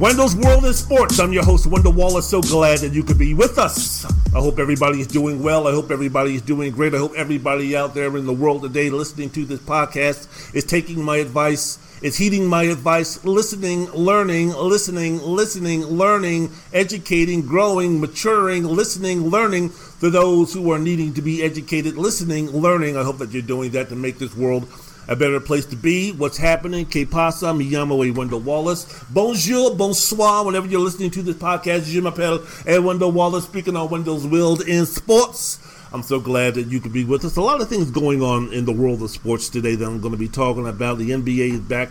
Wendell's World in Sports. I'm your host, Wendell Wallace. So glad that you could be with us. I hope everybody is doing well. I hope everybody is doing great. I hope everybody out there in the world today listening to this podcast is taking my advice, is heeding my advice, listening, learning, listening, listening, learning, educating, growing, maturing, listening, learning to those who are needing to be educated, listening, learning. I hope that you're doing that to make this world a better place to be. What's happening? Que pasa? Mi llamo a Wendell Wallace. Bonjour, bonsoir. Whenever you're listening to this podcast, je m'appelle a Wendell Wallace, speaking on Wendell's World in Sports. I'm so glad that you could be with us. A lot of things going on in the world of sports today that I'm going to be talking about. The NBA is back,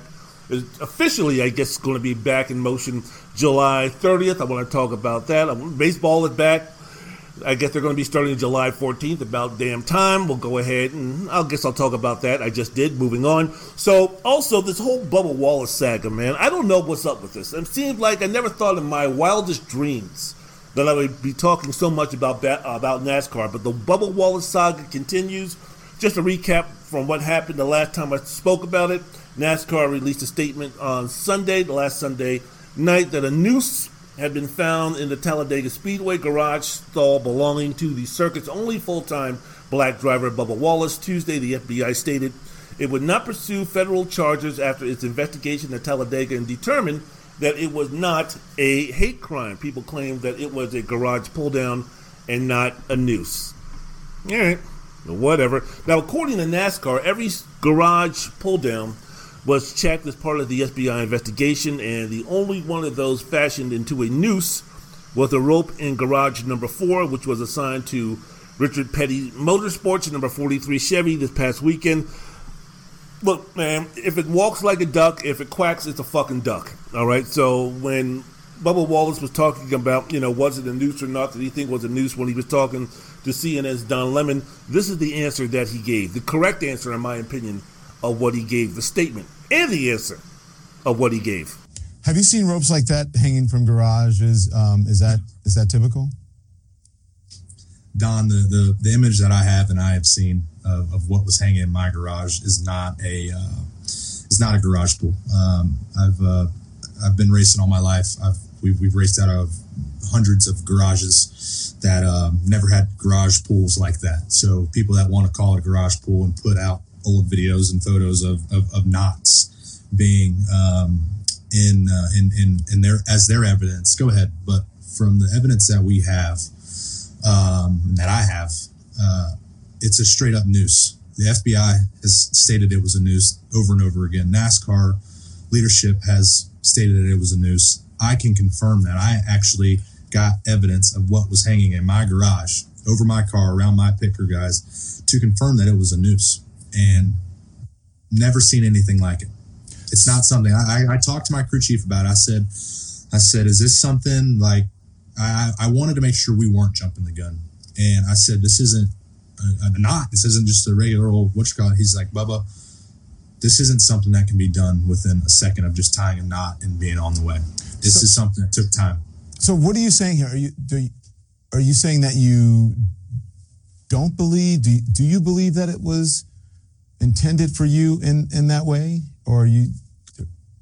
is officially, I guess, going to be back in motion July 30th. I want to talk about that. Baseball is back. I guess they're going to be starting July 14th. About damn time. We'll go ahead and I guess I'll talk about that. I just did. Moving on. So also this whole Bubba Wallace saga, man. I don't know what's up with this. It seems like I never thought in my wildest dreams that I would be talking so much about ba- about NASCAR. But the Bubba Wallace saga continues. Just a recap from what happened the last time I spoke about it. NASCAR released a statement on Sunday, the last Sunday night, that a noose had been found in the Talladega Speedway garage stall belonging to the circuit's only full time black driver, Bubba Wallace. Tuesday, the FBI stated it would not pursue federal charges after its investigation at Talladega and determined that it was not a hate crime. People claimed that it was a garage pull down and not a noose. All right, whatever. Now, according to NASCAR, every garage pull down was checked as part of the FBI investigation, and the only one of those fashioned into a noose was a rope in garage number four, which was assigned to Richard Petty Motorsports, number 43 Chevy, this past weekend. Look, man, if it walks like a duck, if it quacks, it's a fucking duck. All right. So when Bubba Wallace was talking about, you know, was it a noose or not? Did he think was a noose when he was talking to CNN's Don Lemon? This is the answer that he gave. The correct answer, in my opinion, of what he gave, the statement and the answer of what he gave. Have you seen ropes like that hanging from garages? Um, is that is that typical? Don, the, the, the image that I have and I have seen of, of what was hanging in my garage is not a uh, is not a garage pool. Um, I've uh, I've been racing all my life. I've we've, we've raced out of hundreds of garages that um, never had garage pools like that. So people that want to call it a garage pool and put out old videos and photos of, of, of knots being um, in, uh, in in in their as their evidence. Go ahead, but from the evidence that we have, um, that I have, uh, it's a straight up noose. The FBI has stated it was a noose over and over again. NASCAR leadership has stated that it was a noose. I can confirm that. I actually got evidence of what was hanging in my garage over my car around my picker guys to confirm that it was a noose and never seen anything like it. It's not something I, I talked to my crew chief about. It. I said, I said, is this something like I, I wanted to make sure we weren't jumping the gun. And I said, this isn't a, a knot. This isn't just a regular old, what you call it. He's like, Bubba, this isn't something that can be done within a second of just tying a knot and being on the way. This So- is something that took time. So what are you saying here? Are you do you, are you saying that you don't believe? Do you, do you believe that it was intended for you in in that way, or are you?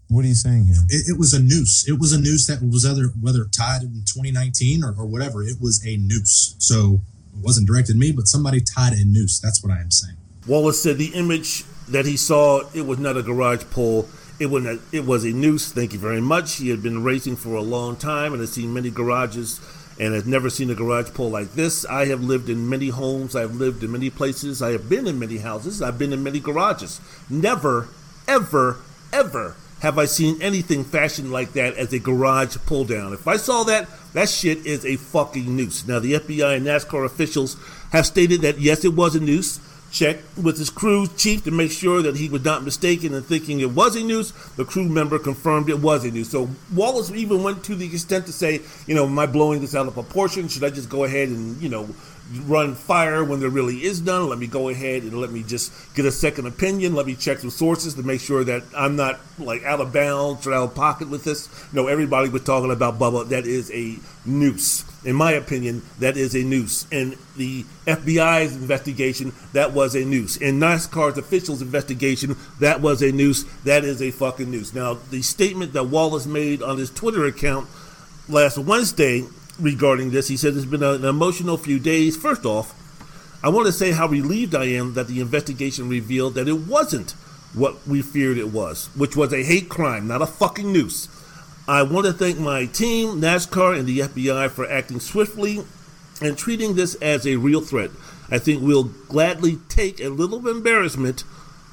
What are you saying here? It, it was a noose. It was a noose that was other whether tied in 2019 or, or whatever. It was a noose. So it wasn't directed at me, but somebody tied a noose. That's what I am saying. Wallace said the image that he saw it was not a garage pole. It was not, it was a noose. Thank you very much. He had been racing for a long time and had seen many garages and I've never seen a garage pole like this. I have lived in many homes. I have lived in many places. I have been in many houses. I've been in many garages. Never, ever, ever have I seen anything fashioned like that as a garage pull down. If I saw that, that shit is a fucking noose. Now, the FBI and NASCAR officials have stated that yes, it was a noose. Checked with his crew chief to make sure that he was not mistaken in thinking it was a noose. The crew member confirmed it was a noose. So Wallace even went to the extent to say, you know, am I blowing this out of proportion? Should I just go ahead and, you know, run fire when there really is none? Let me go ahead and let me just get a second opinion. Let me check some sources to make sure that I'm not like out of bounds or out of pocket with this. No, everybody was talking about Bubba. That is a noose in my opinion, that is a noose. In the FBI's investigation, that was a noose. In NASCAR's officials' investigation, that was a noose. That is a fucking noose. Now, the statement that Wallace made on his Twitter account last Wednesday regarding this, he said it's been an emotional few days. First off, I want to say how relieved I am that the investigation revealed that it wasn't what we feared it was, which was a hate crime, not a fucking noose. I want to thank my team, NASCAR, and the FBI for acting swiftly and treating this as a real threat. I think we'll gladly take a little embarrassment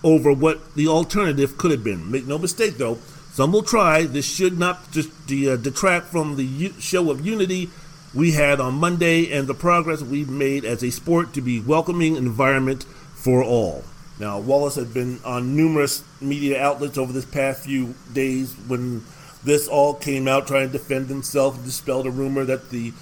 over what the alternative could have been. Make no mistake, though, some will try. This should not just uh, detract from the show of unity we had on Monday and the progress we've made as a sport to be welcoming environment for all. Now, Wallace had been on numerous media outlets over this past few days when this all came out trying to defend himself, and dispel the rumor that the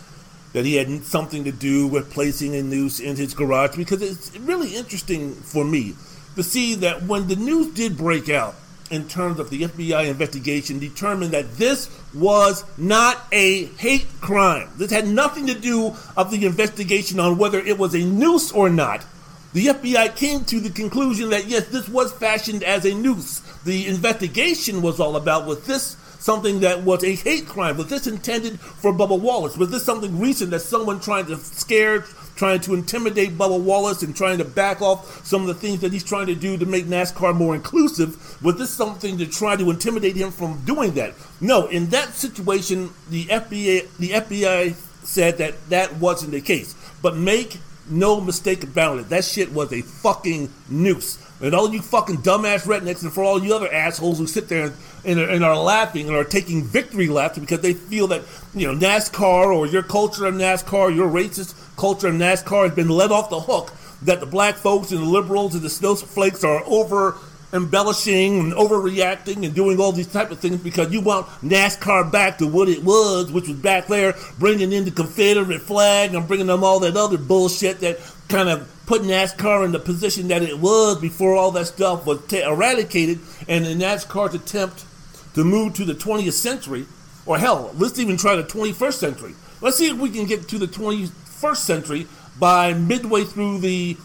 that he had something to do with placing a noose in his garage because it's really interesting for me to see that when the news did break out in terms of the FBI investigation determined that this was not a hate crime. This had nothing to do of the investigation on whether it was a noose or not. The FBI came to the conclusion that yes, this was fashioned as a noose. The investigation was all about was this something that was a hate crime? Was this intended for Bubba Wallace? Was this something recent that someone trying to scare, trying to intimidate Bubba Wallace and trying to back off some of the things that he's trying to do to make NASCAR more inclusive? Was this something to try to intimidate him from doing that? No, in that situation, the FBI, the FBI said that that wasn't the case. But make no mistake about it, that shit was a fucking noose. And all you fucking dumbass rednecks, and for all you other assholes who sit there and, and, and, are laughing and are taking victory laps because they feel that, you know, NASCAR or your culture of NASCAR, your racist culture of NASCAR has been let off the hook, that the black folks and the liberals and the snowflakes are over embellishing and overreacting and doing all these type of things because you want NASCAR back to what it was, which was back there bringing in the Confederate flag and bringing them all that other bullshit that kind of put NASCAR in the position that it was before all that stuff was t- eradicated, and in NASCAR's attempt to move to the 20th century, or hell, let's even try the 21st century. Let's see if we can get to the 21st century by midway through the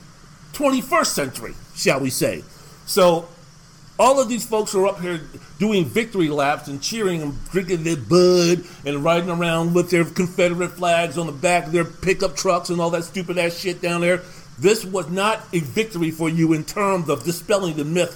21st century, shall we say. So all of these folks are up here doing victory laps and cheering and drinking their bud and riding around with their Confederate flags on the back of their pickup trucks and all that stupid ass shit down there. This was not a victory for you in terms of dispelling the myth,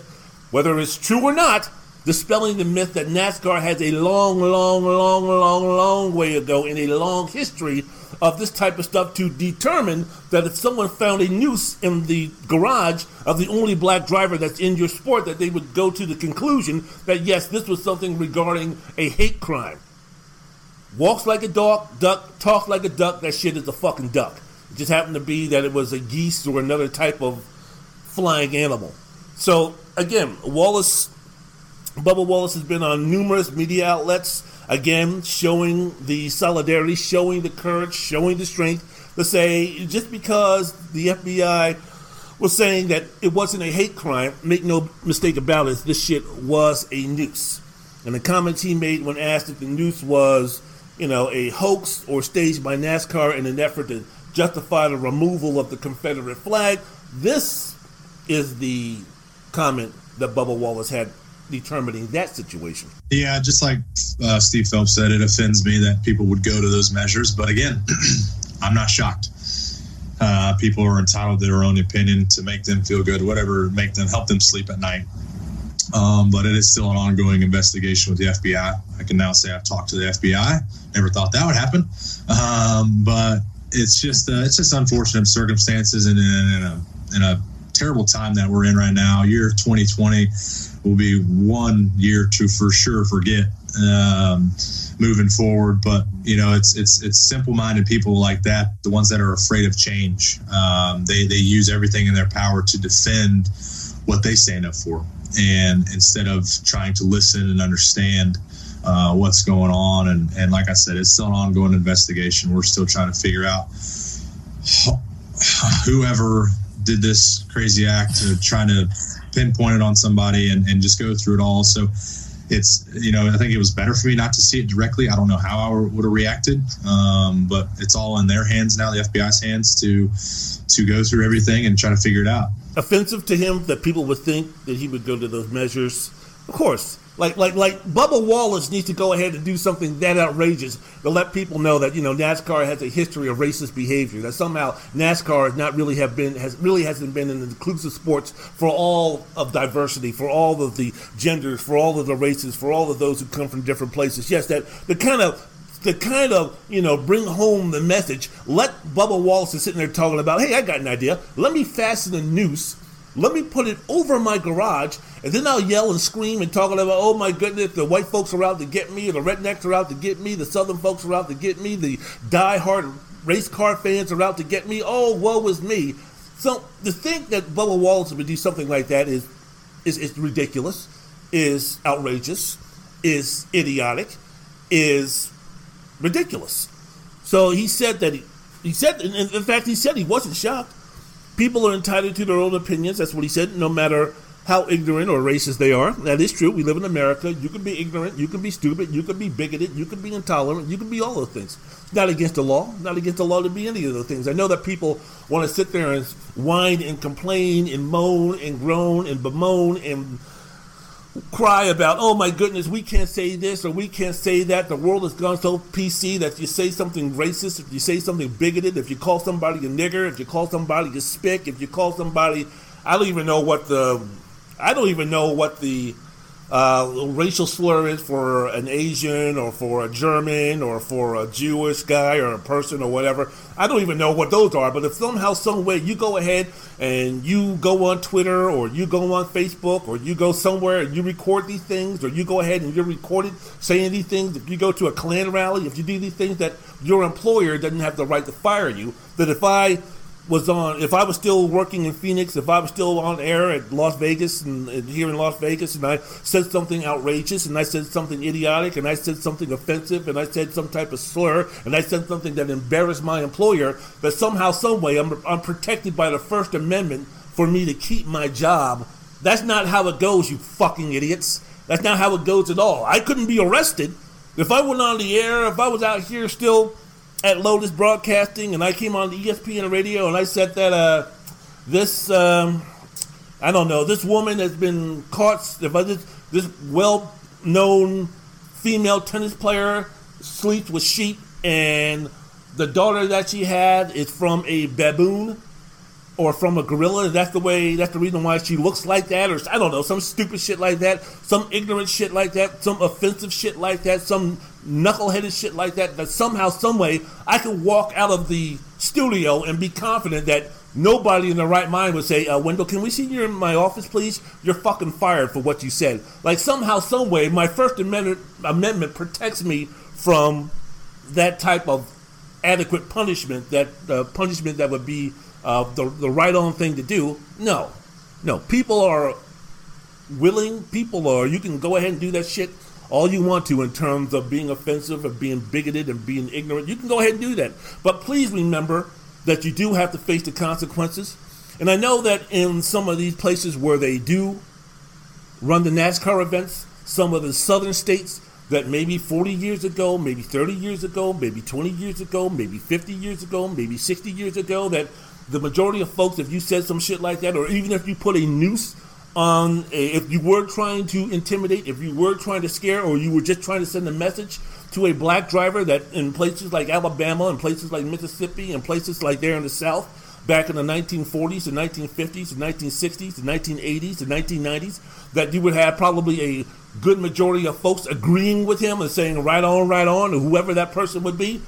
whether it's true or not, dispelling the myth that NASCAR has a long, long, long, long, long way ago in a long history of this type of stuff to determine that if someone found a noose in the garage of the only black driver that's in your sport, that they would go to the conclusion that yes, this was something regarding a hate crime. Walks like a dog, duck, talks like a duck, that shit is a fucking duck. It just happened to be that it was a geese or another type of flying animal. So again, Wallace, Bubba Wallace has been on numerous media outlets Again, showing the solidarity, showing the courage, showing the strength to say just because the FBI was saying that it wasn't a hate crime, make no mistake about it, this shit was a noose. And the comments he made when asked if the noose was, you know, a hoax or staged by NASCAR in an effort to justify the removal of the Confederate flag, this is the comment that Bubba Wallace had determining that situation. Yeah, just like uh, Steve Phelps said, it offends me that people would go to those measures. But again, I'm not shocked. Uh, people are entitled to their own opinion to make them feel good, whatever make them help them sleep at night. Um, but it is still an ongoing investigation with the FBI. I can now say I've talked to the FBI. Never thought that would happen, um, but it's just uh, it's just unfortunate circumstances and in, in, a in a terrible time that we're in right now. Year 2020 will be one year to for sure forget. Um, moving forward. But you know, it's it's it's simple-minded people like that, the ones that are afraid of change. Um, they they use everything in their power to defend what they stand up for, and instead of trying to listen and understand. Uh, what's going on and, and like I said, it's still an ongoing investigation. We're still trying to figure out whoever did this crazy act to trying to pinpoint it on somebody and, and just go through it all. So it's you know I think it was better for me not to see it directly. I don't know how I would have reacted, um, but it's all in their hands now, the FBI's hands to to go through everything and try to figure it out. Offensive to him that people would think that he would go to those measures. Of course, like like like Bubba Wallace needs to go ahead and do something that outrageous to let people know that you know NASCAR has a history of racist behavior. That somehow NASCAR has not really have been has really hasn't been an inclusive sports for all of diversity, for all of the genders, for all of the races, for all of those who come from different places. Yes, that the kind of to kind of, you know, bring home the message. Let Bubba Wallace is sitting there talking about, hey, I got an idea. Let me fasten a noose let me put it over my garage, and then I'll yell and scream and talk about, oh my goodness, the white folks are out to get me, the rednecks are out to get me, the southern folks are out to get me, the die-hard race car fans are out to get me. Oh, woe is me. So to think that Bubba Wallace would do something like that is, is, is ridiculous, is outrageous, is idiotic, is ridiculous. So he said that he, he said, in fact, he said he wasn't shocked people are entitled to their own opinions. That's what he said, no matter how ignorant or racist they are. That is true. We live in America. You can be ignorant, you can be stupid, you can be bigoted, you can be intolerant, you can be all those things. Not against the law, not against the law to be any of those things. I know that people want to sit there and whine and complain and moan and groan and bemoan and cry about, oh my goodness, we can't say this or we can't say that. The world has gone so PC that if you say something racist, if you say something bigoted, if you call somebody a nigger, if you call somebody a spick, if you call somebody, I don't even know what the, I don't even know what the uh, racial slur is for an Asian or for a German or for a Jewish guy or a person or whatever. I don't even know what those are. But if somehow, some way, you go ahead and you go on Twitter or you go on Facebook or you go somewhere and you record these things or you go ahead and you're recorded saying these things, if you go to a Klan rally, if you do these things, that your employer doesn't have the right to fire you. That if I was on, if I was still working in Phoenix, if I was still on air at Las Vegas and, and, here in Las Vegas, and I said something outrageous, and I said something idiotic, and I said something offensive, and I said some type of slur, and I said something that embarrassed my employer, that somehow, some way, I'm, I'm protected by the First Amendment for me to keep my job. That's not how it goes, you fucking idiots. That's not how it goes at all. I couldn't be arrested if I went on the air, if I was out here still at Lotus Broadcasting, and I came on the ESPN radio, and I said that uh, this um, I don't know this woman has been caught. If I just this well-known female tennis player sleeps with sheep, and the daughter that she had is from a baboon or from a gorilla. That's the way. That's the reason why she looks like that, or I don't know, some stupid shit like that, some ignorant shit like that, some offensive shit like that, some knuckleheaded shit like that. That somehow, some way, I can walk out of the studio and be confident that nobody in their right mind would say, uh, "Wendell, can we see you in my office, please? You're fucking fired for what you said." Like somehow, some way, my First Amendment amendment protects me from that type of adequate punishment. That uh, punishment that would be uh, the, the right on thing to do. No, no. People are willing. People are. You can go ahead and do that shit all you want to in terms of being offensive and being bigoted and being ignorant. You can go ahead and do that. But please remember that you do have to face the consequences. And I know that in some of these places where they do run the NASCAR events, some of the southern states that maybe 40 years ago, maybe 30 years ago, maybe 20 years ago, maybe 50 years ago, maybe 60 years ago, that the majority of folks, if you said some shit like that, or even if you put a noose on, a, if you were trying to intimidate, if you were trying to scare, or you were just trying to send a message to a black driver that in places like Alabama and places like Mississippi and places like there in the South, back in the 1940s and 1950s and 1960s and 1980s and 1990s, that you would have probably a good majority of folks agreeing with him and saying right on, right on, or whoever that person would be.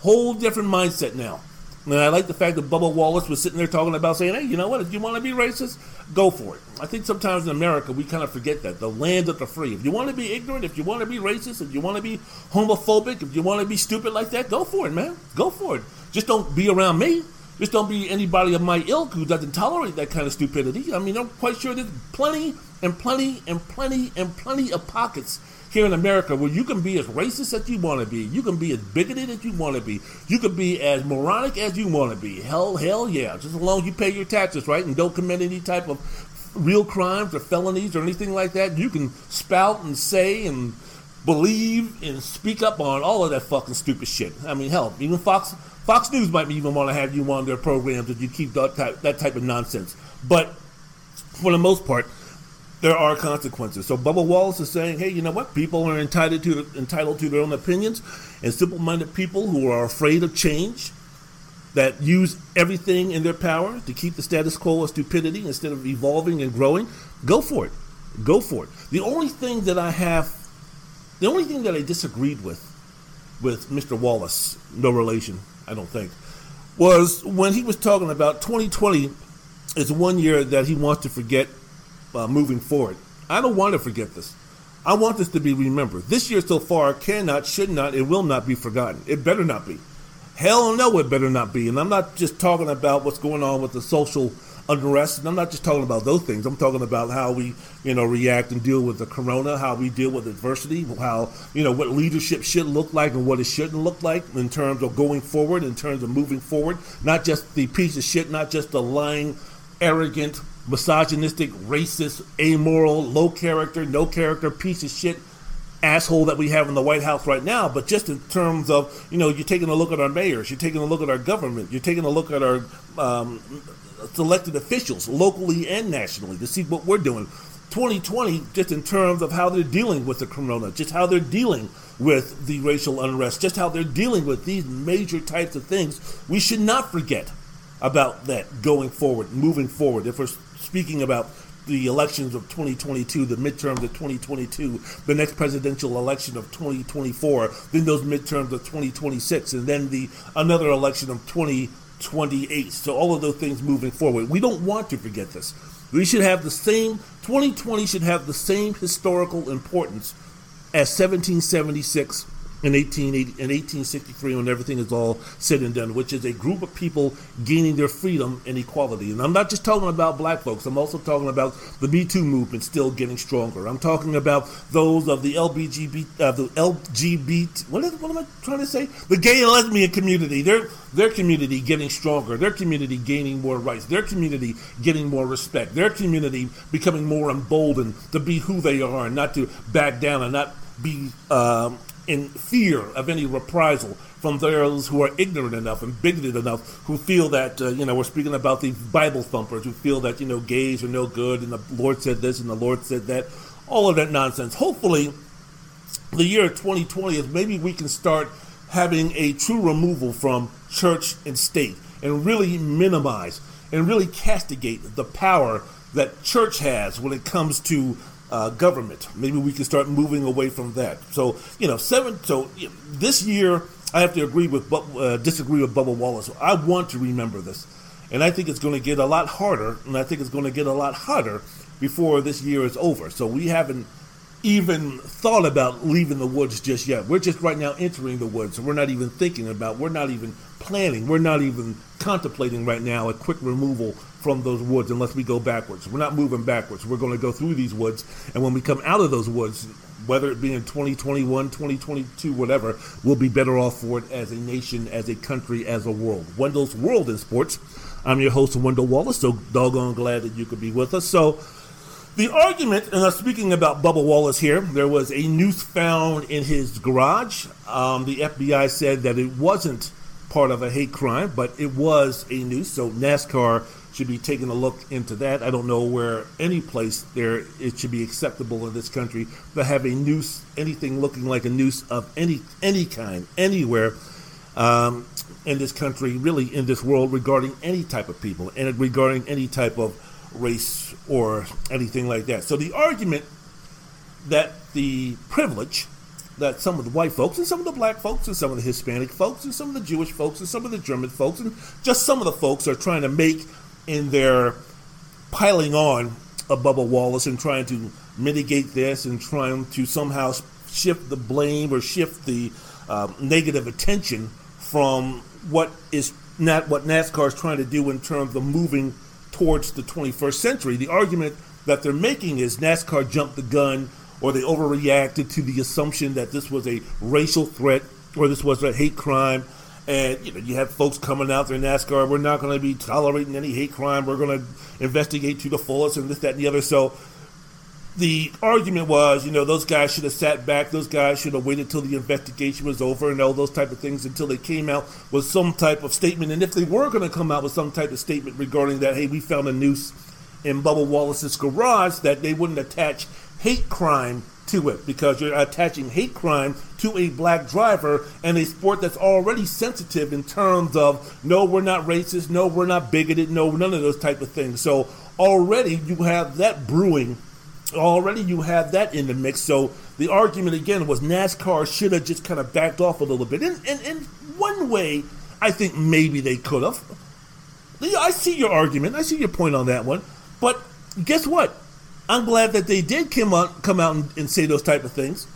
Whole different mindset now And I like the fact that Bubba Wallace was sitting there talking about saying, hey, you know what? If you want to be racist, go for it. I think sometimes in America we kind of forget that. The land of the free. If you want to be ignorant, if you want to be racist, if you want to be homophobic, if you want to be stupid like that, go for it, man. Go for it. Just don't be around me. Just don't be anybody of my ilk who doesn't tolerate that kind of stupidity. I mean, I'm quite sure there's plenty and plenty and plenty and plenty of pockets here in America where you can be as racist as you want to be. You can be as bigoted as you want to be. You can be as moronic as you want to be. Hell, hell yeah. Just as long as you pay your taxes, right? And don't commit any type of real crimes or felonies or anything like that. You can spout and say and believe and speak up on all of that fucking stupid shit. I mean, hell, even Fox Fox News might even want to have you on their programs if you keep that type, that type of nonsense. But for the most part, there are consequences. So Bubba Wallace is saying, hey, you know what? People are entitled to entitled to their own opinions, and simple-minded people who are afraid of change, that use everything in their power to keep the status quo of stupidity instead of evolving and growing, go for it. Go for it. The only thing that I have, the only thing that I disagreed with, with Mr. Wallace, no relation, I don't think, was when he was talking about 2020 is one year that he wants to forget uh, moving forward. I don't want to forget this. I want this to be remembered. This year so far cannot, should not, it will not be forgotten. It better not be. Hell no, it better not be. And I'm not just talking about what's going on with the social unrest. And I'm not just talking about those things. I'm talking about how we, you know, react and deal with the corona, how we deal with adversity, how, you know, what leadership should look like and what it shouldn't look like in terms of going forward, in terms of moving forward. Not just the piece of shit, not just the lying, arrogant, misogynistic, racist, amoral, low character, no character, piece of shit asshole that we have in the White House right now, but just in terms of, you know, you're taking a look at our mayors, you're taking a look at our government, you're taking a look at our um, elected officials, locally and nationally, to see what we're doing. 2020, just in terms of how they're dealing with the corona, just how they're dealing with the racial unrest, just how they're dealing with these major types of things, we should not forget about that going forward, moving forward. If we're speaking about the elections of 2022, the midterms of 2022, the next presidential election of 2024, then those midterms of 2026, and then the another election of 2028. So all of those things moving forward. We don't want to forget this. We should have the same 2020 should have the same historical importance as 1776 in 1880 in 1863 when everything is all said and done, which is a group of people gaining their freedom and equality. And I'm not just talking about black folks. I'm also talking about the Me Too movement still getting stronger. I'm talking about those of the LGBT, uh, the LGBT. What, is, what am I trying to say? The gay and lesbian community. Their their community getting stronger. Their community gaining more rights. Their community getting more respect. Their community becoming more emboldened to be who they are and not to back down and not be um, in fear of any reprisal from those who are ignorant enough and bigoted enough who feel that, uh, you know, we're speaking about the Bible thumpers who feel that, you know, gays are no good and the Lord said this and the Lord said that. All of that nonsense. Hopefully, the year 2020 is maybe we can start having a true removal from church and state and really minimize and really castigate the power that church has when it comes to uh, government. Maybe we can start moving away from that. So you know, seven. So you know, this year, I have to agree with uh, disagree with Bubba Wallace. I want to remember this, and I think it's going to get a lot harder, and I think it's going to get a lot hotter before this year is over. So we haven't even thought about leaving the woods just yet. We're just right now entering the woods. So we're not even thinking about. We're not even planning. We're not even contemplating right now a quick removal from those woods unless we go backwards. We're not moving backwards. We're going to go through these woods, and when we come out of those woods, whether it be in 2021, 2022, whatever, we'll be better off for it as a nation, as a country, as a world. Wendell's World in Sports. I'm your host, Wendell Wallace, so doggone glad that you could be with us. So, the argument, and I'm speaking about Bubba Wallace here, there was a noose found in his garage. Um, the FBI said that it wasn't part of a hate crime, but it was a noose. So NASCAR should be taking a look into that. I don't know where any place there it should be acceptable in this country to have a noose, anything looking like a noose of any any kind, anywhere um, in this country, really in this world, regarding any type of people and regarding any type of race or anything like that. So the argument that the privilege that some of the white folks and some of the black folks and some of the Hispanic folks and some of the Jewish folks and some of the German folks and just some of the folks are trying to make in their piling on of Bubba Wallace and trying to mitigate this and trying to somehow shift the blame or shift the uh, negative attention from what is not what NASCAR is trying to do in terms of moving towards the 21st century. The argument that they're making is NASCAR jumped the gun or they overreacted to the assumption that this was a racial threat or this was a hate crime. And you know, you have folks coming out there in NASCAR. We're not going to be tolerating any hate crime. We're going to investigate to the fullest, and this, that, and the other. So the argument was, you know, those guys should have sat back. Those guys should have waited till the investigation was over and all those type of things until they came out with some type of statement. And if they were going to come out with some type of statement regarding that, hey, we found a noose in Bubba Wallace's garage, that they wouldn't attach hate crime to it because you're attaching hate crime to a black driver and a sport that's already sensitive in terms of no, we're not racist, no, we're not bigoted, no, none of those type of things. So already you have that brewing. Already you have that in the mix. So the argument again was NASCAR should have just kind of backed off a little bit. And in one way, I think maybe they could have. I see your argument. I see your point on that one. But guess what? I'm glad that they did come out, come out and, and say those type of things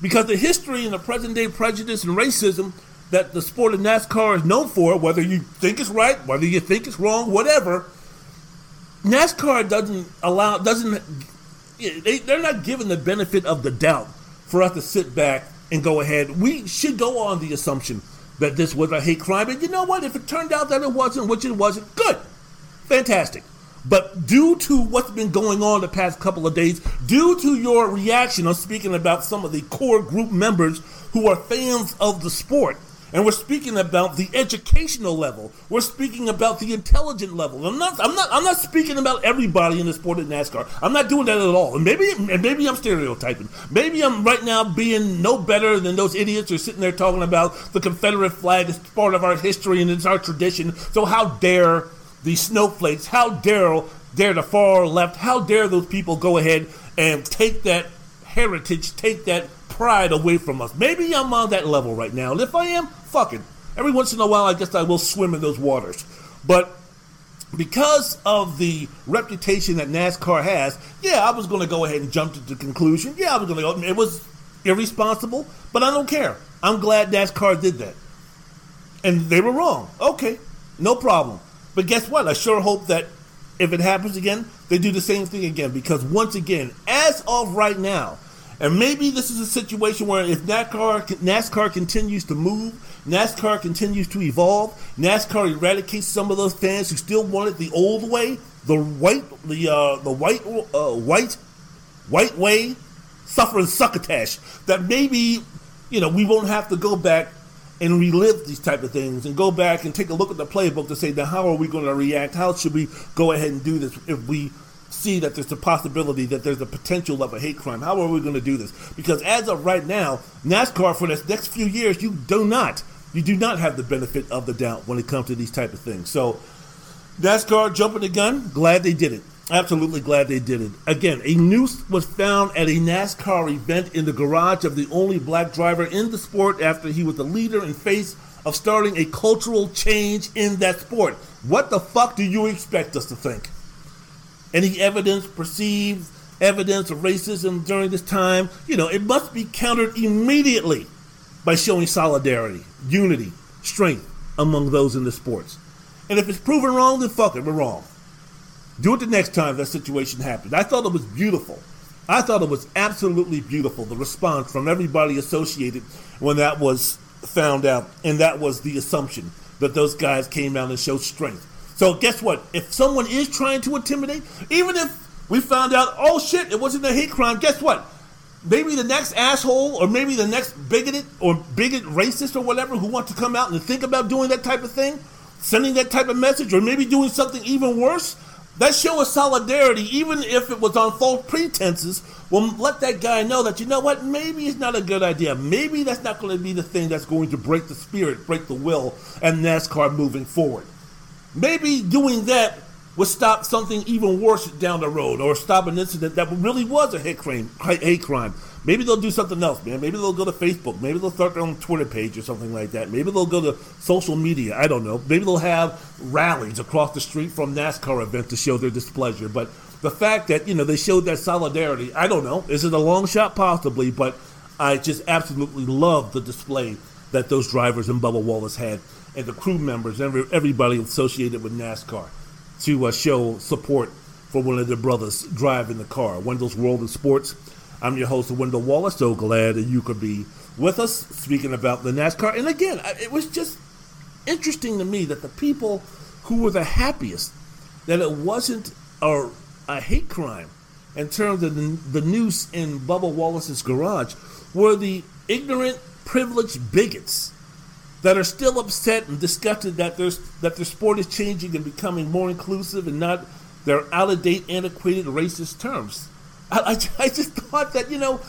because the history and the present day prejudice and racism that the sport of NASCAR is known for, whether you think it's right, whether you think it's wrong, whatever, NASCAR doesn't allow, doesn't, they, they're not given the benefit of the doubt for us to sit back and go ahead. We should go on the assumption that this was a hate crime. And you know what? If it turned out that it wasn't, which it wasn't, good. Fantastic. But due to what's been going on the past couple of days, due to your reaction on speaking about some of the core group members who are fans of the sport, and we're speaking about the educational level. We're speaking about the intelligent level. I'm not. I'm not. I'm not speaking about everybody in the sport of NASCAR. I'm not doing that at all. And maybe. And maybe I'm stereotyping. Maybe I'm right now being no better than those idiots who are sitting there talking about the Confederate flag is part of our history and it's our tradition. So how dare these snowflakes. How dare dare the far left? How dare those people go ahead and take that heritage, take that pride away from us? Maybe I'm on that level right now, and if I am, fucking. Every once in a while, I guess I will swim in those waters, but. Because of the reputation that NASCAR has, yeah, I was going to go ahead and jump to the conclusion. Yeah, I was going to go. It was irresponsible, but I don't care. I'm glad NASCAR did that. And they were wrong. Okay, no problem. But guess what? I sure hope that if it happens again, they do the same thing again. Because once again, as of right now, and maybe this is a situation where if NASCAR NASCAR continues to move, NASCAR continues to evolve, NASCAR eradicates some of those fans who still want it the old way, the white, the uh, the white, uh, white, white way, suffering succotash. That maybe you know we won't have to go back and relive these type of things and go back and take a look at the playbook to say, now how are we going to react? How should we go ahead and do this if we see that there's a possibility that there's a potential of a hate crime? How are we going to do this? Because as of right now, NASCAR for the next few years, you do not, you do not have the benefit of the doubt when it comes to these type of things. So NASCAR jumping the gun, glad they did it. Absolutely glad they did it. Again, a noose was found at a NASCAR event in the garage of the only black driver in the sport after he was the leader and face of starting a cultural change in that sport. What the fuck do you expect us to think? Any evidence, perceived evidence of racism during this time, you know, it must be countered immediately by showing solidarity, unity, strength among those in the sports. And if it's proven wrong, then fuck it, we're wrong. Do it the next time that situation happens. I thought it was beautiful. I thought it was absolutely beautiful, the response from everybody associated when that was found out. And that was the assumption that those guys came out and showed strength. So, guess what? If someone is trying to intimidate, even if we found out, oh shit, it wasn't a hate crime, guess what? Maybe the next asshole, or maybe the next bigoted or bigot racist or whatever who wants to come out and think about doing that type of thing, sending that type of message, or maybe doing something even worse, that show of solidarity, even if it was on false pretenses, will let that guy know that, you know what, maybe it's not a good idea. Maybe that's not going to be the thing that's going to break the spirit, break the will, and NASCAR moving forward. Maybe doing that would stop something even worse down the road or stop an incident that really was a hate crime. Hate crime. Maybe they'll do something else, man. Maybe they'll go to Facebook. Maybe they'll start their own Twitter page or something like that. Maybe they'll go to social media. I don't know. Maybe they'll have rallies across the street from NASCAR events to show their displeasure. But the fact that you know they showed that solidarity, I don't know. Is it a long shot? Possibly, but I just absolutely love the display that those drivers and Bubba Wallace had, and the crew members, every, everybody associated with NASCAR, to uh, show support for one of their brothers driving the car. Wendell's World of Sports. I'm your host, Wendell Wallace. So glad that you could be with us speaking about the NASCAR. And again, it was just interesting to me that the people who were the happiest that it wasn't a, a hate crime in terms of the, the noose in Bubba Wallace's garage were the ignorant, privileged bigots that are still upset and disgusted that there's that their sport is changing and becoming more inclusive and not their out of date, antiquated, racist terms. I, I, I, just thought that you know,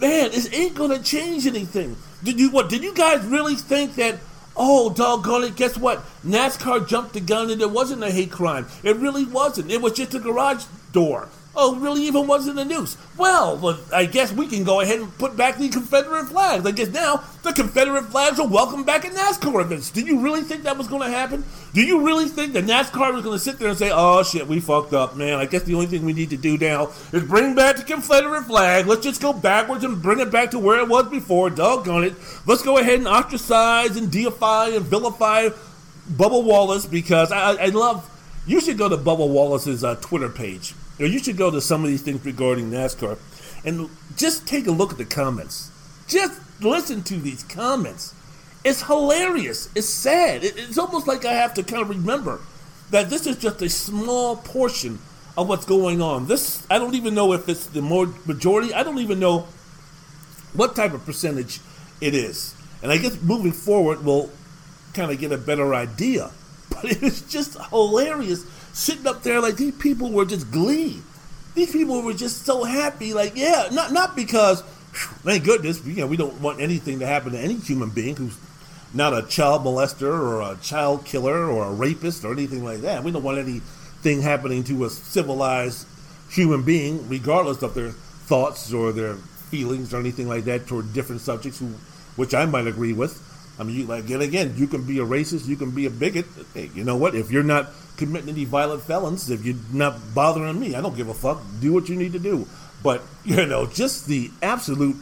man, this ain't gonna change anything. Did you what? Did you guys really think that? Oh, doggone it! Guess what? NASCAR jumped the gun and it wasn't a hate crime. It really wasn't. It was just a garage door. Oh, really even was in the news. Well, I guess we can go ahead and put back the Confederate flags. I guess now the Confederate flags are welcome back at NASCAR events. Did you really think that was going to happen? Do you really think that NASCAR was going to sit there and say, oh shit, we fucked up, man. I guess the only thing we need to do now is bring back the Confederate flag. Let's just go backwards and bring it back to where it was before. Doggone it. Let's go ahead and ostracize and deify and vilify Bubba Wallace because I, I love. You should go to Bubba Wallace's uh, Twitter page you, you should go to some of these things regarding NASCAR and just take a look at the comments. Just listen to these comments. It's hilarious. It's sad. it's almost like I have to kind of remember that this is just a small portion of what's going on. This I don't even know if it's the more majority. I don't even know what type of percentage it is. And I guess moving forward we'll kind of get a better idea. But it's just hilarious sitting up there like these people were just glee. These people were just so happy, like yeah, not not because thank goodness you know we don't want anything to happen to any human being who's not a child molester or a child killer or a rapist or anything like that. We don't want anything happening to a civilized human being, regardless of their thoughts or their feelings or anything like that toward different subjects, who, which I might agree with. I mean, you, like, again, again, you can be a racist, you can be a bigot. Hey, you know what? If you're not committing any violent felons, if you're not bothering me, I don't give a fuck. Do what you need to do. But you know, just the absolute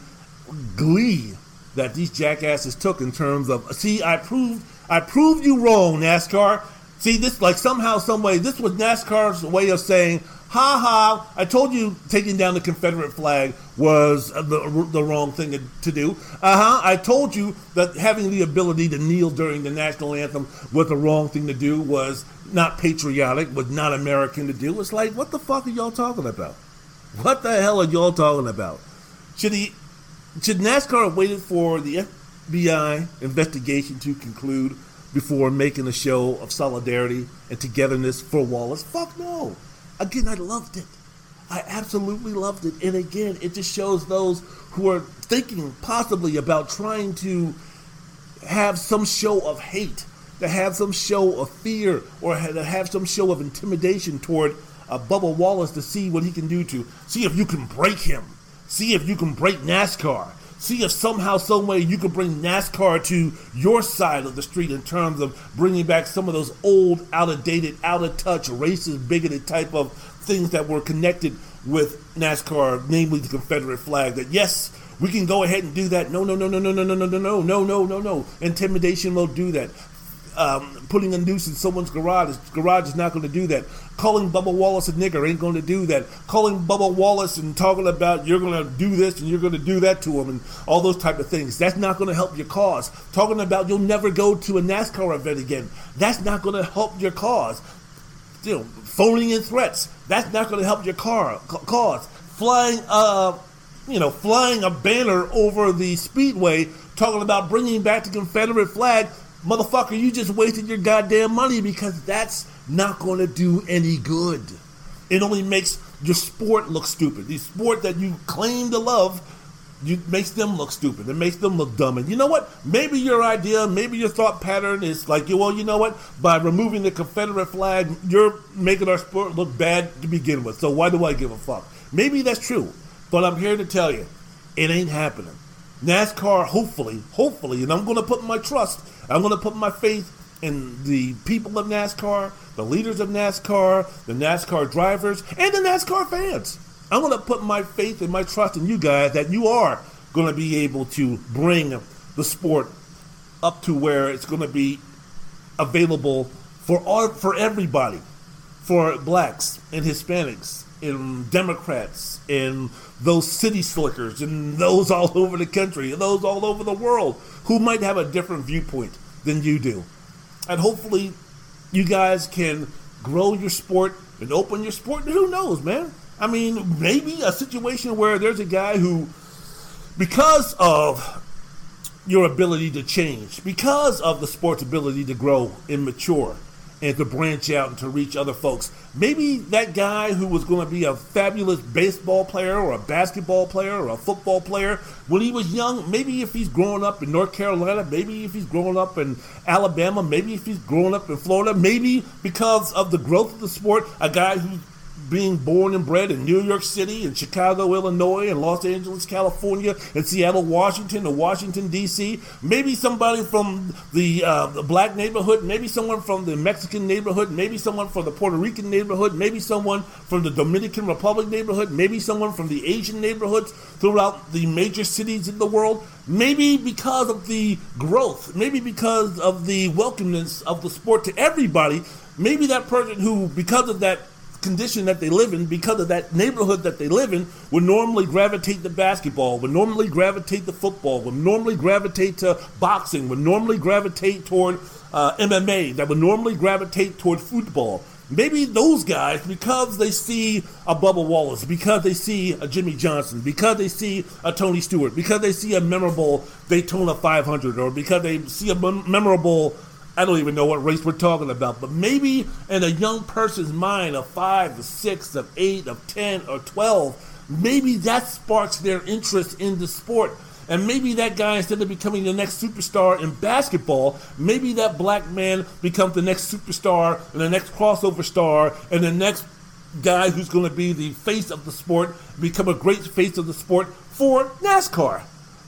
glee that these jackasses took in terms of, see, I proved, I proved you wrong, NASCAR. See, this like somehow, some way, this was NASCAR's way of saying, ha ha, I told you taking down the Confederate flag was the, the wrong thing to do. Uh huh, I told you that having the ability to kneel during the national anthem was the wrong thing to do, was not patriotic, was not American to do. It's like, what the fuck are y'all talking about? What the hell are y'all talking about? Should he, should NASCAR have waited for the FBI investigation to conclude before making a show of solidarity and togetherness for Wallace? Fuck no. Again, I loved it. I absolutely loved it. And again, it just shows those who are thinking possibly about trying to have some show of hate, to have some show of fear, or to have some show of intimidation toward uh, Bubba Wallace to see what he can do to see if you can break him, see if you can break NASCAR, see if somehow, some way you can bring NASCAR to your side of the street in terms of bringing back some of those old, out of dated, out of touch, racist, bigoted type of things that were connected with NASCAR, namely the Confederate flag. That yes, we can go ahead and do that. No, no, no, no, no, no, no, no, no, no, no, no, no, no. Intimidation will do that um, putting a noose in someone's garage. Garage is not going to do that. Calling Bubba Wallace a nigger ain't going to do that. Calling Bubba Wallace and talking about you're going to do this and you're going to do that to him and all those type of things. That's not going to help your cause. Talking about you'll never go to a NASCAR event again. That's not going to help your cause. You know, phoning in threats. That's not going to help your car cause. Flying, uh, you know, flying a banner over the speedway, talking about bringing back the Confederate flag motherfucker, you just wasted your goddamn money because that's not going to do any good. It only makes your sport look stupid. The sport that you claim to love, you makes them look stupid. It makes them look dumb. And you know what? Maybe your idea, maybe your thought pattern is like, well, you know what? By removing the Confederate flag, you're making our sport look bad to begin with. So why do I give a fuck? Maybe that's true. But I'm here to tell you, It ain't happening. NASCAR, hopefully, hopefully, and I'm going to put my trust, I'm going to put my faith in the people of NASCAR, the leaders of NASCAR, the NASCAR drivers, and the NASCAR fans. I'm going to put my faith and my trust in you guys that you are going to be able to bring the sport up to where it's going to be available for all, for everybody, for blacks and Hispanics and Democrats and those city slickers and those all over the country and those all over the world who might have a different viewpoint than you do. And hopefully you guys can grow your sport and open your sport. Who knows, man? I mean, maybe a situation where there's a guy who, because of your ability to change, because of the sport's ability to grow and mature and to branch out and to reach other folks. Maybe that guy who was going to be a fabulous baseball player or a basketball player or a football player when he was young, maybe if he's growing up in North Carolina, maybe if he's growing up in Alabama, maybe if he's growing up in Florida, maybe because of the growth of the sport, a guy who's being born and bred in New York City and Chicago, Illinois, and Los Angeles, California, and Seattle, Washington, and Washington D.C. Maybe somebody from the, uh, the black neighborhood, maybe someone from the Mexican neighborhood, maybe someone from the Puerto Rican neighborhood, maybe someone from the Dominican Republic neighborhood, maybe someone from the Asian neighborhoods throughout the major cities in the world. Maybe because of the growth, maybe because of the welcomeness of the sport to everybody. Maybe that person who, because of that condition that they live in because of that neighborhood that they live in would normally gravitate to basketball, would normally gravitate to football, would normally gravitate to boxing, would normally gravitate toward uh, MMA, that would normally gravitate toward football. Maybe those guys, because they see a Bubba Wallace, because they see a Jimmie Johnson, because they see a Tony Stewart, because they see a memorable Daytona 500, or because they see a memorable I don't even know what race we're talking about, but maybe in a young person's mind of five, of six, of eight, of ten, or twelve, maybe that sparks their interest in the sport. And maybe that guy, instead of becoming the next superstar in basketball, maybe that black man becomes the next superstar and the next crossover star and the next guy who's going to be the face of the sport, become a great face of the sport for NASCAR.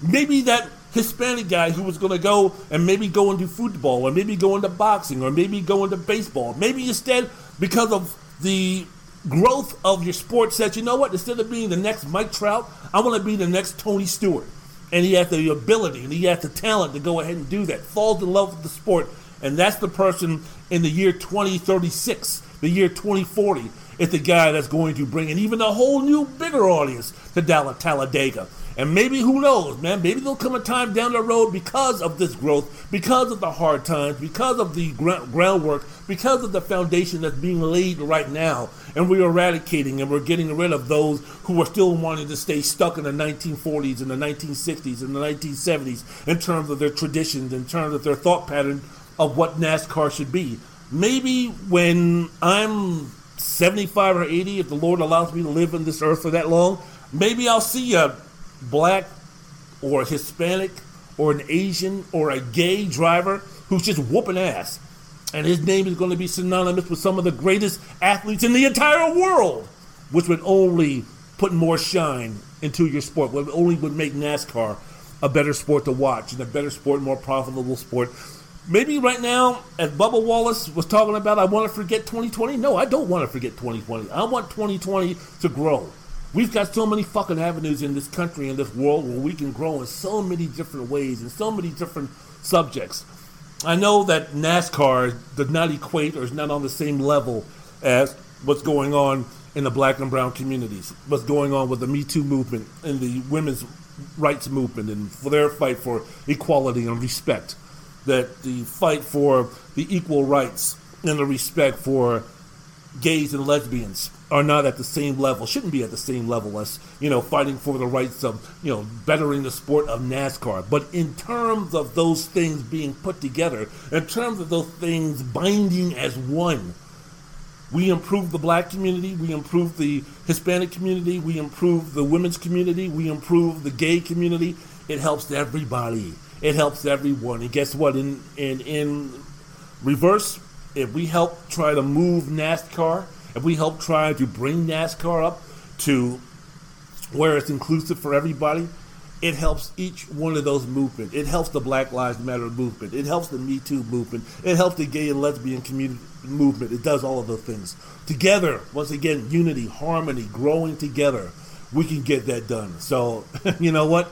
Maybe that Hispanic guy who was going to go and maybe go into football or maybe go into boxing or maybe go into baseball. Maybe instead, because of the growth of your sport, said, you know what, instead of being the next Mike Trout, I want to be the next Tony Stewart. And he has the ability and he has the talent to go ahead and do that. Falls in love with the sport. And that's the person in the year 2036, the year 2040, is the guy that's going to bring in even a whole new, bigger audience to Dallas Talladega. And maybe, who knows, man, maybe there'll come a time down the road because of this growth, because of the hard times, because of the groundwork, because of the foundation that's being laid right now. And we're eradicating and we're getting rid of those who are still wanting to stay stuck in the 1940s and the 1960s and the 1970s in terms of their traditions, in terms of their thought pattern of what NASCAR should be. Maybe when I'm 75 or 80, if the Lord allows me to live on this earth for that long, maybe I'll see a black or Hispanic or an Asian or a gay driver who's just whooping ass. And his name is going to be synonymous with some of the greatest athletes in the entire world, which would only put more shine into your sport, would only would make NASCAR a better sport to watch and a better sport, more profitable sport. Maybe right now, as Bubba Wallace was talking about, I want to forget 2020. No, I don't want to forget 2020. I want 2020 to grow. We've got so many fucking avenues in this country, in this world, where we can grow in so many different ways, in so many different subjects. I know that NASCAR does not equate or is not on the same level as what's going on in the black and brown communities, what's going on with the Me Too movement and the women's rights movement and for their fight for equality and respect. That the fight for the equal rights and the respect for gays and lesbians are not at the same level, shouldn't be at the same level as, you know, fighting for the rights of, you know, bettering the sport of NASCAR. But in terms of those things being put together, in terms of those things binding as one, we improve the black community, we improve the Hispanic community, we improve the women's community, we improve the gay community. It helps everybody. It helps everyone. And guess what? In in in reverse, if we help try to move NASCAR if we help try to bring NASCAR up to where it's inclusive for everybody, it helps each one of those movements. It helps the Black Lives Matter movement. It helps the Me Too movement. It helps the gay and lesbian community movement. It does all of those things. Together, once again, unity, harmony, growing together, we can get that done. So, you know what?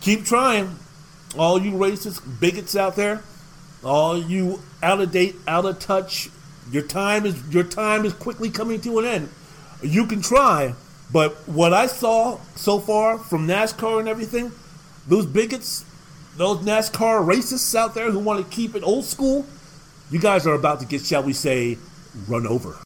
Keep trying. All you racist bigots out there, all you out of date, out of touch, your time is your time is quickly coming to an end. You can try, but what I saw so far from NASCAR and everything, those bigots, those NASCAR racists out there who want to keep it old school, you guys are about to get, shall we say, run over.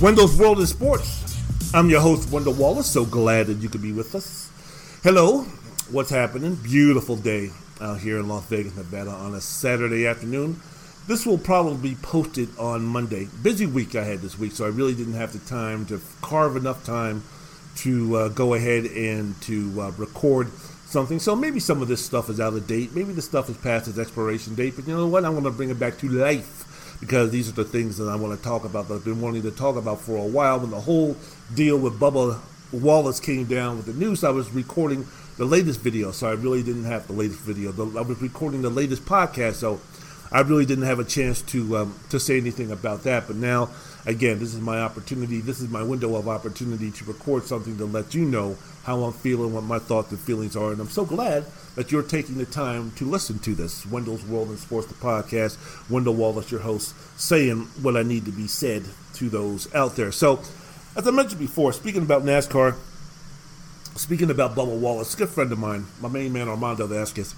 Wendell's World in Sports. I'm your host, Wendell Wallace. So glad that you could be with us. Hello, what's happening? Beautiful day out here in Las Vegas, Nevada on a Saturday afternoon. This will probably be posted on Monday. Busy week I had this week, so I really didn't have the time to carve enough time to uh, go ahead and to uh, record something. So maybe some of this stuff is out of date. Maybe the stuff is past its expiration date. But you know what? I'm going to bring it back to life because these are the things that I want to talk about that I've been wanting to talk about for a while. When the whole deal with Bubba Wallace came down with the news, I was recording the latest video, so I really didn't have the latest video. I was recording the latest podcast, so I really didn't have a chance to um, to say anything about that. But now, again, this is my opportunity. This is my window of opportunity to record something to let you know how I'm feeling, what my thoughts and feelings are, and I'm so glad that you're taking the time to listen to this. Wendell's World and Sports, the podcast. Wendell Wallace, your host, saying what I need to be said to those out there. So, as I mentioned before, speaking about NASCAR, speaking about Bubba Wallace, good friend of mine, my main man Armando Vasquez,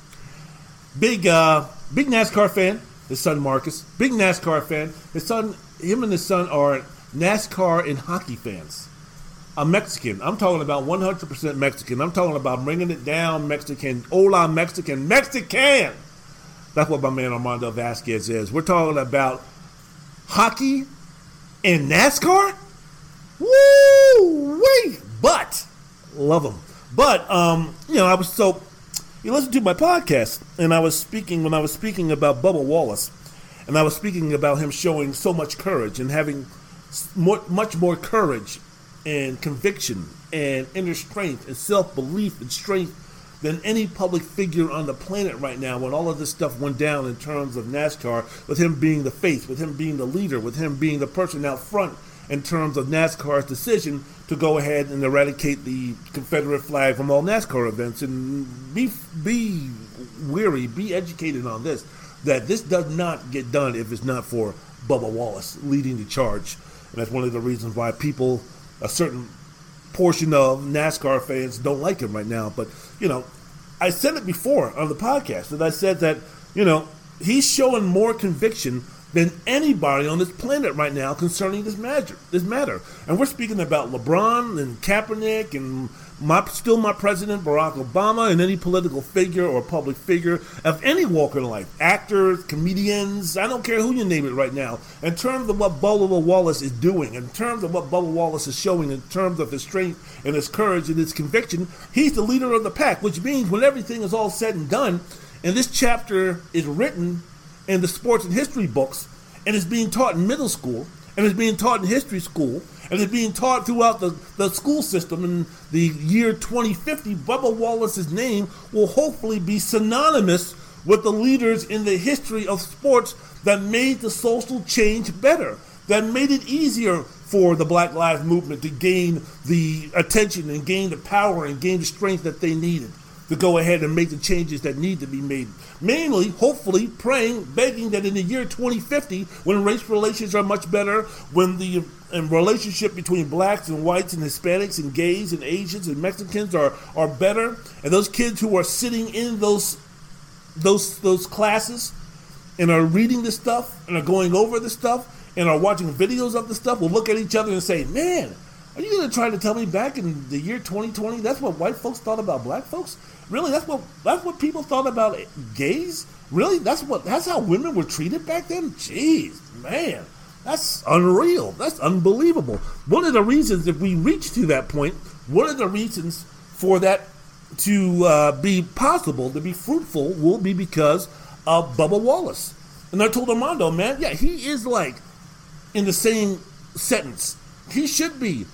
big uh, big NASCAR fan. His son Marcus, big NASCAR fan. His son, him and his son are NASCAR and hockey fans I'm Mexican. I'm talking about 100% Mexican. I'm talking about bringing it down Mexican. Hola Mexican. Mexican! That's what my man Armando Vasquez is. We're talking about hockey and NASCAR? Woo! Wait! But, love them. But, um, you know, I was so, you listen to my podcast, and I was speaking, when I was speaking about Bubba Wallace, and I was speaking about him showing so much courage and having more, much more courage and conviction and inner strength and self belief and strength than any public figure on the planet right now when all of this stuff went down in terms of NASCAR, with him being the face, with him being the leader, with him being the person out front in terms of NASCAR's decision to go ahead and eradicate the Confederate flag from all NASCAR events. And be, be weary, be educated on this that this does not get done if it's not for Bubba Wallace leading the charge. And that's one of the reasons why people a certain portion of NASCAR fans don't like him right now. But, you know, I said it before on the podcast that I said that, you know, he's showing more conviction than anybody on this planet right now concerning this matter. This matter, and we're speaking about LeBron and Kaepernick and my still my president Barack Obama and any political figure or public figure of any walk in life, actors, comedians, I don't care who you name it right now. In terms of what Bubba Wallace is doing, in terms of what Bubba Wallace is showing, in terms of his strength and his courage and his conviction, he's the leader of the pack. Which means when everything is all said and done, and this chapter is written in the sports and history books, and it's being taught in middle school, and it's being taught in history school and it's being taught throughout the, the school system. In the year 2050, Bubba Wallace's name will hopefully be synonymous with the leaders in the history of sports that made the social change better, that made it easier for the Black Lives Movement to gain the attention and gain the power and gain the strength that they needed to go ahead and make the changes that need to be made. Mainly, hopefully, praying, begging that in the year 2050, when race relations are much better, when the and relationship between blacks and whites and Hispanics and gays and Asians and Mexicans are, are better, and those kids who are sitting in those those those classes and are reading this stuff and are going over this stuff and are watching videos of the stuff will look at each other and say, "Man, Are you to try to tell me back in the year 2020 that's what white folks thought about black folks? Really? That's what that's what people thought about gays? Really? That's what that's how women were treated back then? Jeez, man. That's unreal. That's unbelievable. One of the reasons if we reach to that point, one of the reasons for that to uh, be possible, to be fruitful, will be because of Bubba Wallace. And I told Armando, man, yeah, he is like in the same sentence. He should be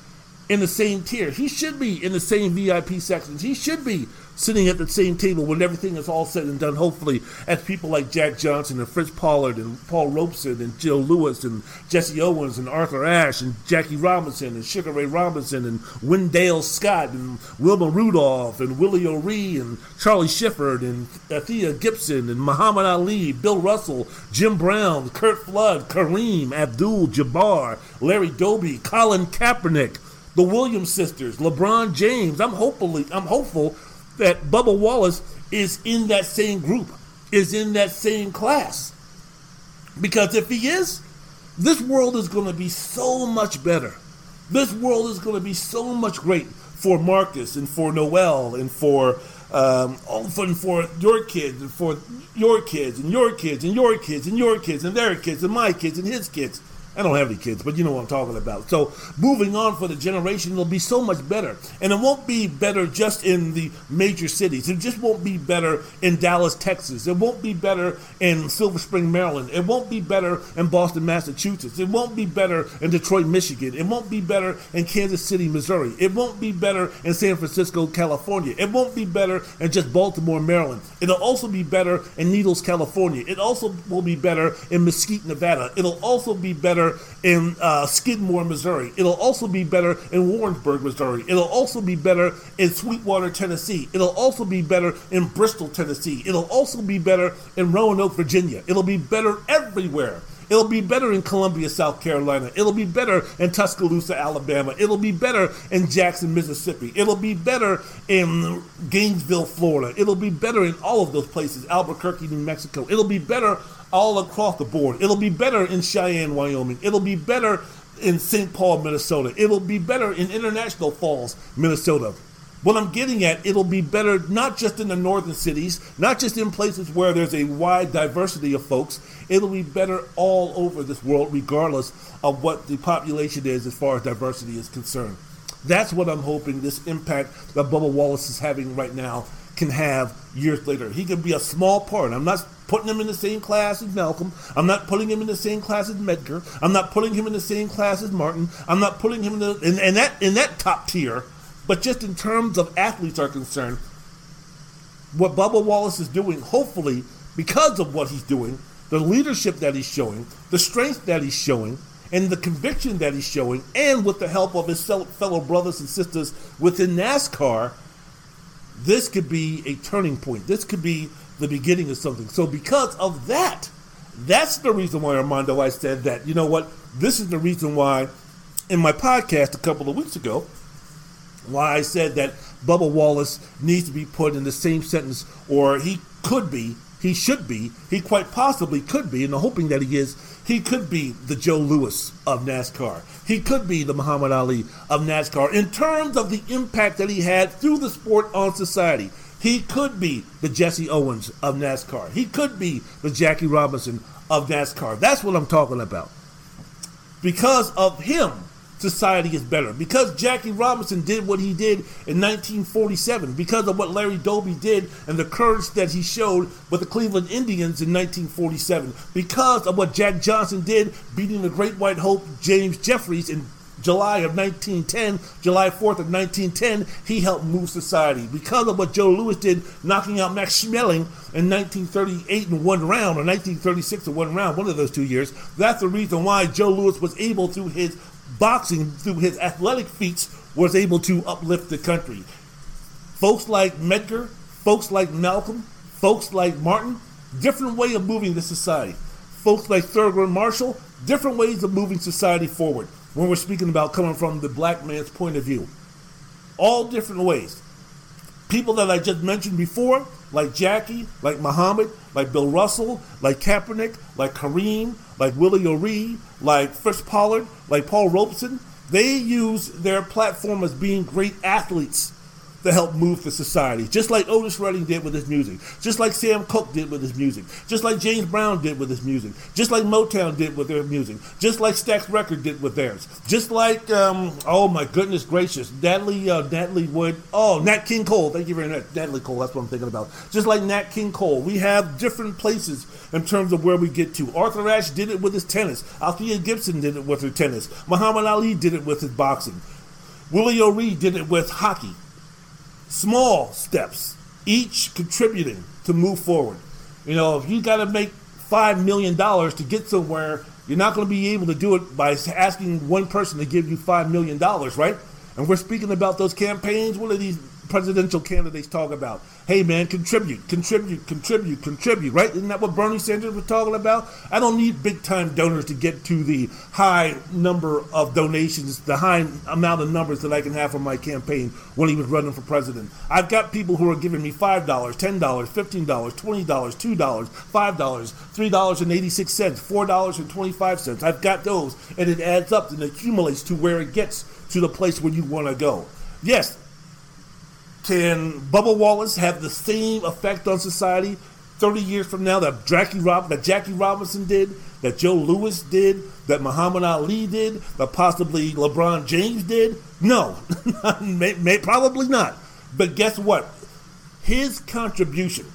in the same tier. He should be in the same VIP sections. He should be sitting at the same table when everything is all said and done, hopefully, as people like Jack Johnson and Fritz Pollard and Paul Robeson and Joe Louis and Jesse Owens and Arthur Ashe and Jackie Robinson and Sugar Ray Robinson and Wendell Scott and Wilma Rudolph and Willie O'Ree and Charlie Sifford and Thea Gibson and Muhammad Ali, Bill Russell, Jim Brown, Curt Flood, Kareem, Abdul Jabbar, Larry Doby, Colin Kaepernick, the Williams sisters, LeBron James. I'm hopefully I'm hopeful that Bubba Wallace is in that same group, is in that same class. Because if he is, this world is going to be so much better. This world is going to be so much great for Marcus and for Noel and for um, and for your kids and for your kids and your kids and your kids and your kids and their kids and my kids and his kids. I don't have any kids, but you know what I'm talking about. So moving on for the generation, it'll be so much better. And it won't be better just in the major cities. It just won't be better in Dallas, Texas. It won't be better in Silver Spring, Maryland. It won't be better in Boston, Massachusetts. It won't be better in Detroit, Michigan. It won't be better in Kansas City, Missouri. It won't be better in San Francisco, California. It won't be better in just Baltimore, Maryland. It'll also be better in Needles, California. It also will be better in Mesquite, Nevada. It'll also be better better in uh, Skidmore, Missouri. It'll also be better in Warrensburg, Missouri. It'll also be better in Sweetwater, Tennessee. It'll also be better in Bristol, Tennessee. It'll also be better in Roanoke, Virginia. It'll be better everywhere. It'll be better in Columbia, South Carolina. It'll be better in Tuscaloosa, Alabama. It'll be better in Jackson, Mississippi. It'll be better in Gainesville, Florida. It'll be better in all of those places, Albuquerque, New Mexico. It'll be better all across the board. It'll be better in Cheyenne, Wyoming. It'll be better in St. Paul, Minnesota. It'll be better in International Falls, Minnesota. What I'm getting at, it'll be better not just in the northern cities, not just in places where there's a wide diversity of folks. It'll be better all over this world, regardless of what the population is as far as diversity is concerned. That's what I'm hoping this impact that Bubba Wallace is having right now can have years later. He can be a small part. I'm not putting him in the same class as Malcolm. I'm not putting him in the same class as Medgar. I'm not putting him in the same class as Martin. I'm not putting him in, the, in, in that in that top tier. But just in terms of athletes are concerned, what Bubba Wallace is doing, hopefully, because of what he's doing, the leadership that he's showing, the strength that he's showing, and the conviction that he's showing, and with the help of his fellow brothers and sisters within NASCAR, this could be a turning point. This could be the beginning of something. So, because of that, that's the reason why, Armando, I said that, you know what, this is the reason why in my podcast a couple of weeks ago, why I said that Bubba Wallace needs to be put in the same sentence, or he could be, he should be, he quite possibly could be, and I'm hoping that he is, he could be the Joe Louis of NASCAR. He could be the Muhammad Ali of NASCAR in terms of the impact that he had through the sport on society. He could be the Jesse Owens of NASCAR. He could be the Jackie Robinson of NASCAR. That's what I'm talking about. Because of him, society is better. Because Jackie Robinson did what he did in 1947, because of what Larry Doby did and the courage that he showed with the Cleveland Indians in 1947, because of what Jack Johnson did beating the Great White Hope James Jeffries in July of 1910, July 4th of 1910, he helped move society. Because of what Joe Louis did, knocking out Max Schmeling in 1938 in one round, or 1936 in one round, one of those two years, that's the reason why Joe Louis was able, through his boxing, through his athletic feats, was able to uplift the country. Folks like Medgar, folks like Malcolm, folks like Martin, different way of moving the society. Folks like Thurgood Marshall, different ways of moving society forward when we're speaking about coming from the black man's point of view. All different ways. People that I just mentioned before, like Jackie, like Muhammad, like Bill Russell, like Kaepernick, like Kareem, like Willie O'Ree, like Fritz Pollard, like Paul Robeson, They use their platform as being great athletes to help move the society, just like Otis Redding did with his music, just like Sam Cooke did with his music, just like James Brown did with his music, just like Motown did with their music, just like Stax Record did with theirs, just like um, oh my goodness gracious, Natalie uh, Natalie Wood, oh Nat King Cole, thank you very much, Natalie Cole, that's what I'm thinking about. Just like Nat King Cole, we have different places in terms of where we get to. Arthur Ashe did it with his tennis. Althea Gibson did it with her tennis. Muhammad Ali did it with his boxing. Willie O'Ree did it with hockey small steps, each contributing to move forward. You know, if you got to make $5 million to get somewhere, you're not going to be able to do it by asking one person to give you $5 million, right? And we're speaking about those campaigns. What are these presidential candidates talk about? Hey, man, contribute, contribute, contribute, contribute, right? Isn't that what Bernie Sanders was talking about? I don't need big time donors to get to the high number of donations, the high amount of numbers that I can have for my campaign when he was running for president. I've got people who are giving me $5, $10, $15, $20, $2, $5, $3.86, $4.25. I've got those, and it adds up and accumulates to where it gets to the place where you want to go. Yes, can Bubba Wallace have the same effect on society 30 years from now that Jackie, Rob- that Jackie Robinson did, that Joe Louis did, that Muhammad Ali did, that possibly LeBron James did? No, may, may, probably not. But guess what? His contribution,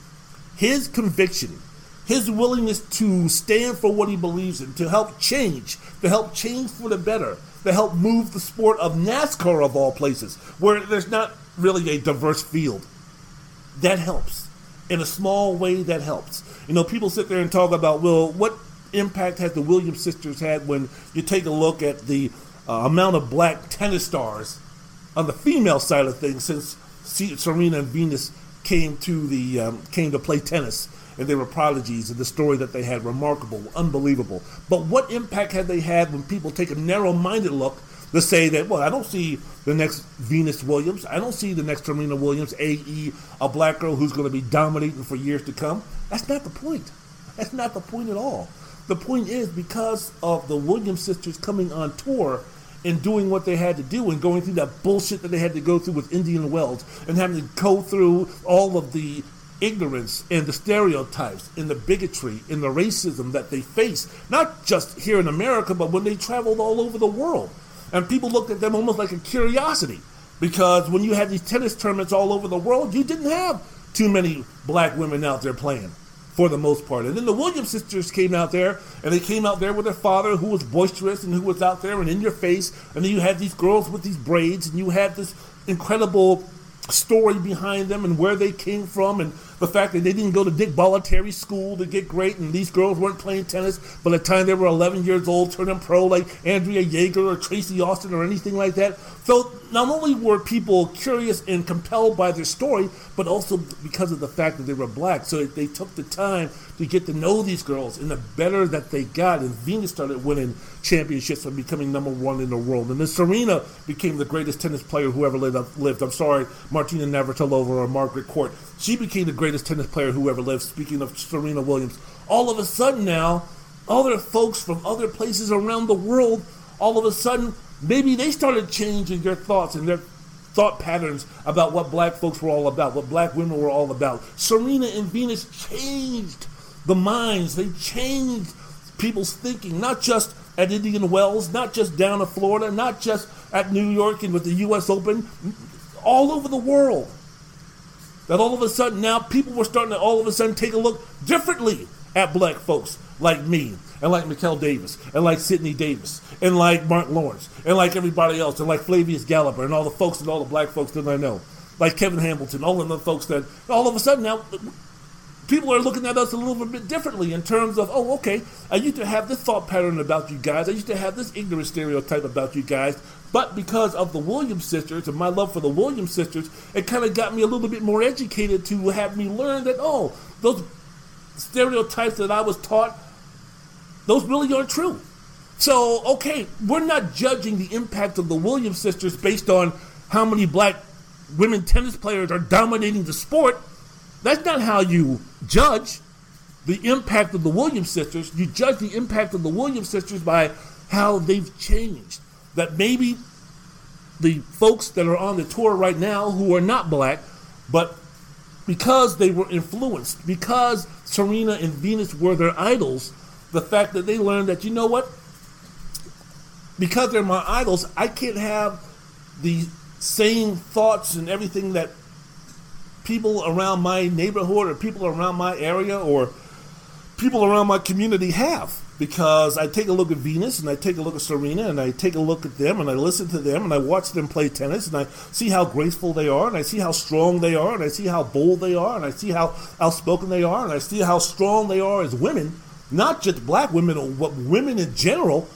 his conviction, his willingness to stand for what he believes in, to help change, to help change for the better, to help move the sport of NASCAR of all places, where there's not really a diverse field. That helps. In a small way, that helps. You know, people sit there and talk about, well, what impact has the Williams sisters had when you take a look at the uh, amount of black tennis stars on the female side of things since Serena and Venus came to the um, came to play tennis and they were prodigies and the story that they had remarkable, unbelievable. But what impact had they had when people take a narrow-minded look to say that, well, I don't see the next Venus Williams. I don't see the next Serena Williams, AE, a black girl who's going to be dominating for years to come. That's not the point. That's not the point at all. The point is because of the Williams sisters coming on tour and doing what they had to do and going through that bullshit that they had to go through with Indian Wells and having to go through all of the ignorance and the stereotypes and the bigotry and the racism that they face, not just here in America, but when they traveled all over the world and people looked at them almost like a curiosity because when you had these tennis tournaments all over the world, you didn't have too many black women out there playing for the most part. And then the Williams sisters came out there, and they came out there with their father, who was boisterous and who was out there and in your face. And then you had these girls with these braids, and you had this incredible story behind them and where they came from and the fact that they didn't go to Dick Bollettieri school to get great and these girls weren't playing tennis by the time they were 11 years old turning pro like Andrea Jaeger or Tracy Austin or anything like that. So not only were people curious and compelled by their story, but also because of the fact that they were black. So they took the time to get to know these girls and the better that they got and Venus started winning championships and becoming number one in the world. And then Serena became the greatest tennis player who ever lived. I'm sorry, Martina Navratilova or Margaret Court. She became the greatest tennis player who ever lived. Speaking of Serena Williams, all of a sudden now, other folks from other places around the world, all of a sudden, maybe they started changing their thoughts and their thought patterns about what black folks were all about, what black women were all about. Serena and Venus changed the minds, they changed people's thinking, not just at Indian Wells, not just down in Florida, not just at New York and with the U.S. Open, all over the world. That all of a sudden now people were starting to all of a sudden take a look differently at black folks like me and like Mikel Davis and like Sidney Davis and like Mark Lawrence and like everybody else and like Flavius Galloper and all the folks and all the black folks that I know, like Kevin Hamilton, all of the folks that all of a sudden now people are looking at us a little bit differently in terms of, oh, okay, I used to have this thought pattern about you guys. I used to have this ignorant stereotype about you guys. But because of the Williams sisters and my love for the Williams sisters, it kind of got me a little bit more educated to have me learn that, oh, those stereotypes that I was taught, those really aren't true. So, okay, we're not judging the impact of the Williams sisters based on how many black women tennis players are dominating the sport. That's not how you judge the impact of the Williams sisters. You judge the impact of the Williams sisters by how they've changed, that maybe the folks that are on the tour right now who are not black, but because they were influenced, because Serena and Venus were their idols, the fact that they learned that, you know what? Because they're my idols, I can't have the same thoughts and everything that people around my neighborhood or people around my area or people around my community have because I take a look at Venus and I take a look at Serena and I take a look at them and I listen to them and I watch them play tennis and I see how graceful they are and I see how strong they are and I see how bold they are and I see how outspoken they are and I see how strong they are as women, not just black women, but women in general.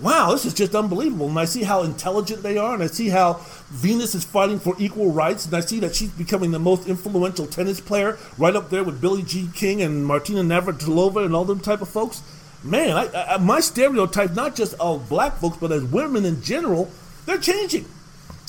Wow, this is just unbelievable. And I see how intelligent they are and I see how Venus is fighting for equal rights and I see that she's becoming the most influential tennis player right up there with Billie Jean King and Martina Navratilova and all them type of folks man, I, I, my stereotype, not just of black folks, but as women in general, they're changing.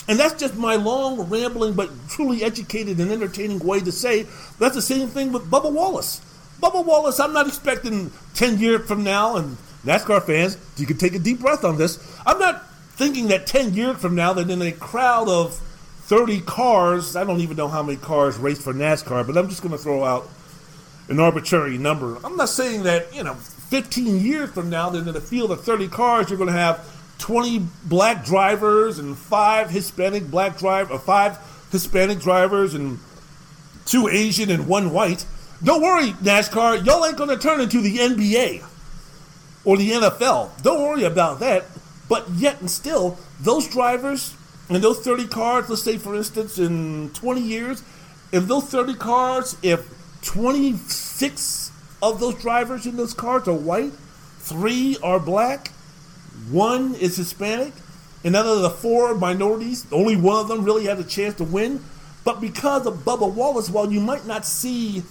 And that's just my long, rambling, but truly educated and entertaining way to say that's the same thing with Bubba Wallace. Bubba Wallace, I'm not expecting 10 years from now, and NASCAR fans, you can take a deep breath on this. I'm not thinking that 10 years from now, that in a crowd of 30 cars, I don't even know how many cars race for NASCAR, but I'm just going to throw out an arbitrary number. I'm not saying that, you know, 15 years from now, then in a field of 30 cars, you're going to have 20 black drivers and five Hispanic black driver, uh, five Hispanic drivers and two Asian and one white. Don't worry, NASCAR, y'all ain't going to turn into the NBA or the NFL. Don't worry about that. But yet and still, those drivers and those 30 cars, let's say for instance, in 20 years, if those 30 cars, if 26 of those drivers in those cars are white, three are black, one is Hispanic, and out of the four minorities, only one of them really had a chance to win. But because of Bubba Wallace, while you might not see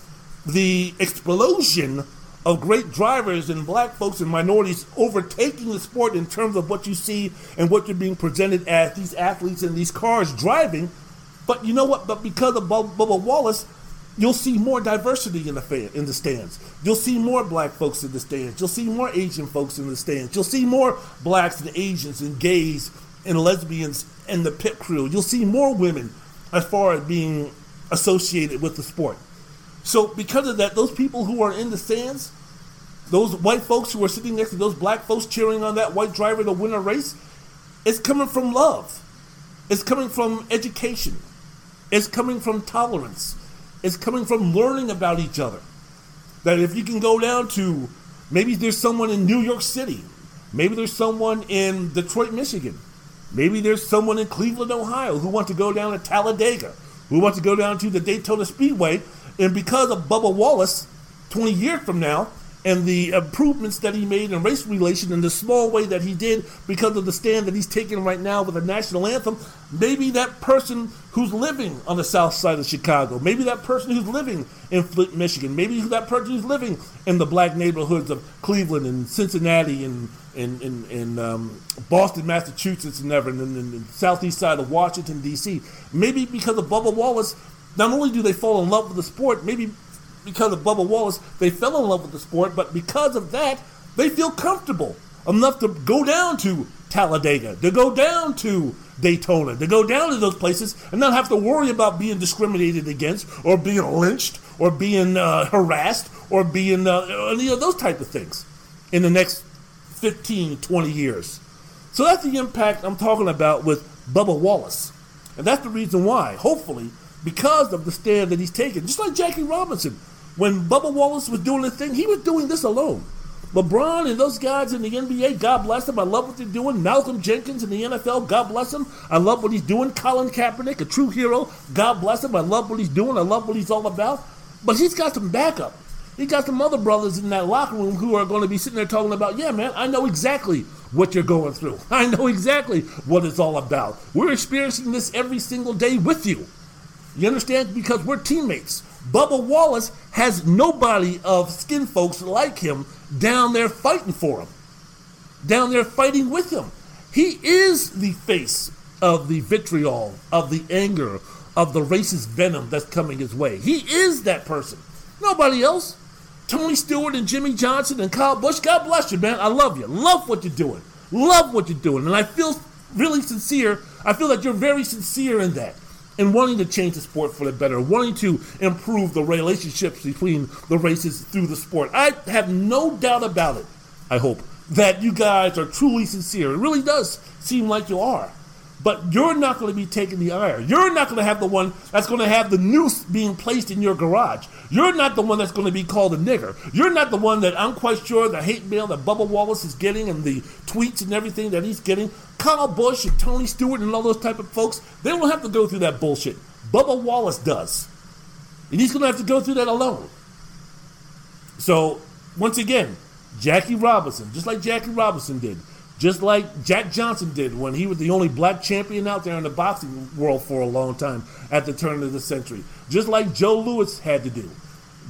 the explosion of great drivers and black folks and minorities overtaking the sport in terms of what you see and what you're being presented as these athletes in these cars driving. But you know what? But because of Bubba Wallace, You'll see more diversity in the fan, in the stands. You'll see more black folks in the stands. You'll see more Asian folks in the stands. You'll see more blacks and Asians and gays and lesbians in the pit crew. You'll see more women as far as being associated with the sport. So because of that, those people who are in the stands, those white folks who are sitting next to those black folks cheering on that white driver to win a race, it's coming from love. It's coming from education. It's coming from tolerance is coming from learning about each other. That if you can go down to maybe there's someone in New York City, maybe there's someone in Detroit, Michigan, maybe there's someone in Cleveland, Ohio who wants to go down to Talladega, who wants to go down to the Daytona Speedway, and because of Bubba Wallace, 20 years from now, and the improvements that he made in race relations in the small way that he did because of the stand that he's taking right now with the national anthem, maybe that person who's living on the south side of Chicago, maybe that person who's living in Flint, Michigan, maybe that person who's living in the black neighborhoods of Cleveland and Cincinnati and in, in, in um, Boston, Massachusetts, and ever, and in the southeast side of Washington, D.C. Maybe because of Bubba Wallace, not only do they fall in love with the sport, maybe because of Bubba Wallace, they fell in love with the sport, but because of that, they feel comfortable enough to go down to Talladega, to go down to Daytona, to go down to those places and not have to worry about being discriminated against or being lynched or being uh, harassed or being uh, any of those type of things in the next 15, 20 years. So that's the impact I'm talking about with Bubba Wallace. And that's the reason why, hopefully, because of the stand that he's taken, just like Jackie Robinson. When Bubba Wallace was doing the thing, he was doing this alone. LeBron and those guys in the NBA, God bless them. I love what they're doing. Malcolm Jenkins in the NFL, God bless him. I love what he's doing. Colin Kaepernick, a true hero, God bless him. I love what he's doing. I love what he's all about. But he's got some backup. He got some other brothers in that locker room who are going to be sitting there talking about, yeah, man, I know exactly what you're going through. I know exactly what it's all about. We're experiencing this every single day with you. You understand? Because we're teammates. Bubba Wallace has nobody of skin folks like him down there fighting for him, down there fighting with him. He is the face of the vitriol, of the anger, of the racist venom that's coming his way. He is that person. Nobody else. Tony Stewart and Jimmie Johnson and Kyle Busch, God bless you, man. I love you. Love what you're doing. Love what you're doing. And I feel really sincere. I feel that you're very sincere in that. In wanting to change the sport for the better, wanting to improve the relationships between the races through the sport. I have no doubt about it, I hope, that you guys are truly sincere. It really does seem like you are. But you're not going to be taking the ire. You're not going to have the one that's going to have the noose being placed in your garage. You're not the one that's going to be called a nigger. You're not the one that I'm quite sure the hate mail that Bubba Wallace is getting and the tweets and everything that he's getting. Kyle Busch and Tony Stewart and all those type of folks, they don't have to go through that bullshit. Bubba Wallace does. And he's going to have to go through that alone. So, once again, Jackie Robinson, just like Jackie Robinson did, just like Jack Johnson did when he was the only black champion out there in the boxing world for a long time at the turn of the century. Just like Joe Louis had to do.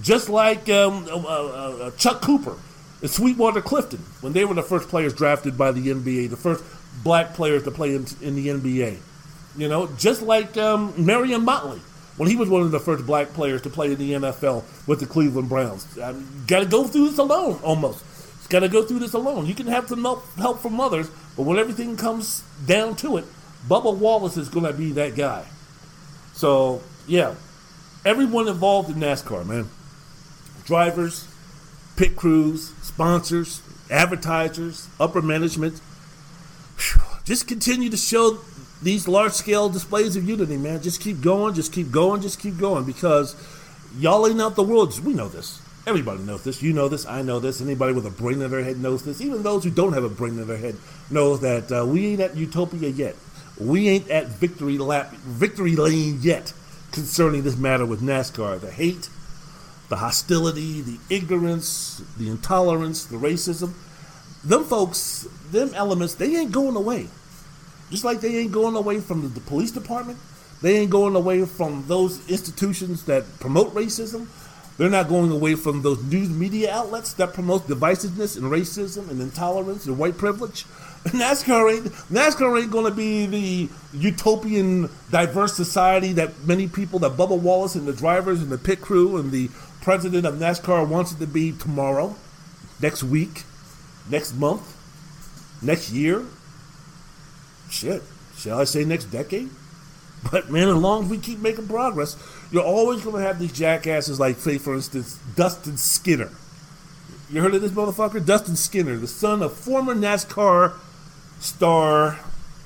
Just like um, uh, uh, uh, Chuck Cooper and Sweetwater Clifton when they were the first players drafted by the NBA, the first black players to play in, in the NBA. You know, just like um, Marion Motley when he was one of the first black players to play in the NFL with the Cleveland Browns. Got to go through this alone almost got to go through this alone. You can have some help help from others, but when everything comes down to it, Bubba Wallace is going to be that guy. So, yeah, everyone involved in NASCAR, man. Drivers, pit crews, sponsors, advertisers, upper management. Just continue to show these large scale displays of unity, man. Just keep going, just keep going, just keep going because y'all ain't out the world. We know this. Everybody knows this. You know this. I know this. Anybody with a brain in their head knows this. Even those who don't have a brain in their head know that uh, we ain't at utopia yet. We ain't at victory lap, victory lane yet concerning this matter with NASCAR. The hate, the hostility, the ignorance, the intolerance, the racism. Them folks, them elements, they ain't going away. Just like they ain't going away from the, the police department. They ain't going away from those institutions that promote racism. They're not going away from those news media outlets that promote divisiveness and racism and intolerance and white privilege. NASCAR ain't NASCAR ain't going to be the utopian diverse society that many people, that Bubba Wallace and the drivers and the pit crew and the president of NASCAR wants it to be tomorrow, next week, next month, next year. Shit, shall I say next decade? But man, as long as we keep making progress, you're always going to have these jackasses like, say, for instance, Dustin Skinner. You heard of this motherfucker? Dustin Skinner, the son of former NASCAR star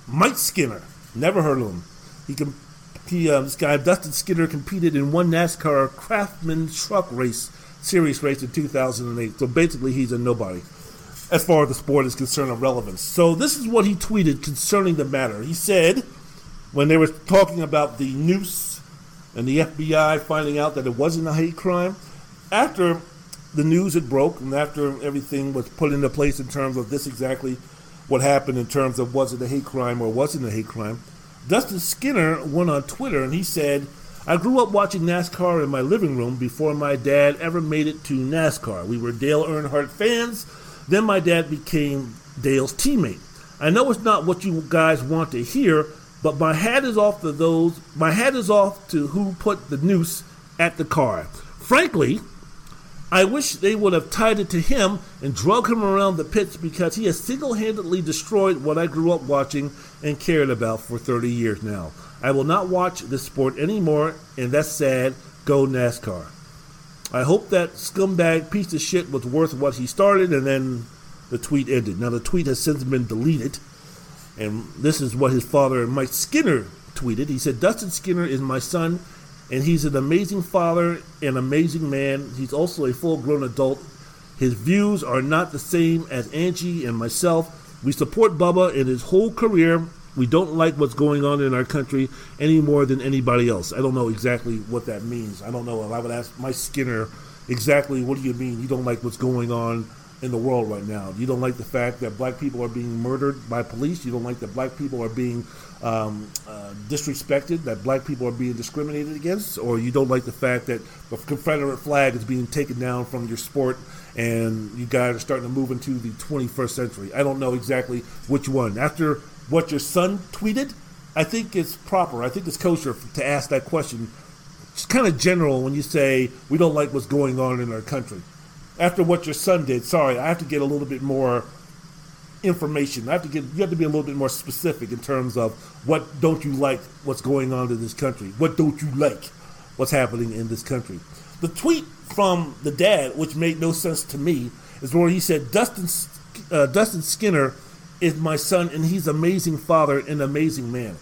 Mike Skinner. Never heard of him. He can. He, uh, this guy Dustin Skinner competed in one NASCAR Craftsman Truck Race Series race in 2008. So basically, he's a nobody as far as the sport is concerned of relevance. So this is what he tweeted concerning the matter. He said when they were talking about the noose and the FBI finding out that it wasn't a hate crime, after the news had broke and after everything was put into place in terms of this exactly what happened in terms of was it a hate crime or wasn't a hate crime, Dustin Skinner went on Twitter and he said, I grew up watching NASCAR in my living room before my dad ever made it to NASCAR. We were Dale Earnhardt fans. Then my dad became Dale's teammate. I know it's not what you guys want to hear, but my hat is off to those. My hat is off to who put the noose at the car. Frankly, I wish they would have tied it to him and drug him around the pits because he has single handedly destroyed what I grew up watching and cared about for 30 years now. I will not watch this sport anymore, and that's sad. Go NASCAR. I hope that scumbag piece of shit was worth what he started, and then the tweet ended. Now, the tweet has since been deleted. And this is what his father, Mike Skinner, tweeted. He said, Dustin Skinner is my son, and he's an amazing father, an amazing man. He's also a full grown adult. His views are not the same as Angie and myself. We support Bubba in his whole career. We don't like what's going on in our country any more than anybody else. I don't know exactly what that means. I don't know. If I would ask Mike Skinner exactly what do you mean you don't like what's going on in the world right now. You don't like the fact that black people are being murdered by police. You don't like that black people are being um, uh, disrespected, that black people are being discriminated against, or you don't like the fact that the Confederate flag is being taken down from your sport and you guys are starting to move into the 21st century. I don't know exactly which one. After what your son tweeted, I think it's proper. I think it's kosher to ask that question. It's kind of general when you say we don't like what's going on in our country after what your son did, sorry, I have to get a little bit more information. I have to get you have to be a little bit more specific in terms of what don't you like what's going on in this country. What don't you like what's happening in this country. The tweet from the dad, which made no sense to me, is where he said Dustin uh, Dustin Skinner is my son and he's amazing father and amazing man.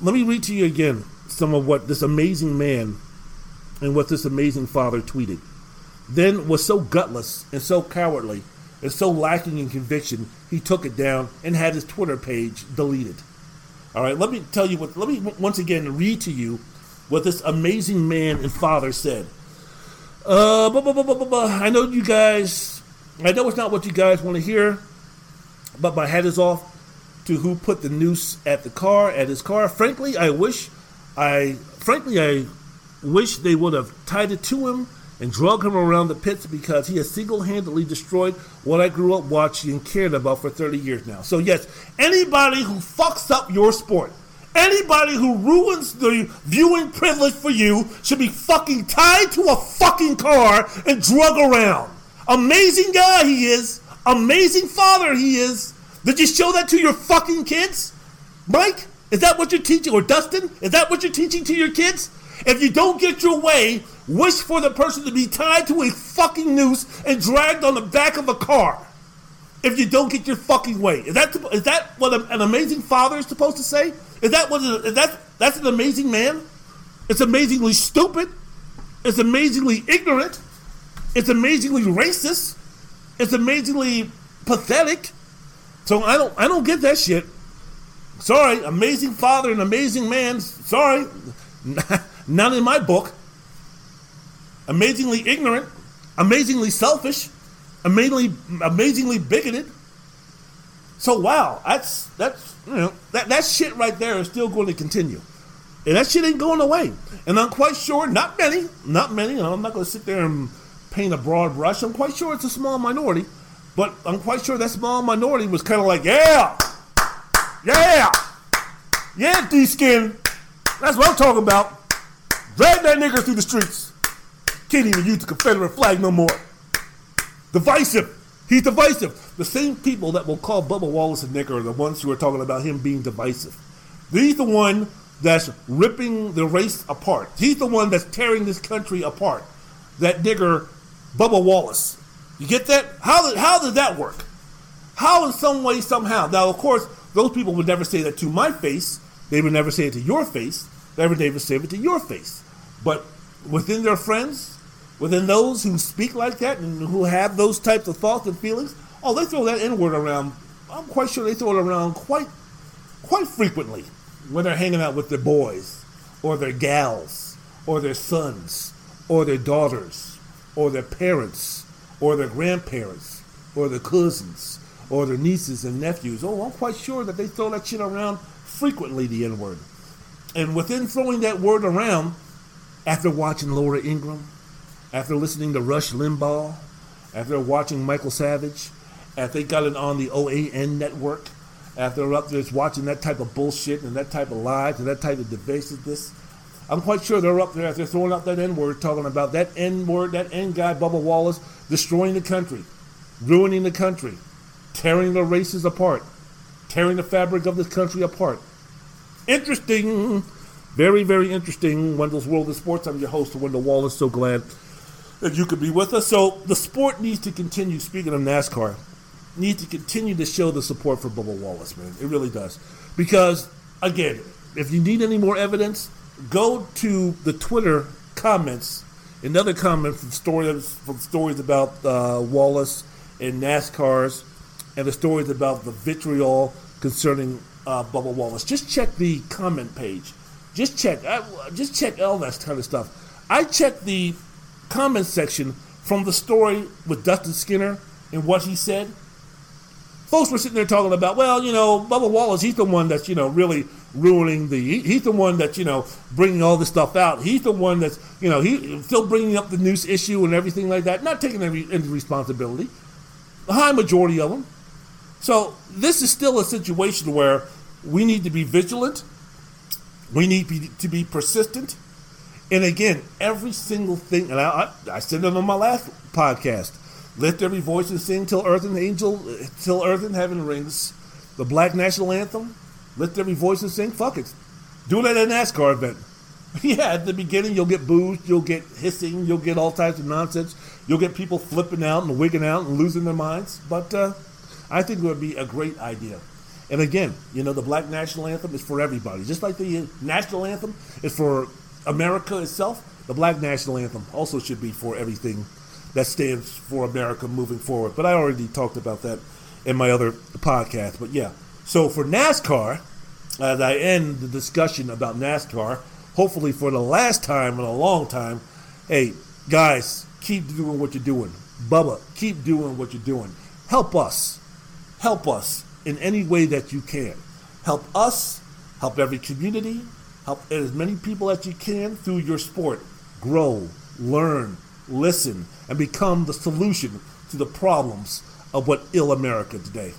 Let me read to you again some of what this amazing man and what this amazing father tweeted. Then was so gutless and so cowardly and so lacking in conviction, he took it down and had his Twitter page deleted. All right, let me tell you what, let me once again read to you what this amazing man and father said. Uh, blah, blah, blah, I know you guys, I know it's not what you guys want to hear, but my hat is off to who put the noose at the car, at his car. Frankly, I wish, I, frankly, I wish they would have tied it to him and drug him around the pits because he has single handedly destroyed what I grew up watching and cared about for 30 years now. So, yes, anybody who fucks up your sport, anybody who ruins the viewing privilege for you should be fucking tied to a fucking car and drug around. Amazing guy he is, amazing father he is. Did you show that to your fucking kids? Mike, is that what you're teaching? Or Dustin, is that what you're teaching to your kids? If you don't get your way, wish for the person to be tied to a fucking noose and dragged on the back of a car. If you don't get your fucking way, is that is that what an amazing father is supposed to say? Is that what is that that's an amazing man? It's amazingly stupid. It's amazingly ignorant. It's amazingly racist. It's amazingly pathetic. So I don't I don't get that shit. Sorry, amazing father and amazing man. Sorry. Not in my book. Amazingly ignorant, amazingly selfish, amazingly amazingly bigoted. So wow, that's that's you know that that shit right there is still going to continue, and that shit ain't going away. And I'm quite sure, not many, not many. I'm not going to sit there and paint a broad brush. I'm quite sure it's a small minority, but I'm quite sure that small minority was kind of like, yeah, yeah, yeah, D skin. That's what I'm talking about. Drag that nigger through the streets. Can't even use the Confederate flag no more. Divisive. He's divisive. The same people that will call Bubba Wallace a nigger are the ones who are talking about him being divisive. He's the one that's ripping the race apart. He's the one that's tearing this country apart. That nigger, Bubba Wallace. You get that? How how did that work? How, in some way, somehow? Now, of course, those people would never say that to my face. They would never say it to your face. They would never say it to your face. But within their friends, within those who speak like that and who have those types of thoughts and feelings, oh, they throw that N word around. I'm quite sure they throw it around quite, quite frequently when they're hanging out with their boys, or their gals, or their sons, or their daughters, or their parents, or their grandparents, or their cousins, or their nieces and nephews. Oh, I'm quite sure that they throw that shit around frequently, the N word. And within throwing that word around, after watching Laura Ingraham, after listening to Rush Limbaugh, after watching Michael Savage, after they got it on the OAN network, after up there watching that type of bullshit and that type of lies and that type of divisiveness, I'm quite sure they're up there after throwing out that N word, talking about that N word, that N guy, Bubba Wallace, destroying the country, ruining the country, tearing the races apart, tearing the fabric of this country apart. Interesting very, very interesting. Wendell's World of Sports. I'm your host, Wendell Wallace. So glad that you could be with us. So the sport needs to continue. Speaking of NASCAR, needs to continue to show the support for Bubba Wallace, man. It really does. Because again, if you need any more evidence, go to the Twitter comments. Another comment from stories from stories about uh, Wallace and NASCAR's, and the stories about the vitriol concerning uh, Bubba Wallace. Just check the comment page just check. I, just check all that kind of stuff. I checked the comment section from the story with Dustin Skinner and what he said. Folks were sitting there talking about, well, you know, Bubba Wallace, he's the one that's, you know, really ruining the. he's the one that's, you know, bringing all this stuff out. He's the one that's, you know, he still bringing up the noose issue and everything like that, not taking any, any responsibility. The high majority of them. So this is still a situation where we need to be vigilant we need be, to be persistent. And again, every single thing, and I, I, I said it on my last podcast, Lift every voice and sing till earth and angel, till earth and heaven rings. The black national anthem. Lift every voice and sing. Fuck it. Do it at a NASCAR event. Yeah, at the beginning you'll get booed, you'll get hissing, you'll get all types of nonsense. You'll get people flipping out and wigging out and losing their minds. But uh, I think it would be a great idea. And again, you know, the black national anthem is for everybody. Just like the national anthem is for America itself, the black national anthem also should be for everything that stands for America moving forward. But I already talked about that in my other podcast. But yeah, so for NASCAR, as I end the discussion about NASCAR, hopefully for the last time in a long time, hey, guys, keep doing what you're doing. Bubba, keep doing what you're doing. Help us. Help us in any way that you can. Help us, help every community, help as many people as you can through your sport. Grow, learn, listen, and become the solution to the problems of what ill America today.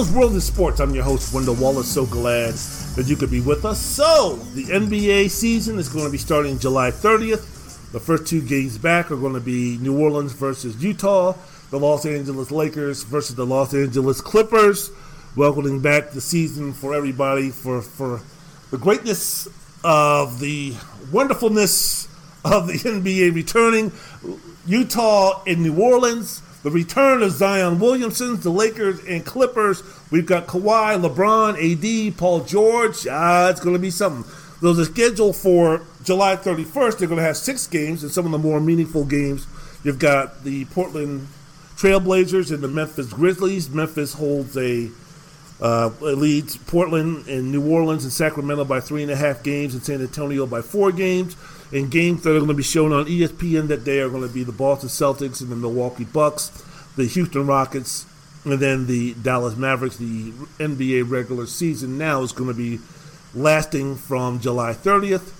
Wendell's World of Sports. I'm your host, Wendell Wallace. So glad that you could be with us. So, the NBA season is going to be starting July 30th. The first two games back are going to be New Orleans versus Utah, the Los Angeles Lakers versus the Los Angeles Clippers. Welcoming back the season for everybody for, for the greatness of the wonderfulness of the NBA returning. Utah in New Orleans the return of Zion Williamson, the Lakers and Clippers. We've got Kawhi, LeBron, AD, Paul George. Ah, it's going to be something. Those are scheduled for July 31st. They're going to have six games, and some of the more meaningful games. You've got the Portland Trailblazers and the Memphis Grizzlies. Memphis holds a uh, leads Portland and New Orleans and Sacramento by three and a half games, and San Antonio by four games. And games that are going to be shown on ESPN that day are going to be the Boston Celtics and the Milwaukee Bucks, the Houston Rockets, and then the Dallas Mavericks. The NBA regular season now is going to be lasting from July 30th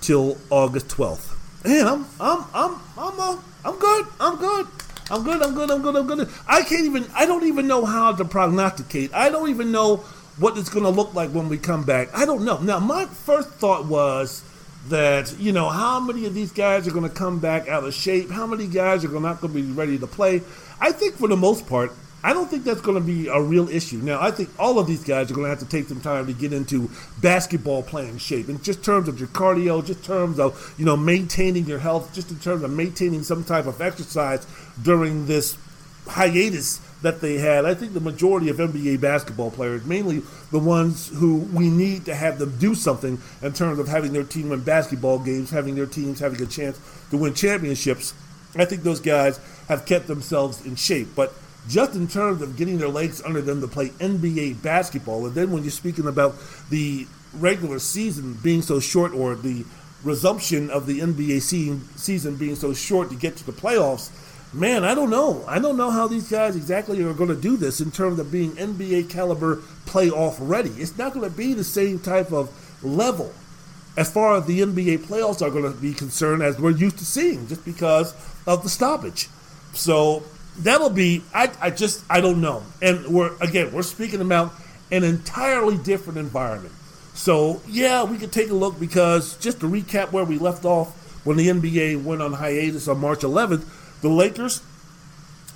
till August 12th. And I'm I'm I'm I'm uh, I'm good. I'm good. I'm good. I'm good. I'm good. I'm good. I can't even. I don't even know how to prognosticate. I don't even know what it's going to look like when we come back. I don't know. Now, my first thought was that you know how many of these guys are going to come back out of shape? How many guys are not going to be ready to play? I think for the most part i don't think that's going to be a real issue. Now i think all of these guys are going to have to take some time to get into basketball playing shape. In just terms of your cardio just terms of you know maintaining your health just in terms of maintaining some type of exercise during this hiatus that they had. I think the majority of NBA basketball players, mainly the ones who we need to have them do something in terms of having their team win basketball games, having their teams having a chance to win championships, I think those guys have kept themselves in shape. But just in terms of getting their legs under them to play NBA basketball, and then when you're speaking about the regular season being so short or the resumption of the NBA season being so short to get to the playoffs, man, I don't know. I don't know how these guys exactly are going to do this in terms of being NBA caliber playoff ready. It's not going to be the same type of level as far as the NBA playoffs are going to be concerned as we're used to seeing just because of the stoppage. So that'll be, I, I just, I don't know. And we're, again, we're speaking about an entirely different environment. So, yeah, we could take a look because just to recap where we left off when the NBA went on hiatus on March 11th, the Lakers,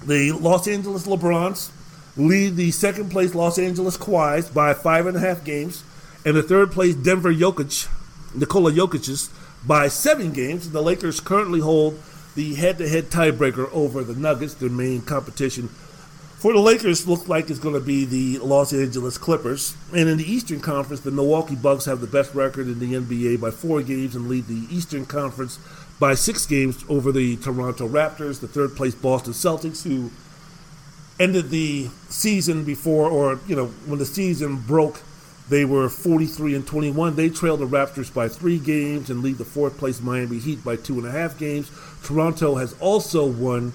the Los Angeles LeBrons, lead the second place Los Angeles Kawhis by five and a half games, and the third place Denver Jokic, Nikola Jokic's by seven games. The Lakers currently hold the head-to-head tiebreaker over the Nuggets, their main competition For the Lakers, looks like it's going to be the Los Angeles Clippers. And in the Eastern Conference, the Milwaukee Bucks have the best record in the NBA by four games and lead the Eastern Conference by six games over the Toronto Raptors, the third place Boston Celtics, who ended the season before, or, you know, when the season broke, they were 43 and 21. They trailed the Raptors by three games and lead the fourth place Miami Heat by two and a half games. Toronto has also won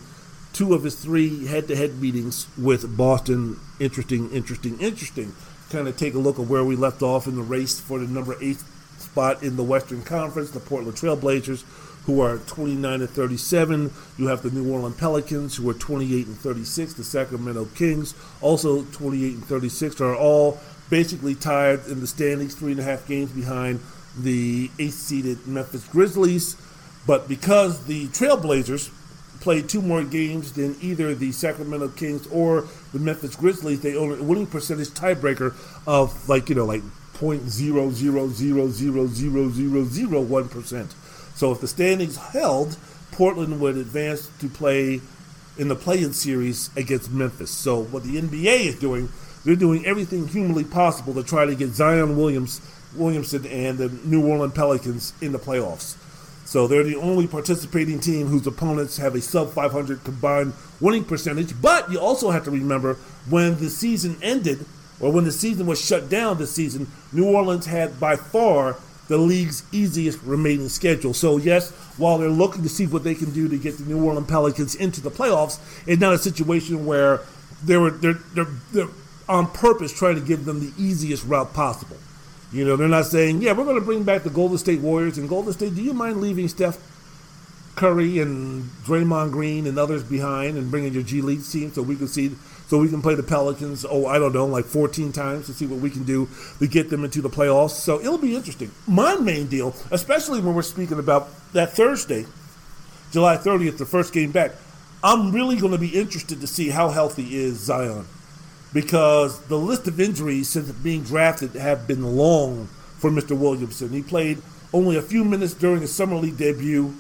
two of his three head-to-head meetings with Boston. Interesting, interesting, interesting. Kind of take a look at where we left off in the race for the number eight spot in the Western Conference. The Portland Trailblazers, who are 29 and 37. You have the New Orleans Pelicans, who are 28 and 36. The Sacramento Kings, also 28 and 36, are all basically tied in the standings, three and a half games behind the eighth seeded Memphis Grizzlies. But because the Trailblazers played two more games than either the Sacramento Kings or the Memphis Grizzlies, they own a winning percentage tiebreaker of like, you know, like point zero zero zero zero zero zero zero one percent. So if the standings held, Portland would advance to play in the play-in series against Memphis. So what the NBA is doing, they're doing everything humanly possible to try to get Zion Williams Williamson and the New Orleans Pelicans in the playoffs. So they're the only participating team whose opponents have a sub 500 combined winning percentage. But you also have to remember when the season ended, or when the season was shut down this season, New Orleans had by far the league's easiest remaining schedule. So yes, while they're looking to see what they can do to get the New Orleans Pelicans into the playoffs, it's not a situation where they were they're, they're, they're on purpose trying to give them the easiest route possible. You know, they're not saying, yeah, we're going to bring back the Golden State Warriors. And Golden State, do you mind leaving Steph Curry and Draymond Green and others behind and bringing your G League team so we can see, so we can play the Pelicans, oh, I don't know, like 14 times to see what we can do to get them into the playoffs. So it'll be interesting. My main deal, especially when we're speaking about that Thursday, July 30th, the first game back, I'm really going to be interested to see how healthy is Zion because the list of injuries since being drafted have been long for Mr. Williamson. He played only a few minutes during his summer league debut,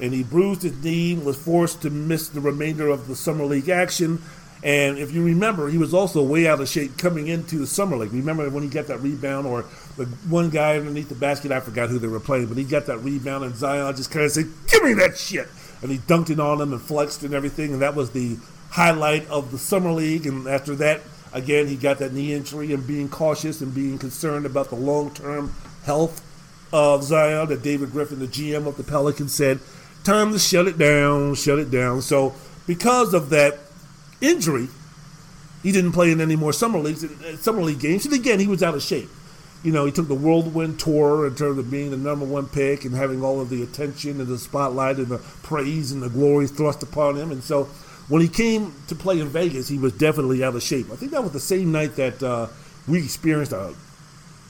and he bruised his knee was forced to miss the remainder of the summer league action. And if you remember, he was also way out of shape coming into the summer league. Remember when he got that rebound, or the one guy underneath the basket? I forgot who they were playing, but he got that rebound, and Zion just kind of said, "Give me that shit!" And he dunked it on him and flexed and everything, and that was the highlight of the summer league. And after that, Again, he got that knee injury and being cautious and being concerned about the long term health of Zion that David Griffin, the GM of the Pelicans, said, time to shut it down, shut it down. So, because of that injury, he didn't play in any more summer leagues, uh, summer league games. And again, he was out of shape. You know, he took the whirlwind tour in terms of being the number one pick and having all of the attention and the spotlight and the praise and the glory thrust upon him. And so when he came to play in Vegas, he was definitely out of shape. I think that was the same night that uh, we experienced a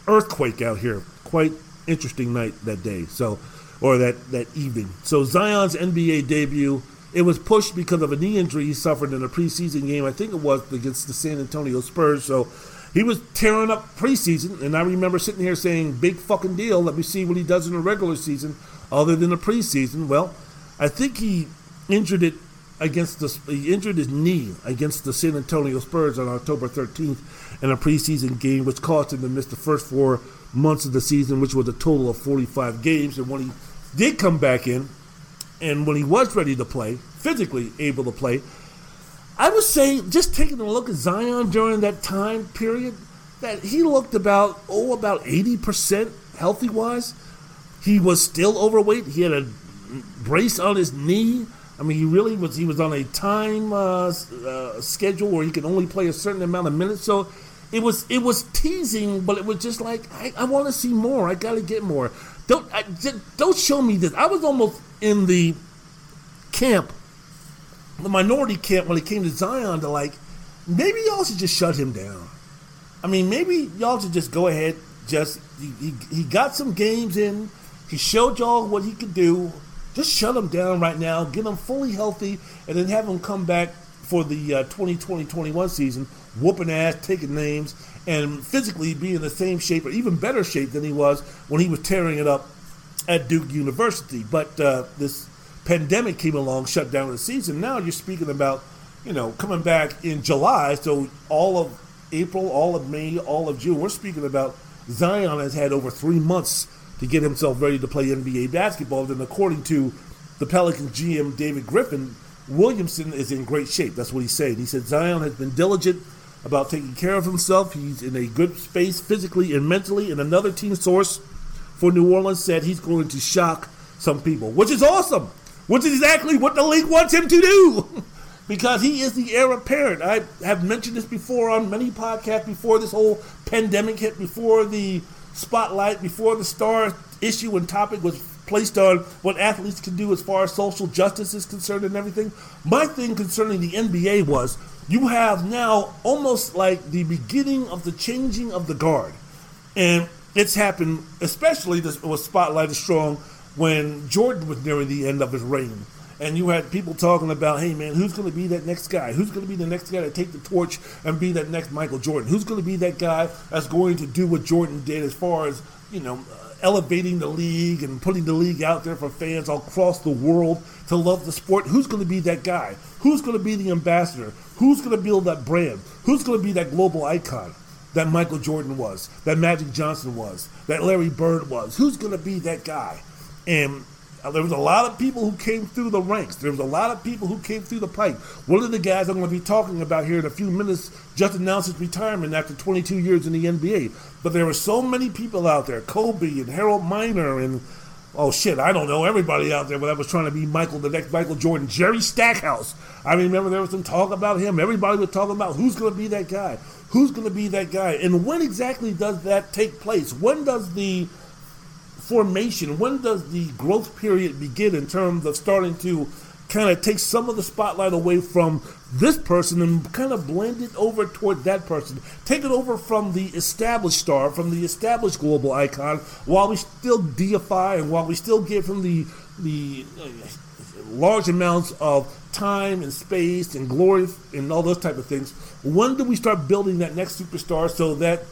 earthquake out here. Quite interesting night that day. So, or that that evening. So Zion's NBA debut. It was pushed because of a knee injury he suffered in a preseason game. I think it was against the San Antonio Spurs. So he was tearing up preseason, and I remember sitting here saying, "Big fucking deal. Let me see what he does in the regular season, other than the preseason." Well, I think he injured it against the he injured his knee against the San Antonio Spurs on October 13th in a preseason game, which caused him to miss the first four months of the season, which was a total of 45 games. And when he did come back in, and when he was ready to play, physically able to play, I would say just taking a look at Zion during that time period, that he looked about oh about 80% healthy wise. He was still overweight. He had a brace on his knee I mean, he really was. He was on a time uh, uh, schedule where he could only play a certain amount of minutes. So it was it was teasing, but it was just like I, I want to see more. I got to get more. Don't I, just, don't show me this. I was almost in the camp, the minority camp when it came to Zion. To like, maybe y'all should just shut him down. I mean, maybe y'all should just go ahead. Just he, he, he got some games in. He showed y'all what he could do just shut him down right now, get him fully healthy, and then have him come back for the uh, 2020-21 season, whooping ass, taking names, and physically be in the same shape or even better shape than he was when he was tearing it up at Duke University. But uh, this pandemic came along, shut down the season. Now you're speaking about you know, coming back in July, so all of April, all of May, all of June, we're speaking about Zion has had over three months to get himself ready to play NBA basketball. And according to the Pelicans GM David Griffin, Williamson is in great shape. That's what he said. He said Zion has been diligent about taking care of himself. He's in a good space physically and mentally. And another team source for New Orleans said he's going to shock some people, which is awesome, which is exactly what the league wants him to do. because he is the heir apparent. I have mentioned this before on many podcasts before this whole pandemic hit, before the spotlight, before the star issue and topic was placed on what athletes can do as far as social justice is concerned and everything. My thing concerning the NBA was you have now almost like the beginning of the changing of the guard. And it's happened, especially this was spotlighted strong when Jordan was nearing the end of his reign. And you had people talking about, hey man, who's going to be that next guy? Who's going to be the next guy to take the torch and be that next Michael Jordan? Who's going to be that guy that's going to do what Jordan did as far as, you know, elevating the league and putting the league out there for fans all across the world to love the sport. Who's going to be that guy? Who's going to be the ambassador? Who's going to build that brand? Who's going to be that global icon that Michael Jordan was, that Magic Johnson was, that Larry Bird was? Who's going to be that guy? And uh, there was a lot of people who came through the ranks. There was a lot of people who came through the pipe. One of the guys I'm going to be talking about here in a few minutes just announced his retirement after 22 years in the NBA. But there were so many people out there Kobe and Harold Miner and, oh shit, I don't know, everybody out there but I was trying to be Michael, the next Michael Jordan. Jerry Stackhouse. I remember there was some talk about him. Everybody was talking about who's going to be that guy. Who's going to be that guy? And when exactly does that take place? When does the formation, when does the growth period begin in terms of starting to kind of take some of the spotlight away from this person and kind of blend it over toward that person. Take it over from the established star, from the established global icon, while we still deify and while we still give him the the uh, large amounts of time and space and glory and all those type of things. When do we start building that next superstar so that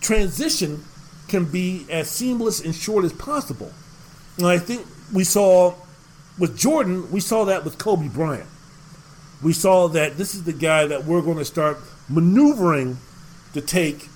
transition can be as seamless and short as possible. And I think we saw with Jordan, we saw that with Kobe Bryant. We saw that this is the guy that we're going to start maneuvering to take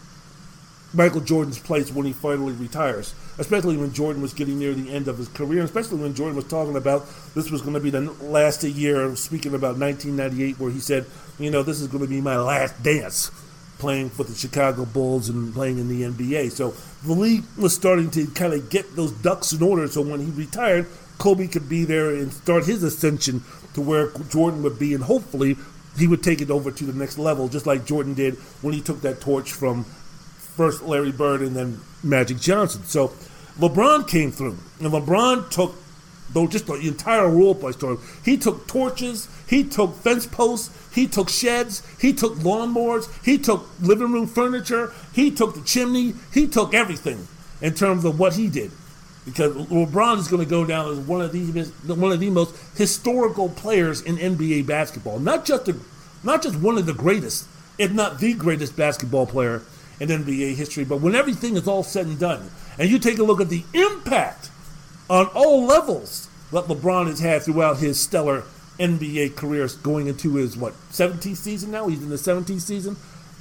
Michael Jordan's place when he finally retires, especially when Jordan was getting near the end of his career, especially when Jordan was talking about this was going to be the last year, speaking about 1998, where he said, you know, this is going to be my last dance playing for the Chicago Bulls and playing in the NBA. So the league was starting to kind of get those ducks in order. So when he retired, Kobe could be there and start his ascension to where Jordan would be, and hopefully he would take it over to the next level, just like Jordan did when he took that torch from first Larry Bird and then Magic Johnson. So LeBron came through, and LeBron took though just the entire role play story. He took torches, he took fence posts, he took sheds, he took lawnmowers, he took living room furniture, he took the chimney, he took everything in terms of what he did. Because LeBron is going to go down as one of the one of the most historical players in NBA basketball. Not just the, not just one of the greatest, if not the greatest basketball player in NBA history. But when everything is all said and done, and you take a look at the impact on all levels that LeBron has had throughout his stellar NBA career going into his what 17th season now. He's in the 17th season.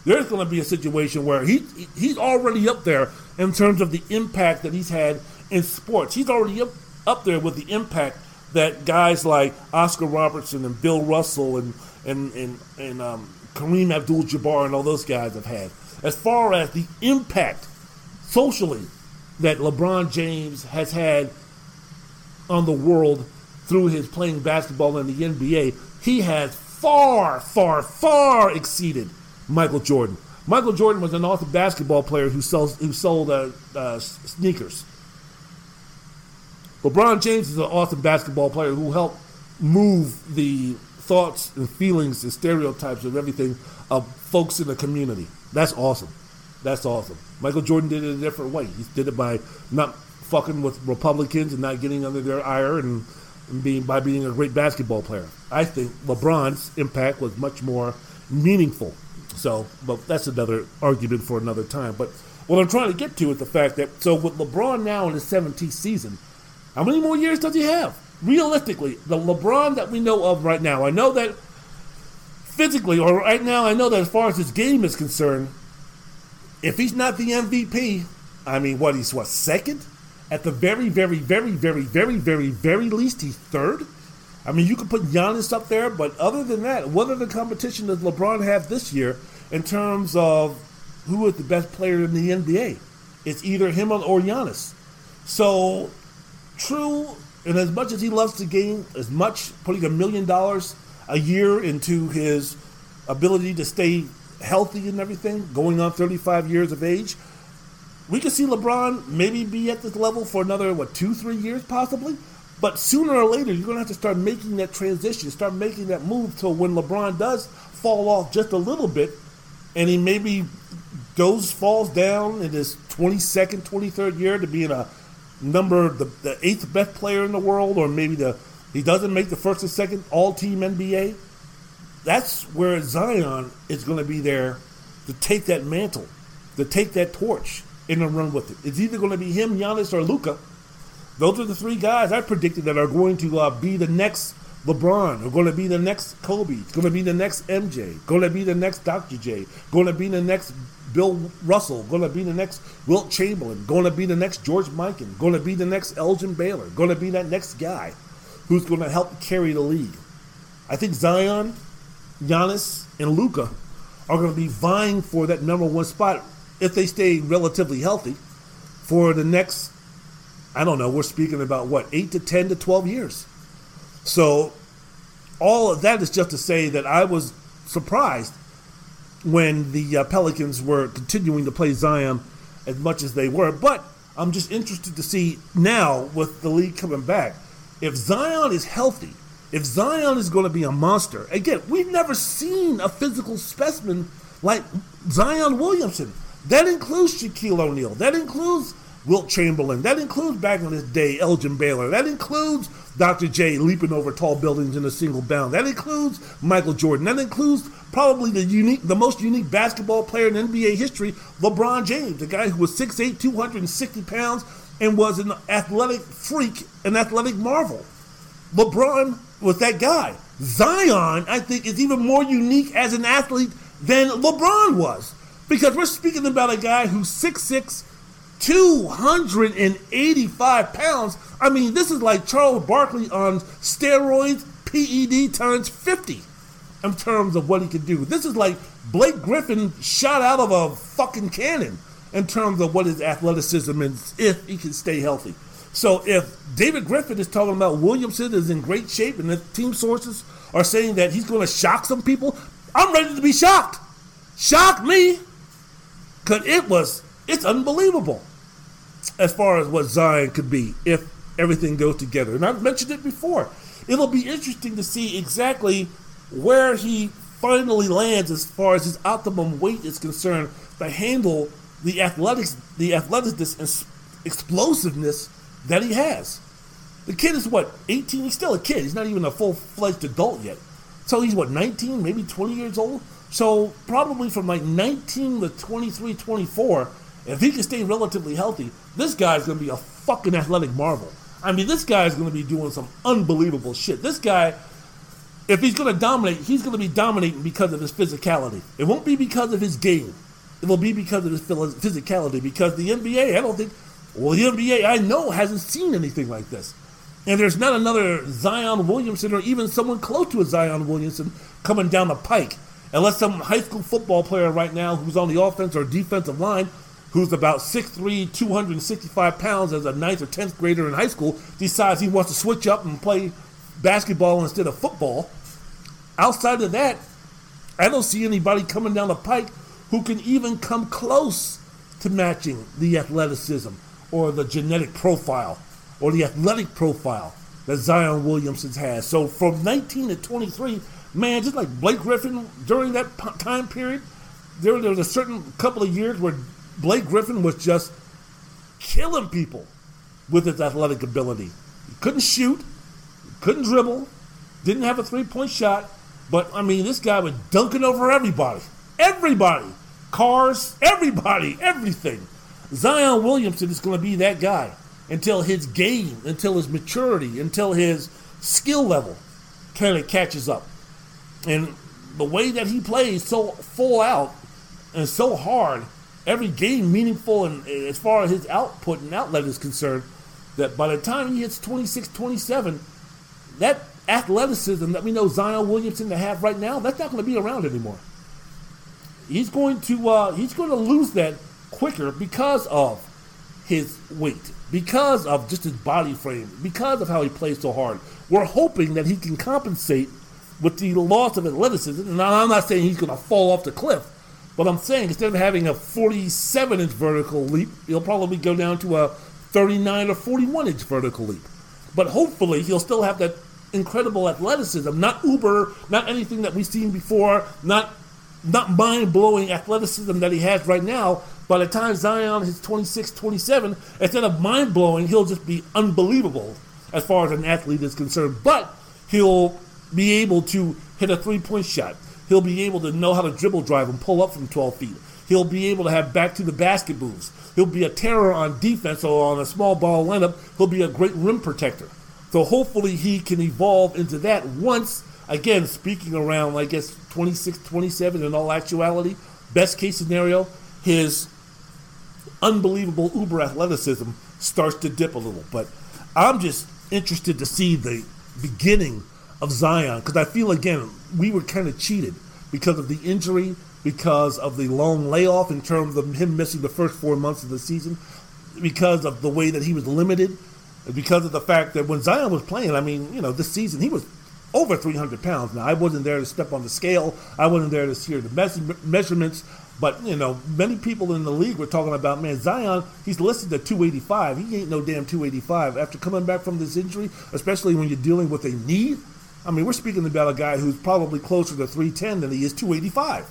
There's going to be a situation where he he's already up there in terms of the impact that he's had in sports. He's already up, up there with the impact that guys like Oscar Robertson and Bill Russell and and and, and um, Kareem Abdul-Jabbar and all those guys have had. As far as the impact socially that LeBron James has had on the world through his playing basketball in the NBA, he has far, far, far exceeded Michael Jordan. Michael Jordan was an awesome basketball player who, sells, who sold uh, uh, sneakers. LeBron James is an awesome basketball player who helped move the thoughts and feelings and stereotypes of everything of folks in the community. That's awesome. That's awesome. Michael Jordan did it a different way. He did it by not fucking with Republicans and not getting under their ire and, being by being a great basketball player. I think LeBron's impact was much more meaningful. So, but that's another argument for another time. But what I'm trying to get to is the fact that so with LeBron now in his 17th season, how many more years does he have? Realistically, the LeBron that we know of right now, I know that physically, or right now, I know that as far as his game is concerned, if he's not the MVP, I mean, what he's what second? At the very, very, very, very, very, very, very least, he's third. I mean, you could put Giannis up there, but other than that, what other competition does LeBron have this year in terms of who is the best player in the NBA? It's either him or Giannis. So, true, and as much as he loves the game, as much putting a million dollars a year into his ability to stay healthy and everything, going on 35 years of age, we could see LeBron maybe be at this level for another, what, two, three years possibly? But sooner or later, you're going to have to start making that transition, start making that move to when LeBron does fall off just a little bit, and he maybe goes, falls down in his 22nd, 23rd year to being a number, the, the eighth best player in the world, or maybe the he doesn't make the first and second all team NBA. That's where Zion is going to be there to take that mantle, to take that torch, and to run with it. It's either going to be him, Giannis, or Luka. Those are the three guys I predicted that are going to uh, be the next LeBron, are going to be the next Kobe, going to be the next MJ, going to be the next Dr. J, going to be the next Bill Russell, going to be the next Wilt Chamberlain, going to be the next George Mikan, going to be the next Elgin Baylor, going to be that next guy who's going to help carry the league. I think Zion, Giannis, and Luka are going to be vying for that number one spot if they stay relatively healthy for the next, I don't know, we're speaking about what, 8 to 10 to 12 years. So, all of that is just to say that I was surprised when the uh, Pelicans were continuing to play Zion as much as they were. But I'm just interested to see now with the league coming back if Zion is healthy, if Zion is going to be a monster, again, we've never seen a physical specimen like Zion Williamson. That includes Shaquille O'Neal. That includes Wilt Chamberlain. That includes back in this day Elgin Baylor. That includes Dr. J leaping over tall buildings in a single bound. That includes Michael Jordan. That includes probably the unique, the most unique basketball player in NBA history, LeBron James, the guy who was 6'8", 260 pounds, and was an athletic freak, an athletic marvel. LeBron was that guy. Zion, I think, is even more unique as an athlete than LeBron was. Because we're speaking about a guy who's 6'6, 285 pounds. I mean, this is like Charles Barkley on steroids, PED times 50 in terms of what he can do. This is like Blake Griffin shot out of a fucking cannon in terms of what his athleticism is if he can stay healthy. So if David Griffin is talking about Williamson is in great shape and the team sources are saying that he's going to shock some people, I'm ready to be shocked. Shock me. Because it was, it's unbelievable as far as what Zion could be if everything goes together. And I've mentioned it before. It'll be interesting to see exactly where he finally lands as far as his optimum weight is concerned to handle the athletics, the athleticism and explosiveness that he has. The kid is what 18. He's still a kid. He's not even a full fledged adult yet. So he's what 19, maybe 20 years old. So probably from like 19 to 23, 24, if he can stay relatively healthy, this guy's gonna be a fucking athletic marvel. I mean, this guy's gonna be doing some unbelievable shit. This guy, if he's gonna dominate, he's gonna be dominating because of his physicality. It won't be because of his game it will be because of his physicality. Because the NBA, I don't think, well, the NBA I know hasn't seen anything like this. And there's not another Zion Williamson or even someone close to a Zion Williamson coming down the pike. Unless some high school football player right now who's on the offense or defensive line, who's about 6'3, 265 pounds as a ninth or 10th grader in high school, decides he wants to switch up and play basketball instead of football. Outside of that, I don't see anybody coming down the pike who can even come close to matching the athleticism or the genetic profile or the athletic profile that Zion Williamson has. So from 19 to 23, man, just like Blake Griffin during that time period, there, there was a certain couple of years where Blake Griffin was just killing people with his athletic ability. He couldn't shoot, couldn't dribble, didn't have a three point shot, but I mean, this guy was dunking over everybody. Everybody. Cars, everybody, everything. Zion Williamson is going to be that guy until his game, until his maturity, until his skill level kind of catches up. And the way that he plays so full out and so hard, every game meaningful and as far as his output and outlet is concerned, that by the time he hits 26, 27, that athleticism that we know Zion Williamson to have right now, that's not going to be around anymore. He's going to uh, he's going to lose that quicker because of his weight, because of just his body frame, because of how he plays so hard. We're hoping that he can compensate with the loss of athleticism. And I'm not saying he's going to fall off the cliff, but I'm saying instead of having a 47 inch vertical leap, he'll probably go down to a 39 or 41 inch vertical leap. But hopefully, he'll still have that incredible athleticism, not uber, not anything that we've seen before, not not mind blowing athleticism that he has right now. By the time Zion is 26, 27, instead of mind blowing, he'll just be unbelievable as far as an athlete is concerned. But he'll be able to hit a three point shot. He'll be able to know how to dribble drive and pull up from 12 feet. He'll be able to have back to the basket moves. He'll be a terror on defense or on a small ball lineup. He'll be a great rim protector. So hopefully he can evolve into that once, again, speaking around, I guess, 26, 27 in all actuality. Best case scenario, his unbelievable uber athleticism starts to dip a little. But I'm just interested to see the beginning of Zion because I feel, again, we were kind of cheated because of the injury, because of the long layoff in terms of him missing the first four months of the season, because of the way that he was limited, because of the fact that when Zion was playing, I mean, you know, this season he was over 300 pounds. Now, I wasn't there to step on the scale, I wasn't there to hear the measurements. But you know, many people in the league were talking about, man, Zion. He's listed at 285. He ain't no damn 285 after coming back from this injury, especially when you're dealing with a knee. I mean, we're speaking about a guy who's probably closer to 310 than he is 285.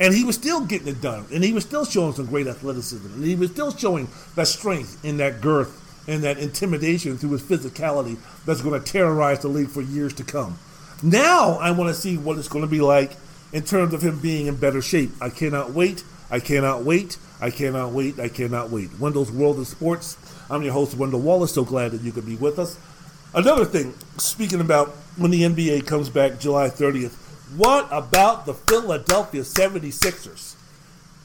And he was still getting it done. And he was still showing some great athleticism. And he was still showing that strength in that girth and that intimidation through his physicality that's going to terrorize the league for years to come. Now I want to see what it's going to be like in terms of him being in better shape. I cannot wait. I cannot wait. I cannot wait. I cannot wait. Wendell's World of Sports. I'm your host, Wendell Wallace. So glad that you could be with us. Another thing, speaking about when the NBA comes back July 30th, what about the Philadelphia 76ers?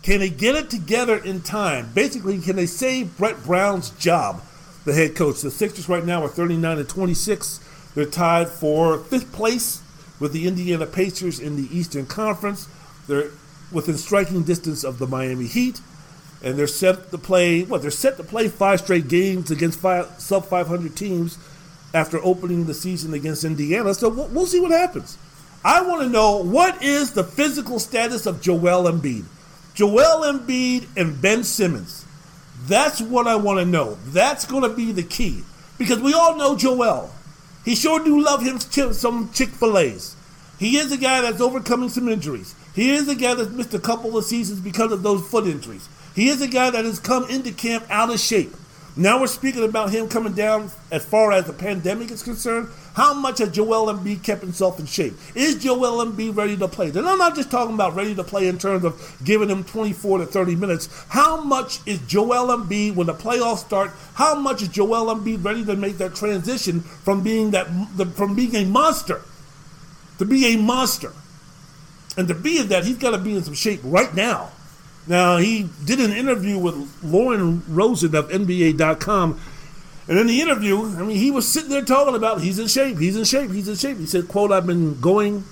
Can they get it together in time? Basically, can they save Brett Brown's job, the head coach? The Sixers right now are 39 and 26. They're tied for fifth place with the Indiana Pacers in the Eastern Conference. They're within striking distance of the Miami Heat, and they're set to play. What they're set to play five straight games against five, sub 500 teams after opening the season against Indiana. So we'll, we'll see what happens. I want to know what is the physical status of Joel Embiid. Joel Embiid and Ben Simmons. That's what I want to know. That's going to be the key because we all know Joel. He sure do love him some Chick fil A's. He is a guy that's overcoming some injuries. He is a guy that's missed a couple of seasons because of those foot injuries. He is a guy that has come into camp out of shape. Now we're speaking about him coming down as far as the pandemic is concerned. How much has Joel Embiid kept himself in shape? Is Joel Embiid ready to play? And I'm not just talking about ready to play in terms of giving him 24 to 30 minutes. How much is Joel Embiid when the playoffs start? How much is Joel Embiid ready to make that transition from being that from being a monster to be a monster? And to be in that, he's got to be in some shape right now. Now, he did an interview with Lauren Rosen of NBA.com. And in the interview, I mean, he was sitting there talking about he's in shape, he's in shape, he's in shape. He said, quote, I've been going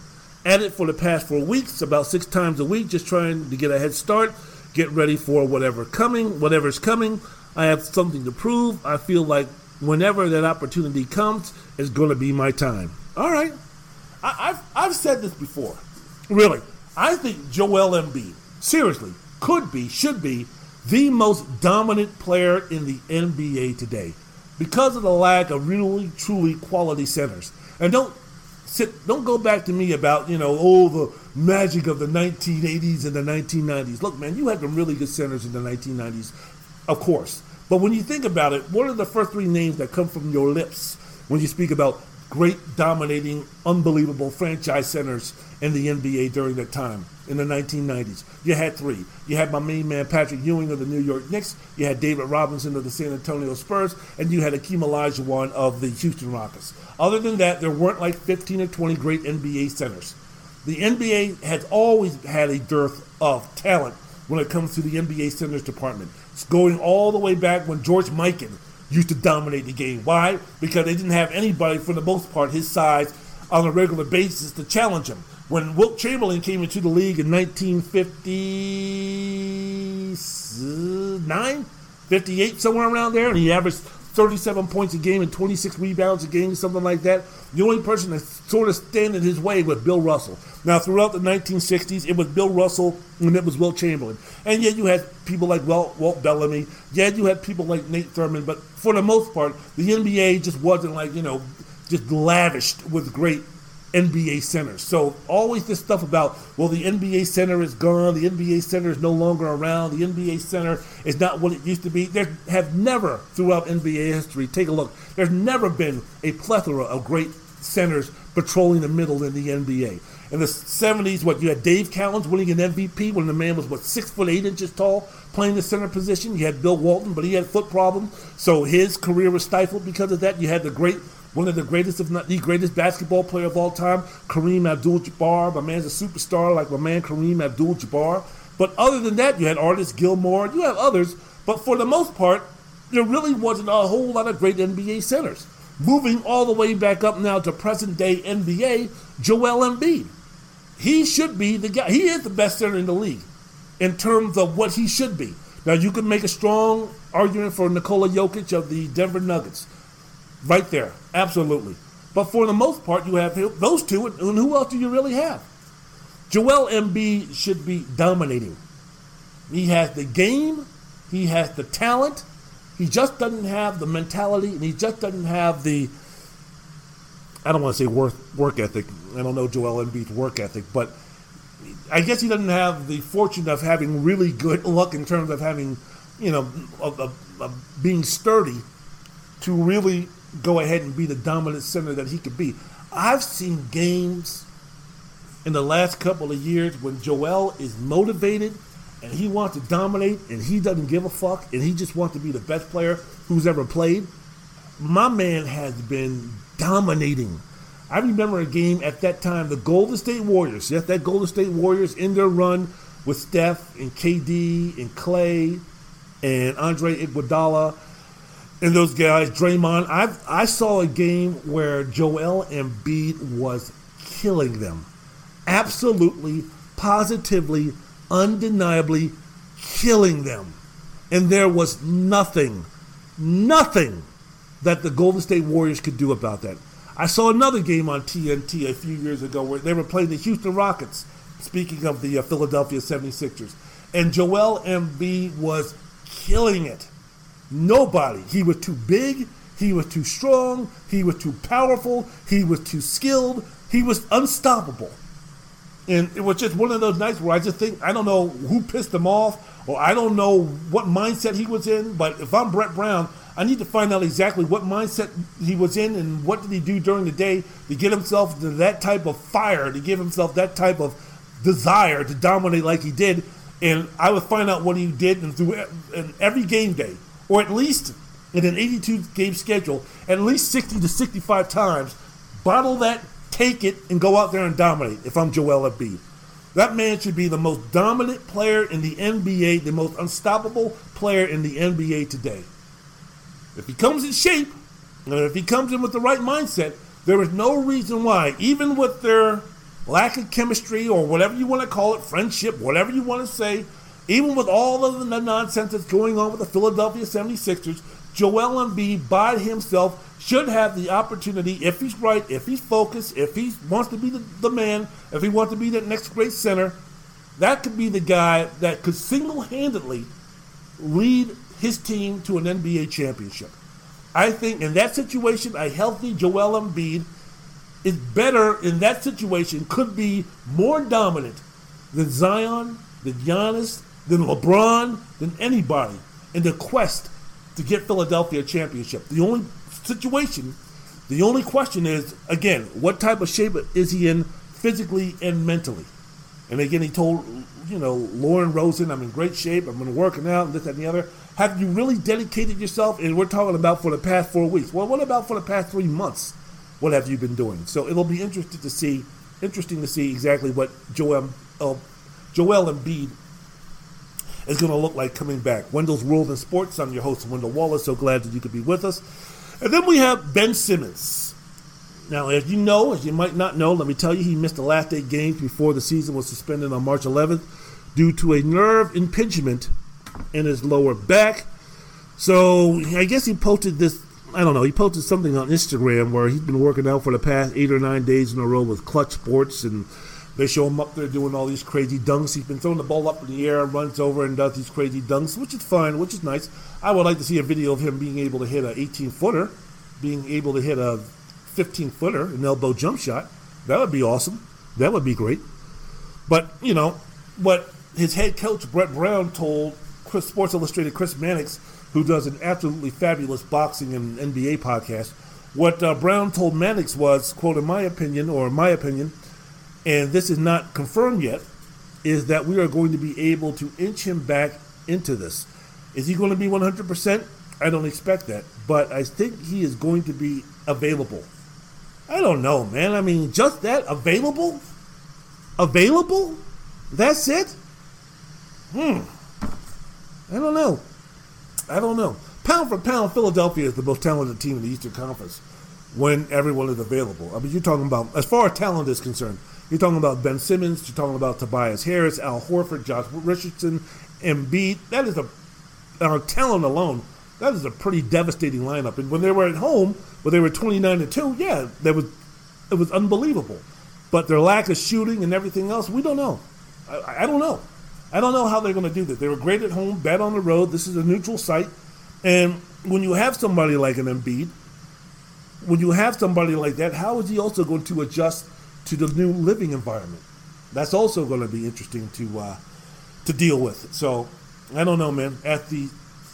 at it for the past four weeks, about six times a week, just trying to get a head start, get ready for whatever coming, whatever's coming. I have something to prove. I feel like whenever that opportunity comes, it's going to be my time. All right. I, have I've said this before. Really. I think Joel Embiid, seriously, could be, should be, the most dominant player in the NBA today because of the lack of really, truly quality centers. And don't sit, don't go back to me about you know oh the magic of the 1980s and the 1990s. Look, man, you had some really good centers in the 1990s, of course. But when you think about it, what are the first three names that come from your lips when you speak about great, dominating, unbelievable franchise centers in the NBA during that time in the 1990s. You had three. You had my main man Patrick Ewing of the New York Knicks. You had David Robinson of the San Antonio Spurs, and you had Akeem Olajuwon of the Houston Rockets. Other than that, there weren't like 15 or 20 great NBA centers. The NBA has always had a dearth of talent when it comes to the NBA centers department. It's going all the way back when George Mikan used to dominate the game. Why? Because they didn't have anybody, for the most part, his size on a regular basis to challenge him. When Wilt Chamberlain came into the league in 1959, 58, somewhere around there, and he averaged 37 points a game and 26 rebounds a game, something like that. The only person that sort of stand in his way was Bill Russell. Now, throughout the 1960s, it was Bill Russell and it was Wilt Chamberlain. And yet you had people like Walt, Walt Bellamy. Yeah, you had people like Nate Thurmond. But for the most part, the NBA just wasn't like, you know, just lavished with great NBA centers. So always this stuff about, well, the NBA center is gone, the NBA center is no longer around, the NBA center is not what it used to be. There have never, throughout NBA history, take a look, there's never been a plethora of great centers patrolling the middle in the NBA. In the 70s, what you had Dave Cowens winning an MVP when the man was what six foot eight inches tall, playing the center position. You had Bill Walton, but he had foot problems, so his career was stifled because of that. You had the great one of the greatest, if not the greatest, basketball player of all time, Kareem Abdul-Jabbar. My man's a superstar, like my man Kareem Abdul-Jabbar. But other than that, you had Artis Gilmore. You have others, but for the most part, there really wasn't a whole lot of great NBA centers. Moving all the way back up now to present day NBA, Joel Embiid. He should be the guy. He is the best center in the league in terms of what he should be. Now, you can make a strong argument for Nikola Jokic of the Denver Nuggets. Right there, absolutely. But for the most part, you have those two, and who else do you really have? Joel Embiid should be dominating. He has the game, he has the talent, he just doesn't have the mentality, and he just doesn't have the. I don't want to say work work ethic. I don't know Joel Embiid's work ethic, but I guess he doesn't have the fortune of having really good luck in terms of having, you know, of, being sturdy to really go ahead and be the dominant center that he could be. I've seen games in the last couple of years when Joel is motivated and he wants to dominate and he doesn't give a fuck and he just wants to be the best player who's ever played. My man has been dominating. I remember a game at that time, the Golden State Warriors. Yes, that Golden State Warriors in their run with Steph and KD and Clay and Andre Iguodala and those guys, Draymond. I I saw a game where Joel Embiid was killing them, absolutely, positively, undeniably killing them, and there was nothing, nothing that the Golden State Warriors could do about that. I saw another game on TNT a few years ago where they were playing the Houston Rockets. Speaking of the uh, Philadelphia 76ers, and Joel Embiid was killing it Nobody. He was too big. He was too strong. He was too powerful. He was too skilled. He was unstoppable. And it was just one of those nights where I just think, I don't know who pissed him off, or I don't know what mindset he was in, but if I'm Brett Brown, I need to find out exactly what mindset he was in and what did he do during the day to get himself to that type of fire, to give himself that type of desire to dominate like he did. And I would find out what he did and through and every game day or at least in an 82 game schedule, at least 60 to 65 times, bottle that, take it, and go out there and dominate if I'm Joel Embiid. That man should be the most dominant player in the NBA, the most unstoppable player in the NBA today. If he comes in shape, and if he comes in with the right mindset, there is no reason why, even with their lack of chemistry or whatever you want to call it, friendship, whatever you want to say, even with all of the nonsense that's going on with the Philadelphia 76ers, Joel Embiid by himself should have the opportunity, if he's right, if he's focused, if he wants to be the, the man, if he wants to be that next great center, that could be the guy that could single handedly lead his team to an NBA championship. I think in that situation, a healthy Joel Embiid is better in that situation, could be more dominant than Zion, than Giannis, than LeBron, than anybody in the quest to get Philadelphia championship. The only situation, the only question is, again, what type of shape is he in physically and mentally? And again, he told, you know, Lauren Rosen, I'm in great shape, I'm been working out, and this, that, and the other. Have you really dedicated yourself? And we're talking about for the past four weeks. Well, what about for the past three months? What have you been doing? So it'll be interesting to see interesting to see exactly what Joel uh, Joel Embiid is going to look like coming back. Wendell's World in Sports. I'm your host, Wendell Wallace. So glad that you could be with us. And then we have Ben Simmons. Now, as you know, as you might not know, let me tell you, he missed the last eight games before the season was suspended on March 11th due to a nerve impingement in his lower back. So I guess he posted this. I don't know. He posted something on Instagram where he's been working out for the past eight or nine days in a row with Clutch Sports, and they show him up there doing all these crazy dunks. He's been throwing the ball up in the air, runs over and does these crazy dunks, which is fine, which is nice. I would like to see a video of him being able to hit an 18 footer, being able to hit a 15 footer, an elbow jump shot. That would be awesome. That would be great. But, you know, what his head coach, Brett Brown, told Chris, Sports Illustrated Chris Mannix, who does an absolutely fabulous boxing and NBA podcast, what uh, Brown told Mannix was, quote, in my opinion, or in my opinion, and this is not confirmed yet, is that we are going to be able to inch him back into this. Is he going to be 100%? I don't expect that, but I think he is going to be available. I don't know, man. I mean, just that available? Available? That's it? Hmm. I don't know. I don't know. Pound for pound, Philadelphia is the most talented team in the Eastern Conference when everyone is available. I mean, you're talking about, as far as talent is concerned, you're talking about Ben Simmons, you're talking about Tobias Harris, Al Horford, Josh Richardson, Embiid. That is a, talent alone, that is a pretty devastating lineup. And when they were at home, when they were 29 to 2, yeah, that was, it was unbelievable. But their lack of shooting and everything else, we don't know. I, I don't know. I don't know how they're going to do this. They were great at home, bad on the road. This is a neutral site. And when you have somebody like an Embiid, when you have somebody like that, how is he also going to adjust to the new living environment? That's also going to be interesting to uh, to deal with. So I don't know, man. As the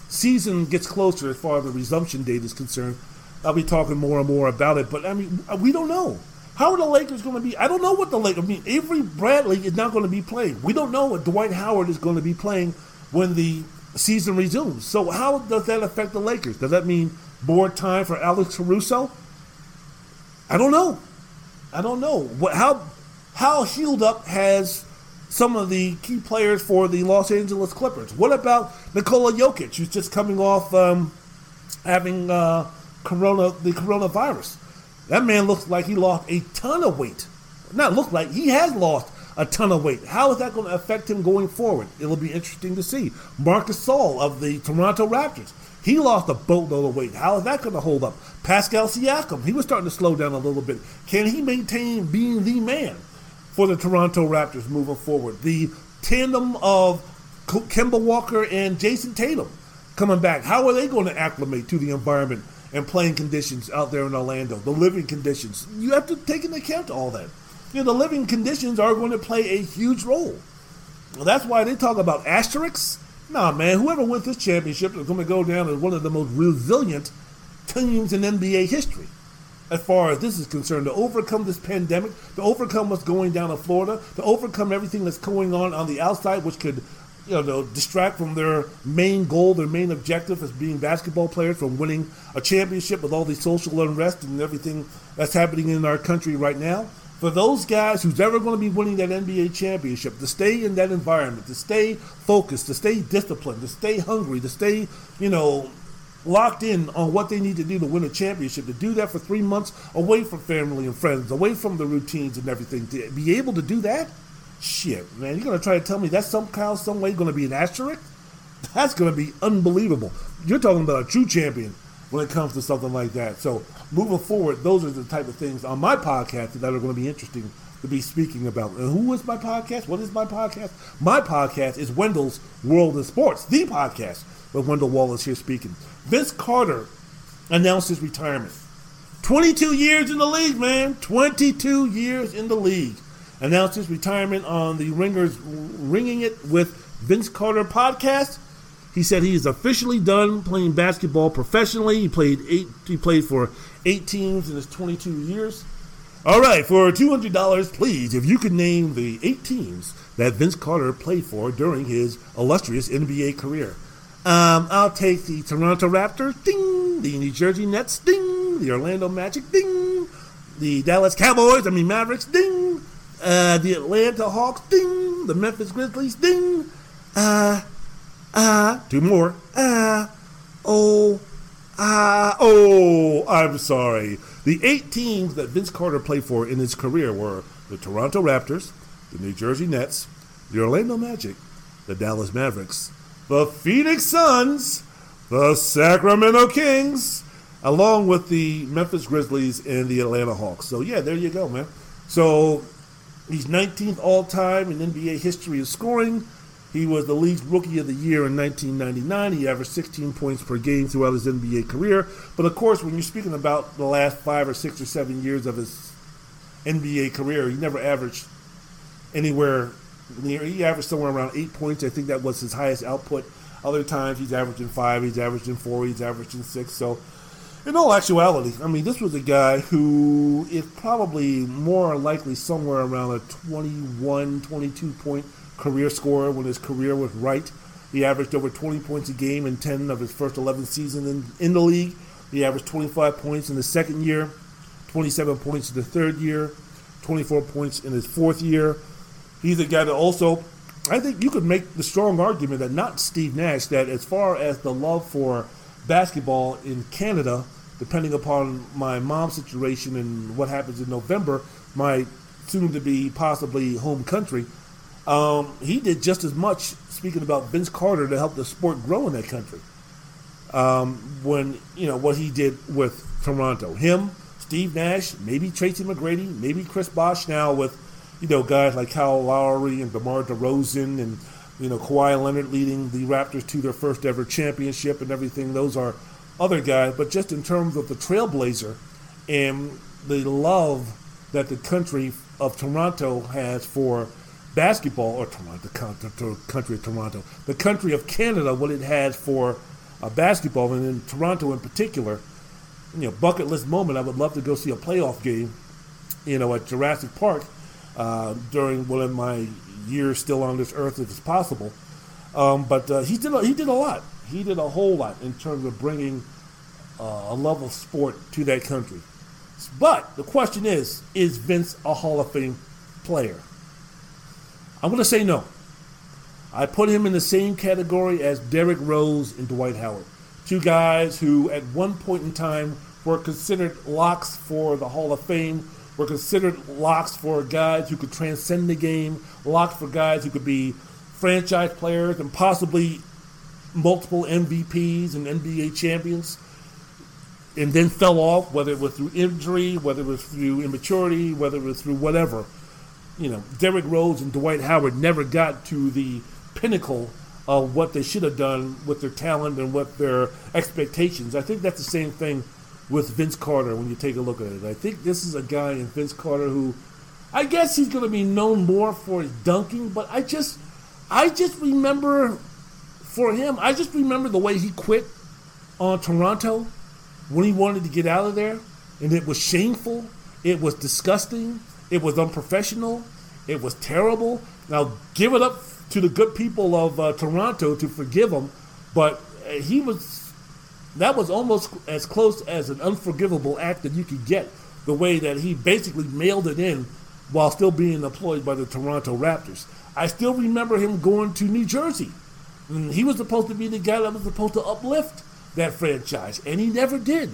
season gets closer, as far as the resumption date is concerned, I'll be talking more and more about it. But I mean, we don't know. How are the Lakers going to be? I don't know what the Lakers. I mean, Avery Bradley is not going to be playing. We don't know what Dwight Howard is going to be playing when the season resumes. So how does that affect the Lakers? Does that mean more time for Alex Caruso? I don't know. I don't know. What how how healed up has some of the key players for the Los Angeles Clippers? What about Nikola Jokic, who's just coming off um, having uh, corona the coronavirus? That man looks like he lost a ton of weight. Not look like he has lost a ton of weight. How is that going to affect him going forward? It'll be interesting to see. Marc Gasol of the Toronto Raptors. He lost a boatload of weight. How is that going to hold up? Pascal Siakam, he was starting to slow down a little bit. Can he maintain being the man for the Toronto Raptors moving forward? The tandem of Kemba Walker and Jayson Tatum coming back. How are they going to acclimate to the environment and playing conditions out there in Orlando? The living conditions. You have to take into account all that. You know, the living conditions are going to play a huge role. Well, that's why they talk about asterisks Nah, man, whoever wins this championship is going to go down as one of the most resilient teams in NBA history. As far as this is concerned, to overcome this pandemic, to overcome what's going down in Florida, to overcome everything that's going on on the outside, which could, you know, distract from their main goal, their main objective as being basketball players from winning a championship with all the social unrest and everything that's happening in our country right now for those guys who's ever going to be winning that NBA championship to stay in that environment, to stay focused, to stay disciplined, to stay hungry, to stay, you know, locked in on what they need to do to win a championship, to do that for three months away from family and friends, away from the routines and everything, to be able to do that, shit, man, you're going to try to tell me that's somehow, some way going to be an asterisk? That's going to be unbelievable. You're talking about a true champion when it comes to something like that. So moving forward, those are the type of things on my podcast that are going to be interesting to be speaking about. And who is my podcast? What is my podcast? My podcast is Wendell's World of Sports, the podcast with Wendell Wallace here speaking. Vince Carter announced his retirement. 22 years in the league, man. 22 years in the league. Announced his retirement on the Ringers Winging It with Vince Carter podcast. He said he is officially done playing basketball professionally. He played eight. He played for eight teams in his 22 years. All right, for $200, please, if you could name the eight teams that Vince Carter played for during his illustrious NBA career. Um, I'll take the Toronto Raptors, ding, the New Jersey Nets, ding, the Orlando Magic, ding, the Dallas Cowboys, I mean Mavericks, ding, uh, the Atlanta Hawks, ding, the Memphis Grizzlies, ding, uh, uh, two more, uh, oh, ah, oh, I'm sorry. The eight teams that Vince Carter played for in his career were the Toronto Raptors, the New Jersey Nets, the Orlando Magic, the Dallas Mavericks, the Phoenix Suns, the Sacramento Kings, along with the Memphis Grizzlies and the Atlanta Hawks. So, yeah, there you go, man. So, he's 19th all time in NBA history of scoring. He was the league's rookie of the year in 1999. He averaged 16 points per game throughout his NBA career. But of course, when you're speaking about the last five or six or seven years of his NBA career, he never averaged anywhere near. He averaged somewhere around eight points. I think that was his highest output. Other times, he's averaging five, he's averaging four, he's averaging six. So, in all actuality, I mean, this was a guy who is probably more likely somewhere around a 21, 22 point career scorer when his career was right. He averaged over 20 points a game in 10 of his first 11 seasons in, in the league. He averaged 25 points in the second year, 27 points in the third year, 24 points in his fourth year. He's a guy that also, I think you could make the strong argument that not Steve Nash, that as far as the love for basketball in Canada, depending upon my mom's situation and what happens in November, my soon to be possibly home country, um, he did just as much, speaking about Vince Carter, to help the sport grow in that country. Um, when, you know, what he did with Toronto. Him, Steve Nash, maybe Tracy McGrady, maybe Chris Bosh now with, you know, guys like Kyle Lowry and DeMar DeRozan and, you know, Kawhi Leonard leading the Raptors to their first ever championship and everything. Those are other guys. But just in terms of the trailblazer and the love that the country of Toronto has for – basketball, or Toronto, the country of Toronto, the country of Canada, what it has for uh, basketball, and in Toronto in particular, you know, bucket list moment. I would love to go see a playoff game, you know, at Jurassic Park uh, during one of my years still on this earth, if it's possible. Um, but uh, he did a, he did a lot. He did a whole lot in terms of bringing uh, a love of sport to that country. But the question is: Is Vince a Hall of Fame player? I'm going to say no. I put him in the same category as Derrick Rose and Dwight Howard. Two guys who, at one point in time, were considered locks for the Hall of Fame, were considered locks for guys who could transcend the game, locks for guys who could be franchise players and possibly multiple MVPs and NBA champions, and then fell off, whether it was through injury, whether it was through immaturity, whether it was through whatever you know, Derrick Rose and Dwight Howard never got to the pinnacle of what they should have done with their talent and what their expectations. I think that's the same thing with Vince Carter when you take a look at it. I think this is a guy in Vince Carter who I guess he's going to be known more for his dunking, but I just I just remember for him, I just remember the way he quit on Toronto when he wanted to get out of there and it was shameful, it was disgusting, it was unprofessional. It was terrible. Now, give it up to the good people of uh, Toronto to forgive him, but uh, he was. That was almost as close as an unforgivable act that you could get. The way that he basically mailed it in while still being employed by the Toronto Raptors. I still remember him going to New Jersey. And he was supposed to be the guy that was supposed to uplift that franchise, and he never did.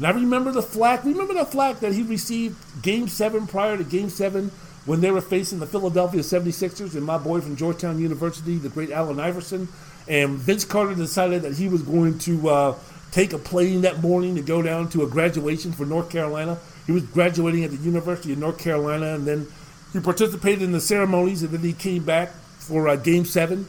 And I remember the flack. Remember the flack that he received game seven prior to game seven when they were facing the Philadelphia 76ers and my boy from Georgetown University, the great Allen Iverson. And Vince Carter decided that he was going to uh, take a plane that morning to go down to a graduation for North Carolina. He was graduating at the University of North Carolina, and then he participated in the ceremonies, and then he came back for uh, Game 7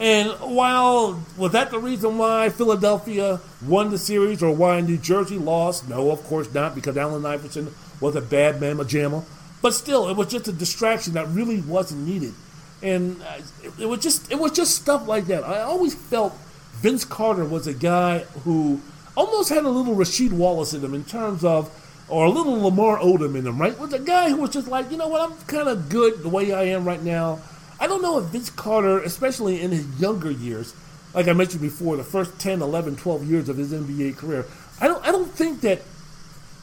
and while was that the reason why Philadelphia won the series or why New Jersey lost? No, of course not, because Allen Iverson was a bad man, a jammer. But still, it was just a distraction that really wasn't needed, and uh, it, was just it was just stuff like that. I always felt Vince Carter was a guy who almost had a little Rasheed Wallace in him in terms of, or a little Lamar Odom in him, right? Was a guy who was just like, you know what, I'm kind of good the way I am right now. I don't know if Vince Carter, especially in his younger years, like I mentioned before, the first 10, 11, 12 years of his NBA career, I don't, I don't think that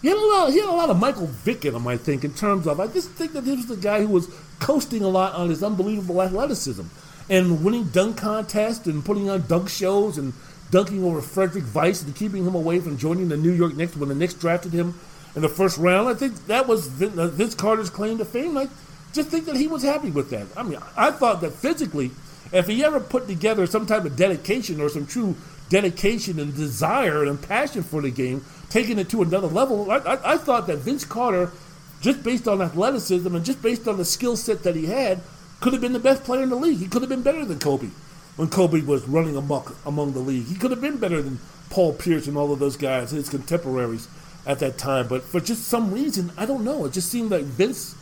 he had, a lot, he had a lot of Michael Vick in him, I think, in terms of, I just think that he was the guy who was coasting a lot on his unbelievable athleticism and winning dunk contests and putting on dunk shows and dunking over Frederic Weis and keeping him away from joining the New York Knicks when the Knicks drafted him in the first round. I think that was uh, Vince Carter's claim to fame. I just think that he was happy with that. I mean, I thought that physically, if he ever put together some type of dedication or some true dedication and desire and passion for the game, taking it to another level, I, I, I thought that Vince Carter, just based on athleticism and just based on the skill set that he had, could have been the best player in the league. He could have been better than Kobe when Kobe was running amok among the league. He could have been better than Paul Pierce and all of those guys, his contemporaries at that time. But for just some reason, I don't know. It just seemed like Vince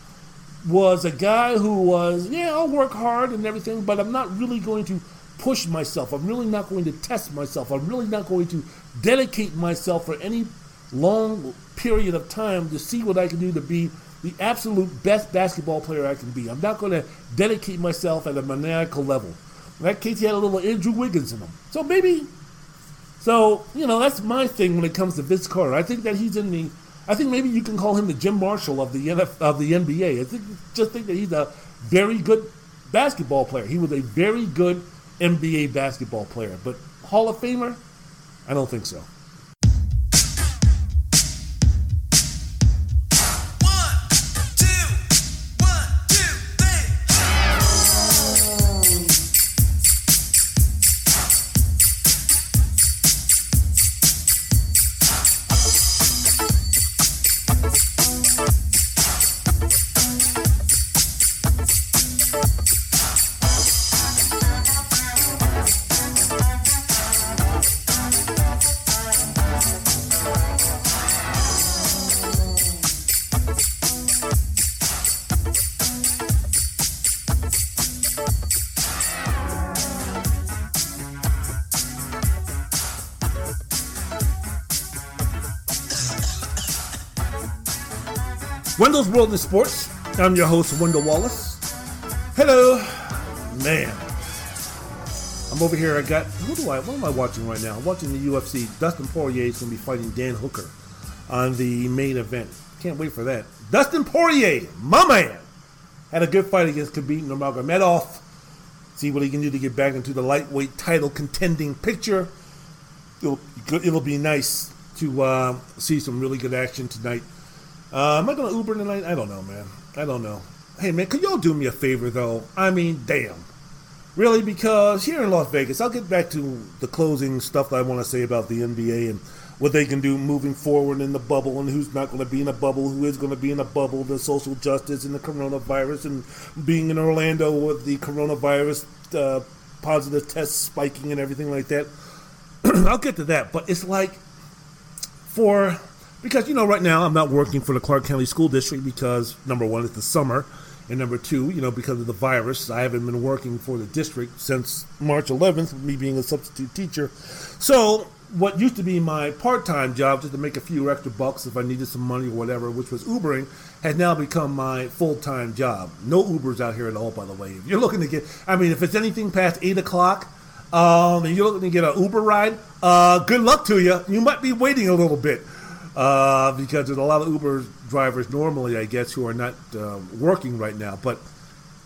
was a guy who was, yeah, I'll work hard and everything, but I'm not really going to push myself. I'm really not going to test myself. I'm really not going to dedicate myself for any long period of time to see what I can do to be the absolute best basketball player I can be. I'm not going to dedicate myself at a maniacal level. In that case, he had a little Andrew Wiggins in him. So maybe, so, you know, that's my thing when it comes to Vince Carter. I think that he's in the, I think maybe you can call him the Jim Marshall of the, of the NBA. I think, just think that he's a very good basketball player. He was a very good NBA basketball player. But Hall of Famer? I don't think so. World in Sports. I'm your host, Wendell Wallace. Hello, man. I'm over here. I got who do I? What am I watching right now? I'm watching the UFC. Dustin Poirier is going to be fighting Dan Hooker on the main event. Can't wait for that. Dustin Poirier, my man, had a good fight against Khabib Nurmagomedov. See what he can do to get back into the lightweight title contending picture. It'll, it'll be nice to uh, see some really good action tonight uh, am I gonna Uber tonight? I don't know, man. I don't know. Hey, man, could y'all do me a favor though? I mean, damn. Really, because here in Las Vegas, I'll get back to the closing stuff that I want to say about the NBA and what they can do moving forward in the bubble and who's not going to be in a bubble, who is going to be in a bubble, the social justice and the coronavirus, and being in Orlando with the coronavirus uh, positive tests spiking and everything like that. I'll get to that, but it's like for because you know right now I'm not working for the Clark County School District because number one it's the summer, and number two you know because of the virus I haven't been working for the district since March 11th, me being a substitute teacher. So what used to be my part-time job just to make a few extra bucks if I needed some money or whatever, which was Ubering, has now become my full-time job. No Ubers out here at all, by the way. If you're looking to get, I mean, if it's anything past eight o'clock. Um, and you're looking to get an Uber ride, uh, good luck to you. You might be waiting a little bit uh, because there's a lot of Uber drivers normally, I guess, who are not uh, working right now. But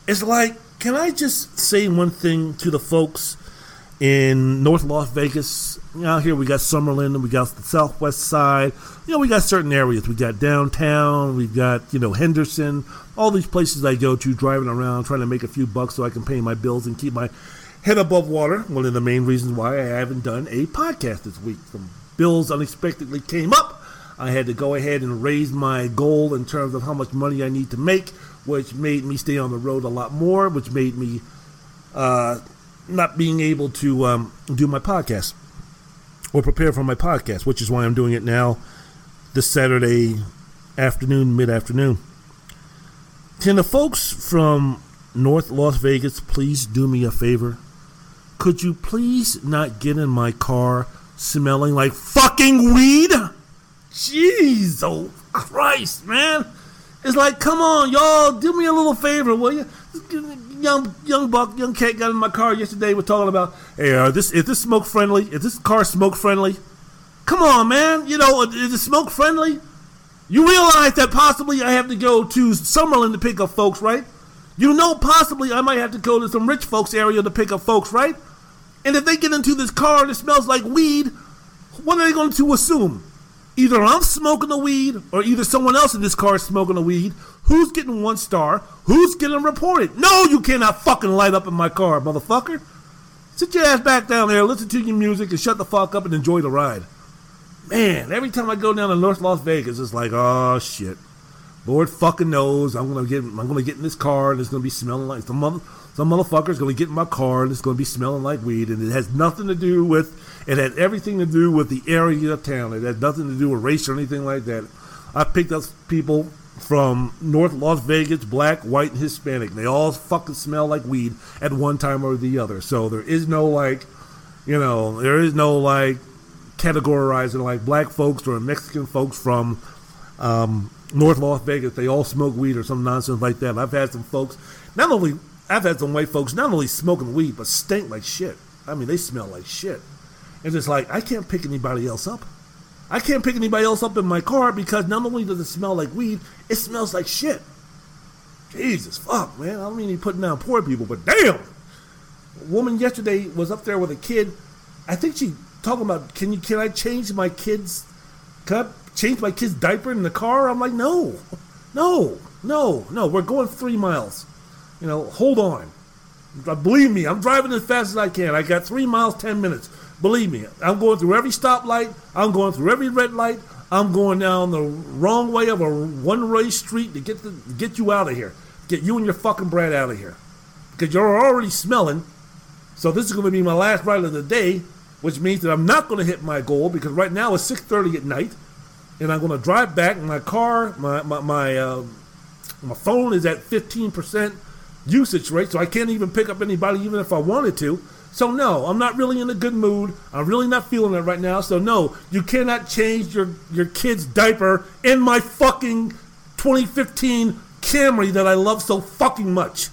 it's like, can I just say one thing to the folks in North Las Vegas? Know, here we got Summerlin, we got the Southwest Side. You know, we got certain areas. We got downtown, We've got you know Henderson, all these places I go to, driving around, trying to make a few bucks so I can pay my bills and keep my head above water. One of the main reasons why I haven't done a podcast this week. Some bills unexpectedly came up I had to go ahead and raise my goal in terms of how much money I need to make, which made me stay on the road a lot more, which made me uh, not being able to um, do my podcast or prepare for my podcast, which is why I'm doing it now this Saturday afternoon, mid afternoon. Can the folks from North Las Vegas please do me a favor? Could you please not get in my car smelling like fucking weed? Jeez, oh Christ, man! It's like, come on, y'all, do me a little favor, will you? Young young buck, young cat got in my car yesterday. We're talking about, hey, uh, this is this smoke friendly? Is this car smoke friendly? Come on, man. You know, is it smoke friendly? You realize that possibly I have to go to Summerlin to pick up folks, right? You know, possibly I might have to go to some rich folks area to pick up folks, right? And if they get into this car and it smells like weed, what are they going to assume? Either I'm smoking the weed or either someone else in this car is smoking the weed. Who's getting one star? Who's getting reported? No, you cannot fucking light up in my car, motherfucker. Sit your ass back down there, listen to your music, and shut the fuck up and enjoy the ride. Man, every time I go down to North Las Vegas, it's like, oh shit. Lord fucking knows I'm gonna get I'm gonna get in this car and it's gonna be smelling like some mother some motherfucker's gonna get in my car and it's gonna be smelling like weed and it has nothing to do with it had everything to do with the area of town. It had nothing to do with race or anything like that. I picked up people from North Las Vegas, black, white, and Hispanic. They all fucking smell like weed at one time or the other. So there is no like, you know, there is no like categorizing like black folks or Mexican folks from um, North Las Vegas. They all smoke weed or some nonsense like that. I've had some folks, not only I've had some white folks not only smoking weed but stink like shit. I mean, they smell like shit. And it's like, I can't pick anybody else up. I can't pick anybody else up in my car because not only does it smell like weed, it smells like shit. Jesus fuck, man. I don't mean to putting down poor people, but damn. A woman yesterday was up there with a kid. I think she talking about can you can I change my kid's can I change my kid's diaper in the car? I'm like, no. No, no, no. We're going three miles. You know, hold on. Believe me, I'm driving as fast as I can. I got three miles, ten minutes. Believe me, I'm going through every stoplight. I'm going through every red light. I'm going down the wrong way of a one-way street to get the, to get you out of here. Get you and your fucking bread out of here, because you're already smelling. So this is going to be my last ride of the day, which means that I'm not going to hit my goal because right now it's 6:30 at night, and I'm going to drive back. My car, my my my, uh, my phone is at 15% usage rate, so I can't even pick up anybody even if I wanted to. So no, I'm not really in a good mood. I'm really not feeling it right now. So no, you cannot change your your kid's diaper in my fucking 2015 Camry that I love so fucking much.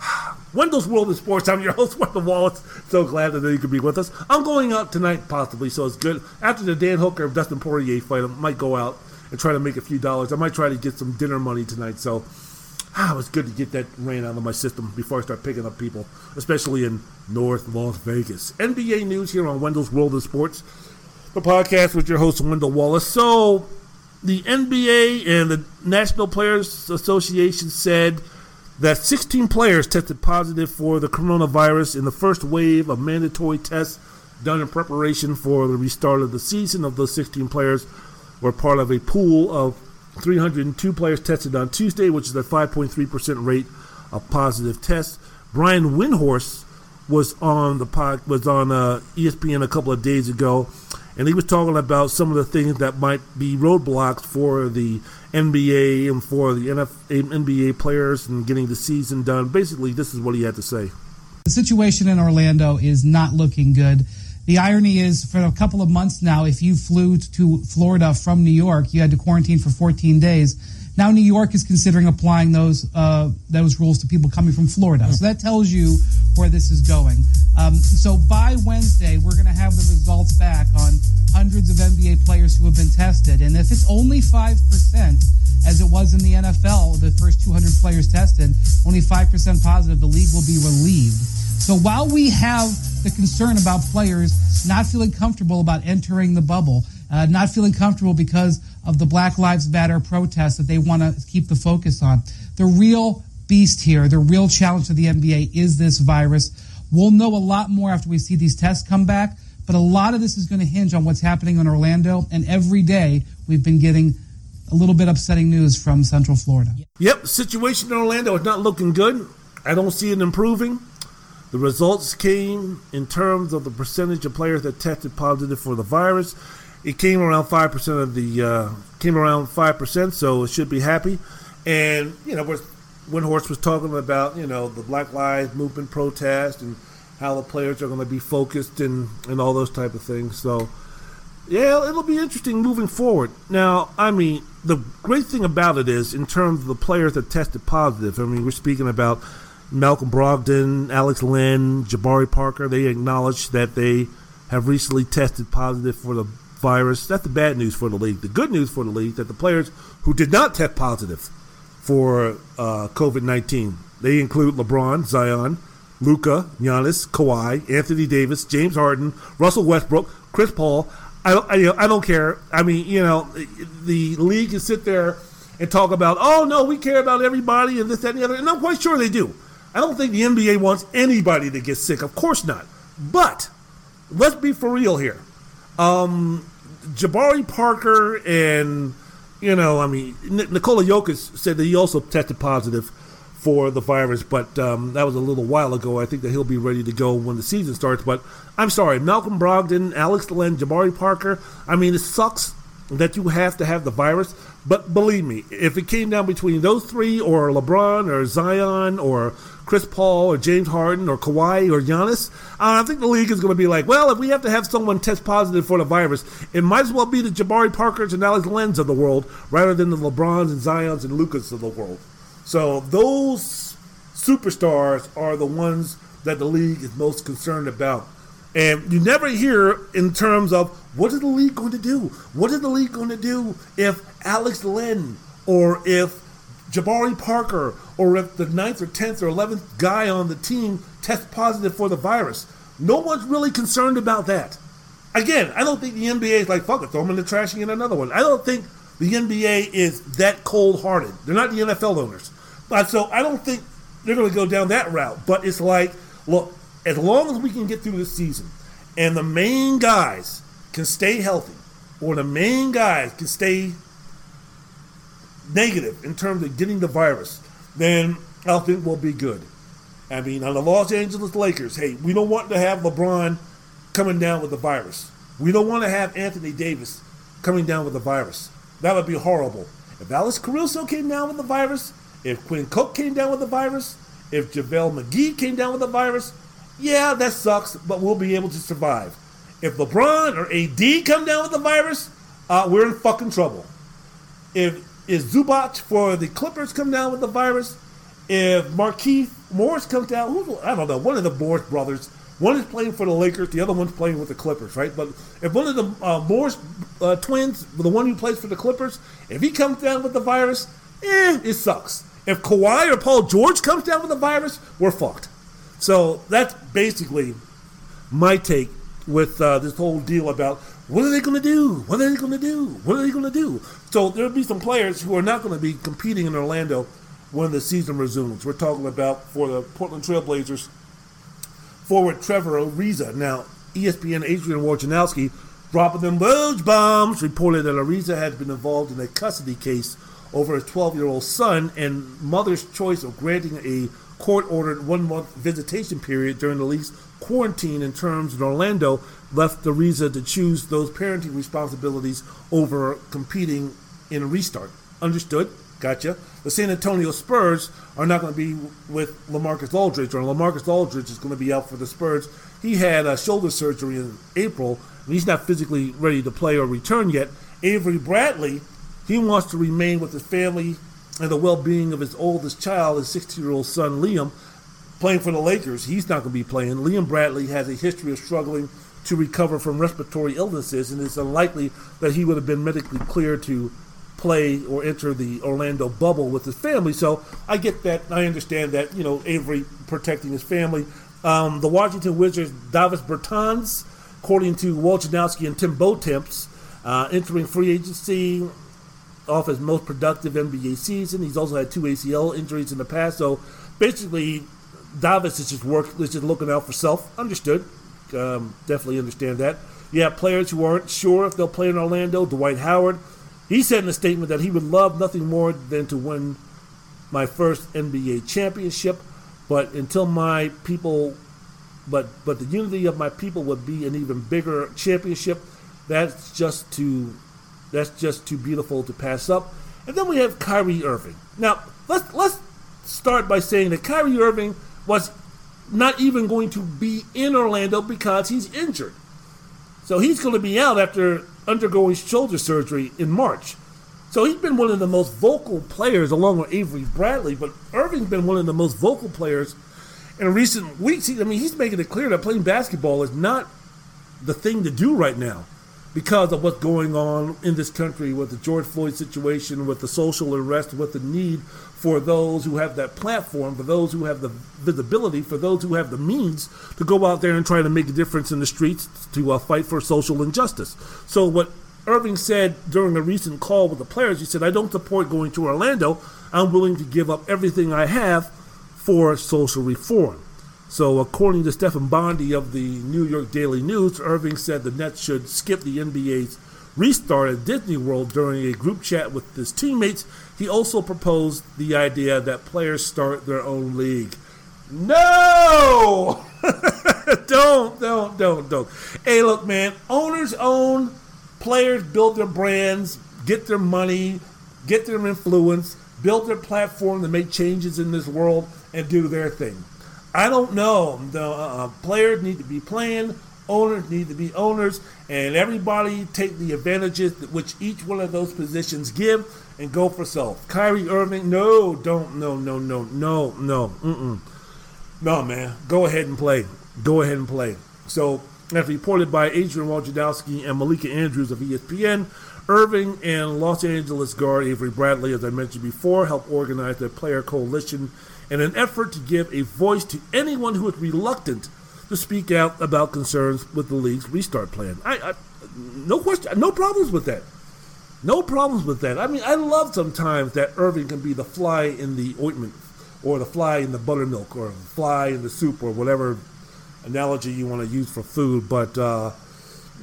Wendell's World of Sports. I'm your host, Wendell Wallace. So glad that you could be with us. I'm going out tonight, possibly, so it's good. After the Dan Hooker Dustin Poirier fight, I might go out and try to make a few dollars. I might try to get some dinner money tonight. So ah, it was good to get that rain out of my system before I start picking up people, especially in North Las Vegas. NBA news here on Wendell's World of Sports, the podcast with your host, Wendell Wallace. So, the NBA and the National Players Association said that 16 players tested positive for the coronavirus in the first wave of mandatory tests done in preparation for the restart of the season. Of those 16 players, were part of a pool of 302 players tested on Tuesday, which is a 5.3% rate of positive tests. Brian Windhorst was on the pod, was on uh, ESPN a couple of days ago, and he was talking about some of the things that might be roadblocks for the NBA and for the NF, NBA players and getting the season done. Basically, this is what he had to say. The situation in Orlando is not looking good. The irony is, for a couple of months now, if you flew to Florida from New York, you had to quarantine for 14 days. Now New York is considering applying those uh, those rules to people coming from Florida. So that tells you where this is going. Um, so by Wednesday, we're going to have the results back on hundreds of NBA players who have been tested. And if it's only 5%, as it was in the NFL, the first 200 players tested, only 5% positive, the league will be relieved. So while we have the concern about players not feeling comfortable about entering the bubble, uh, not feeling comfortable because of the Black Lives Matter protests that they want to keep the focus on, the real beast here, the real challenge to the NBA is this virus. We'll know a lot more after we see these tests come back, but a lot of this is going to hinge on what's happening in Orlando. And every day we've been getting a little bit upsetting news from Central Florida. Yep, situation in Orlando is not looking good. I don't see it improving. The results came in terms of the percentage of players that tested positive for the virus. It came around five percent of the uh, came around five percent, so it should be happy. And you know, Windhorst was talking about you know the Black Lives Movement protest and how the players are going to be focused and and all those type of things. So yeah, it'll be interesting moving forward. Now, I mean, the great thing about it is in terms of the players that tested positive. I mean, we're speaking about Malcolm Brogdon, Alex Len, Jabari Parker, they acknowledged that they have recently tested positive for the virus. That's the bad news for the league. The good news for the league that the players who did not test positive for uh, COVID 19. They include LeBron, Zion, Luka, Giannis, Kawhi, Anthony Davis, James Harden, Russell Westbrook, Chris Paul. I, I, I don't care. I mean, you know, the league can sit there and talk about, oh, no, we care about everybody and this, that, and the other. And I'm quite sure they do. I don't think the NBA wants anybody to get sick. Of course not. But let's be for real here. Um, Jabari Parker and, you know, I mean, Nikola Jokic said that he also tested positive for the virus, but um, that was a little while ago. I think that he'll be ready to go when the season starts. But I'm sorry, Malcolm Brogdon, Alex Len, Jabari Parker. I mean, it sucks that you have to have the virus, but believe me, if it came down between those three, or LeBron, or Zion, or Chris Paul, or James Harden, or Kawhi, or Giannis, uh, I think the league is going to be like, well, if we have to have someone test positive for the virus, it might as well be the Jabari Parkers and Alex Lens of the world, rather than the LeBrons and Zions and Lukas of the world. So those superstars are the ones that the league is most concerned about. And you never hear in terms of what is the league going to do? What is the league going to do if Alex Len or if Jabari Parker or if the ninth or tenth or eleventh guy on the team tests positive for the virus? No one's really concerned about that. Again, I don't think the NBA is like, fuck it, throw them in the trash and get another one. I don't think the NBA is that cold hearted. They're not the NFL owners. But so I don't think they're going to go down that route. But it's like, look, as long as we can get through this season and the main guys can stay healthy or the main guys can stay negative in terms of getting the virus, then I think we'll be good. I mean, on the Los Angeles Lakers, hey, we don't want to have LeBron coming down with the virus. We don't want to have Anthony Davis coming down with the virus. That would be horrible. If Alex Caruso came down with the virus, if Quinn Cook came down with the virus, if JaVale McGee came down with the virus, yeah, that sucks, but we'll be able to survive. If LeBron or AD come down with the virus, uh, we're in fucking trouble. If is Zubac for the Clippers come down with the virus, if Markieff Morris comes down, I don't know, one of the Morris brothers, one is playing for the Lakers, the other one's playing with the Clippers, right? But if one of the uh, Morris uh, twins, the one who plays for the Clippers, if he comes down with the virus, eh, it sucks. If Kawhi or Paul George comes down with the virus, we're fucked. So that's basically my take with uh, this whole deal about what are they going to do? What are they going to do? What are they going to do? So there'll be some players who are not going to be competing in Orlando when the season resumes. We're talking about for the Portland Trailblazers forward Trevor Ariza. Now, ESPN Adrian Wojnarowski dropping them Woj bombs reported that Ariza has been involved in a custody case over his 12 year old son and mother's choice of granting a court ordered one month visitation period during the league's quarantine in terms in Orlando left the Ariza to choose those parenting responsibilities over competing in a restart. Understood? Gotcha. The San Antonio Spurs are not going to be with LaMarcus Aldridge, or LaMarcus Aldridge is going to be out for the Spurs. He had a shoulder surgery in April, and he's not physically ready to play or return yet. Avery Bradley he wants to remain with his family and the well being of his oldest child, his 16 year old son, Liam, playing for the Lakers. He's not going to be playing. Liam Bradley has a history of struggling to recover from respiratory illnesses, and it's unlikely that he would have been medically cleared to play or enter the Orlando bubble with his family. So I get that. I understand that, you know, Avery protecting his family. Um, the Washington Wizards, Davis Bertans, according to Wojnarowski and Tim Bontemps, uh, entering free agency off his most productive NBA season. He's also had two ACL injuries in the past. So basically, Davis is just work is just looking out for self. Understood. Um, definitely understand that. You have players who aren't sure if they'll play in Orlando. Dwight Howard, he said in a statement that he would love nothing more than to win my first NBA championship. But until my people, but but the unity of my people would be an even bigger championship. That's just too that's just too beautiful to pass up. And then we have Kyrie Irving. Now, let's let's start by saying that Kyrie Irving was not even going to be in Orlando because he's injured. So he's going to be out after undergoing shoulder surgery in March. So he's been one of the most vocal players along with Avery Bradley, but Irving's been one of the most vocal players in recent weeks. I mean, he's making it clear that playing basketball is not the thing to do right now. Because of what's going on in this country with the George Floyd situation, with the social unrest, with the need for those who have that platform, for those who have the visibility, for those who have the means to go out there and try to make a difference in the streets to uh, fight for social injustice. So, what Irving said during a recent call with the players, he said, I don't support going to Orlando. I'm willing to give up everything I have for social reform. So, according to Stefan Bondy of the New York Daily News, Irving said the Nets should skip the NBA's restart at Disney World during a group chat with his teammates. He also proposed the idea that players start their own league. No! don't, don't, don't, don't. Hey, look, man, owners own, players build their brands, get their money, get their influence, build their platform to make changes in this world, and do their thing. I don't know. The uh, players need to be playing, owners need to be owners, and everybody take the advantages which each one of those positions give and go for self. Kyrie Irving, no, don't, no, no, no, no, no, mm-mm. No, man, go ahead and play. Go ahead and play. So, as reported by Adrian Wojnarowski and Malika Andrews of ESPN, Irving and Los Angeles guard Avery Bradley, as I mentioned before, helped organize the player coalition in an effort to give a voice to anyone who is reluctant to speak out about concerns with the league's restart plan. I, I no question, no problems with that. No problems with that. I mean, I love sometimes that Irving can be the fly in the ointment, or the fly in the buttermilk, or the fly in the soup, or whatever analogy you want to use for food. But uh,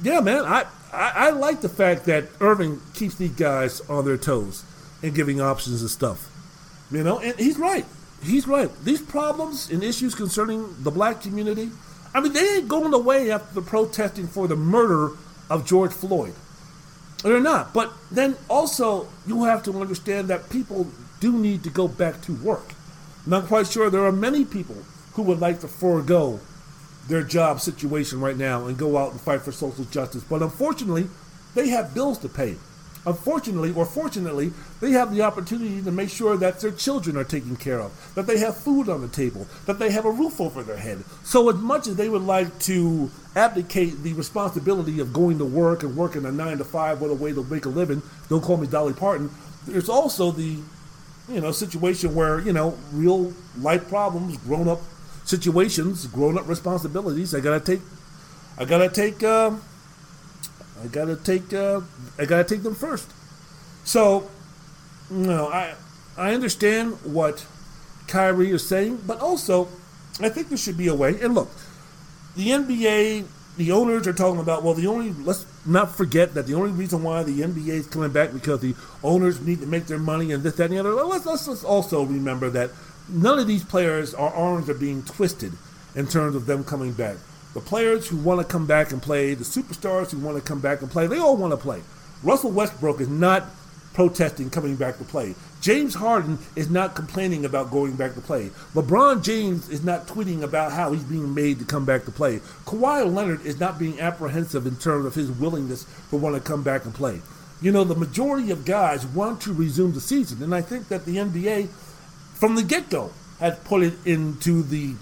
yeah, man, I, I I like the fact that Irving keeps these guys on their toes and giving options and stuff. You know, and he's right he's right. These problems and issues concerning the black community, I mean, they ain't going away after the protesting for the murder of George Floyd. They're not. But then also, you have to understand that people do need to go back to work. I'm not quite sure there are many people who would like to forego their job situation right now and go out and fight for social justice. But unfortunately, they have bills to pay. Unfortunately, or fortunately, they have the opportunity to make sure that their children are taken care of, that they have food on the table, that they have a roof over their head. So, as much as they would like to abdicate the responsibility of going to work and working a nine to five, what a way to make a living, don't call me Dolly Parton, there's also the you know situation where you know real life problems, grown up situations, grown up responsibilities. I gotta take, I gotta take. Uh, I gotta take uh, I gotta take them first. So, you know, I I understand what Kyrie is saying, but also I think there should be a way. And look, the NBA, the owners are talking about well, the only let's not forget that the only reason why the NBA is coming back because the owners need to make their money and this that and the other. Let's let's, let's also remember that none of these players' our arms are being twisted in terms of them coming back. The players who want to come back and play, the superstars who want to come back and play, they all want to play. Russell Westbrook is not protesting coming back to play. James Harden is not complaining about going back to play. LeBron James is not tweeting about how he's being made to come back to play. Kawhi Leonard is not being apprehensive in terms of his willingness to want to come back and play. You know, the majority of guys want to resume the season, and I think that the NBA, from the get go, has put it into the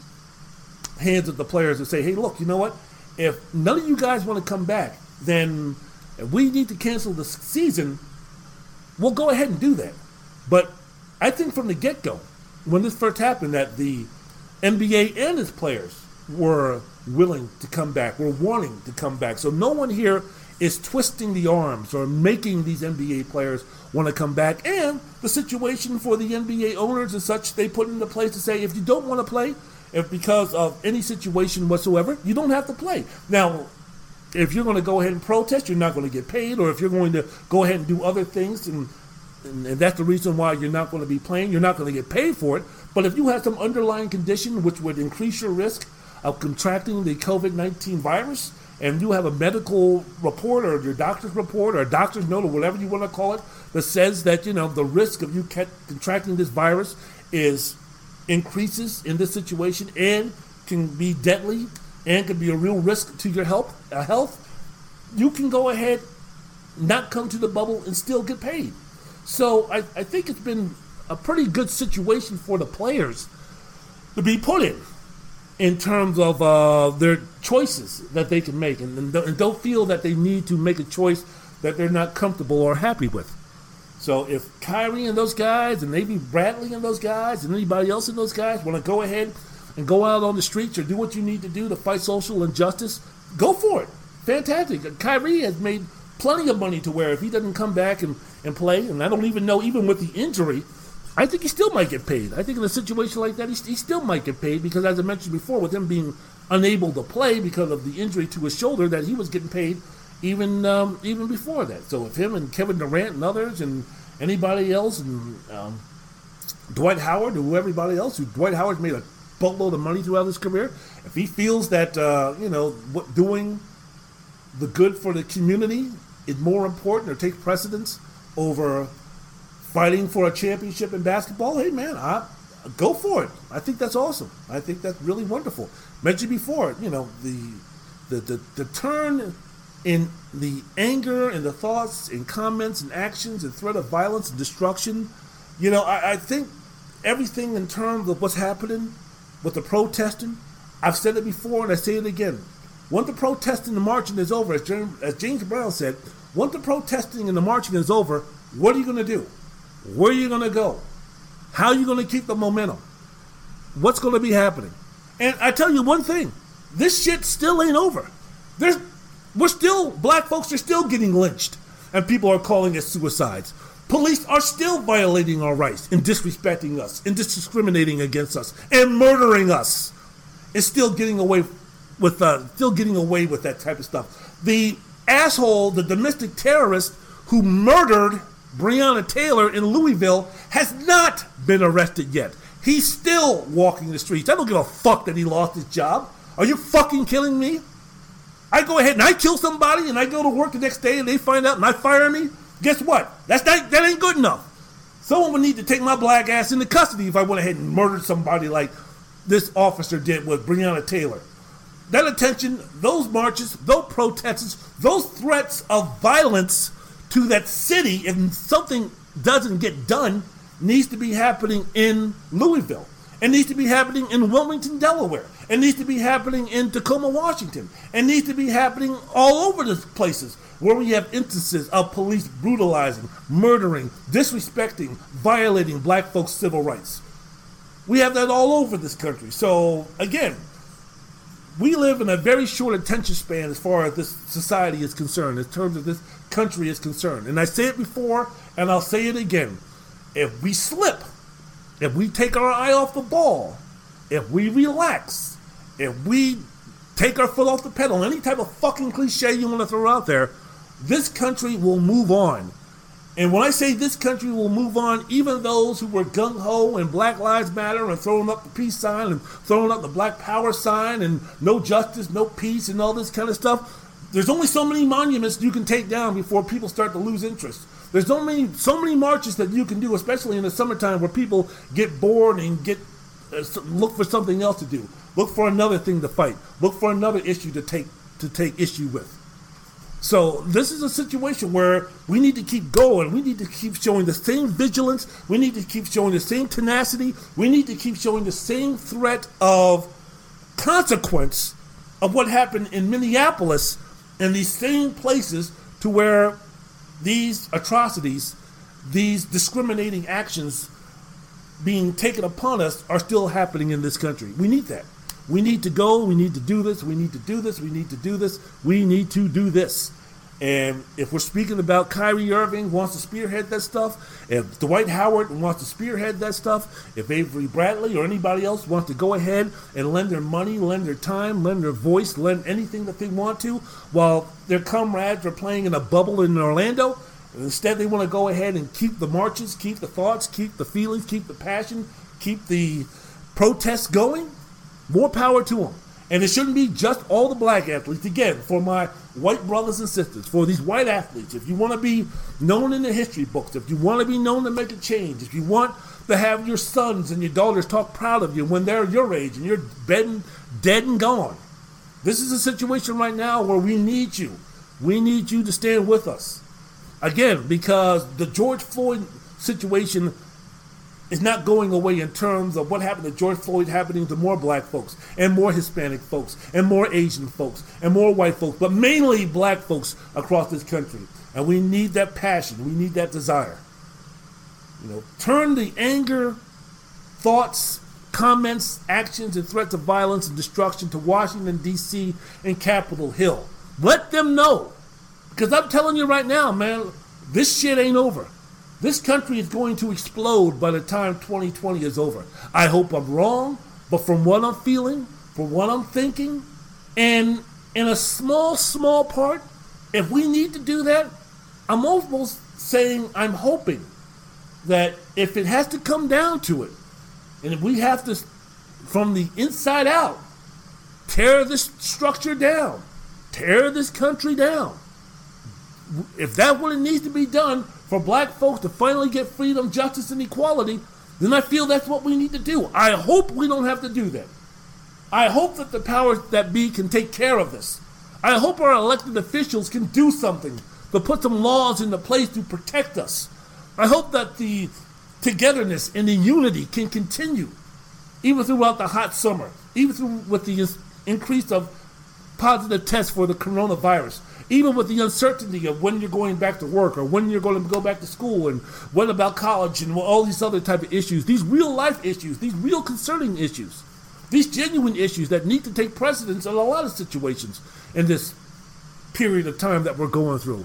hands of the players and say, hey, look, you know what? If none of you guys want to come back, then if we need to cancel the season. We'll go ahead and do that. But I think from the get go, when this first happened, that the NBA and its players were willing to come back, were wanting to come back. So no one here is twisting the arms or making these NBA players want to come back. And the situation for the NBA owners is such they put into place to say if you don't want to play, if because of any situation whatsoever, you don't have to play. Now, if you're going to go ahead and protest, you're not going to get paid, or if you're going to go ahead and do other things, and, and, and that's the reason why you're not going to be playing, you're not going to get paid for it. But if you have some underlying condition which would increase your risk of contracting the COVID 19 virus, and you have a medical report or your doctor's report or a doctor's note or whatever you want to call it that says that you know the risk of you contracting this virus is increases in this situation and can be deadly and can be a real risk to your health, uh, health, you can go ahead, not come to the bubble, and still get paid. So I, I think it's been a pretty good situation for the players to be put in. in terms of uh, their choices that they can make, and, and, don't, and don't feel that they need to make a choice that they're not comfortable or happy with. So if Kyrie and those guys, and maybe Bradley and those guys, and anybody else in those guys want to go ahead and go out on the streets or do what you need to do to fight social injustice, go for it. Fantastic. Kyrie has made plenty of money to where if he doesn't come back and, and play, and I don't even know, even with the injury, I think he still might get paid. I think in a situation like that, he, he still might get paid because, as I mentioned before, with him being unable to play because of the injury to his shoulder, that he was getting paid even um, even before that. So if him and Kevin Durant and others and anybody else and um, Dwight Howard or everybody else, who Dwight Howard made a boatload of money throughout his career, if he feels that uh, you know what doing the good for the community is more important or takes precedence over fighting for a championship in basketball, hey man, I go for it. I think that's awesome. I think that's really wonderful. Mentioned before, you know, the the the, the turn in the anger and the thoughts and comments and actions and threat of violence and destruction. You know, I, I think everything in terms of what's happening with the protesting, I've said it before and I say it again. Once the protesting and the marching is over, as James, as James Brown said, once the protesting and the marching is over, what are you going to do? Where are you going to go? How are you going to keep the momentum? What's going to be happening? And I tell you one thing this shit still ain't over. There's, we're still, black folks are still getting lynched, and people are calling it suicides. Police are still violating our rights and disrespecting us and discriminating against us and murdering us and still getting away with uh, still getting away with that type of stuff. The asshole, the domestic terrorist who murdered Breonna Taylor in Louisville has not been arrested yet. He's still walking the streets. I don't give a fuck that he lost his job. Are you fucking killing me? I go ahead and I kill somebody and I go to work the next day and they find out and I fire me. Guess what? That's not, that ain't good enough. Someone would need to take my black ass into custody if I went ahead and murdered somebody like this officer did with Breonna Taylor. That attention, those marches, those protests, those threats of violence to that city if something doesn't get done needs to be happening in Louisville. It needs to be happening in Wilmington, Delaware. It needs to be happening in Tacoma, Washington. It needs to be happening all over the places where we have instances of police brutalizing, murdering, disrespecting, violating black folks' civil rights. We have that all over this country. So, again, we live in a very short attention span as far as this society is concerned, in terms of this country is concerned. And I say it before, and I'll say it again. If we slip, if we take our eye off the ball, if we relax, if we take our foot off the pedal, any type of fucking cliche you want to throw out there, this country will move on. And when I say this country will move on, even those who were gung ho and Black Lives Matter and throwing up the peace sign and throwing up the Black Power sign and no justice, no peace, and all this kind of stuff, there's only so many monuments you can take down before people start to lose interest. There's so many so many marches that you can do, especially in the summertime, where people get bored and get uh, look for something else to do. Look for another thing to fight. Look for another issue to take to take issue with. So this is a situation where we need to keep going. We need to keep showing the same vigilance. We need to keep showing the same tenacity. We need to keep showing the same threat of consequence of what happened in Minneapolis and these same places to where these atrocities, these discriminating actions being taken upon us are still happening in this country. We need that. We need to go. We need to do this. We need to do this. We need to do this. We need to do this. And if we're speaking about Kyrie Irving wants to spearhead that stuff, if Dwight Howard wants to spearhead that stuff, if Avery Bradley or anybody else wants to go ahead and lend their money, lend their time, lend their voice, lend anything that they want to, while their comrades are playing in a bubble in Orlando, instead they want to go ahead and keep the marches, keep the thoughts, keep the feelings, keep the passion, keep the protests going, more power to them. And it shouldn't be just all the black athletes. Again, for my white brothers and sisters, for these white athletes, if you want to be known in the history books, if you want to be known to make a change, if you want to have your sons and your daughters talk proud of you when they're your age and you're and, dead and gone, this is a situation right now where we need you. We need you to stand with us. Again, because the George Floyd situation is not going away in terms of what happened to George Floyd happening to more black folks and more Hispanic folks and more Asian folks and more white folks, but mainly black folks across this country. And we need that passion. We need that desire. You know, turn the anger, thoughts, comments, actions, and threats of violence and destruction to Washington, D.C. and Capitol Hill. Let them know. Because I'm telling you right now, man, this shit ain't over. This country is going to explode by the time 2020 is over. I hope I'm wrong, but from what I'm feeling, from what I'm thinking, and in a small, small part, if we need to do that, I'm almost saying I'm hoping that if it has to come down to it, and if we have to, from the inside out, tear this structure down, tear this country down, if that's what it needs to be done for black folks to finally get freedom, justice, and equality, then I feel that's what we need to do. I hope we don't have to do that. I hope that the powers that be can take care of this. I hope our elected officials can do something to put some laws into place to protect us. I hope that the togetherness and the unity can continue even throughout the hot summer, even through with the increase of positive tests for the coronavirus even with the uncertainty of when you're going back to work or when you're going to go back to school and what about college and all these other type of issues these real life issues these real concerning issues these genuine issues that need to take precedence in a lot of situations in this period of time that we're going through.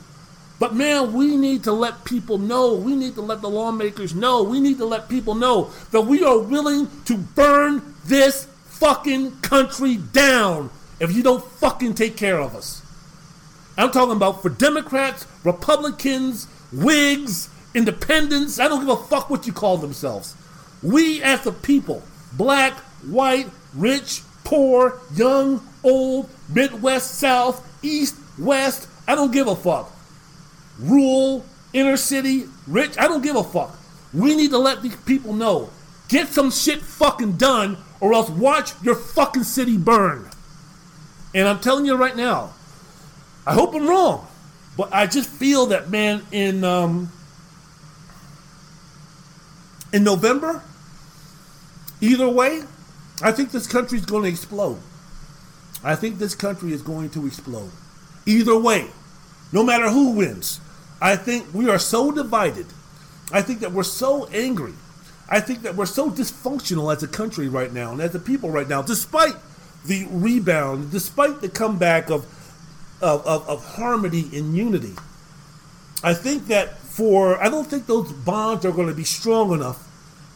But man we need to let people know we need to let the lawmakers know we need to let people know that we are willing to burn this fucking country down if you don't fucking take care of us I'm talking about for Democrats, Republicans, Whigs, Independents. I don't give a fuck what you call themselves. We as the people, black, white, rich, poor, young, old, Midwest, South, East, West, I don't give a fuck. Rural, inner city, rich, I don't give a fuck. We need to let these people know. Get some shit fucking done, or else watch your fucking city burn. And I'm telling you right now, I hope I'm wrong, but I just feel that man in um, in November. Either way, I think this country is going to explode. I think this country is going to explode. Either way, no matter who wins, I think we are so divided. I think that we're so angry. I think that we're so dysfunctional as a country right now and as a people right now, despite the rebound, despite the comeback of of, of, of harmony and unity. I think that for, I don't think those bonds are going to be strong enough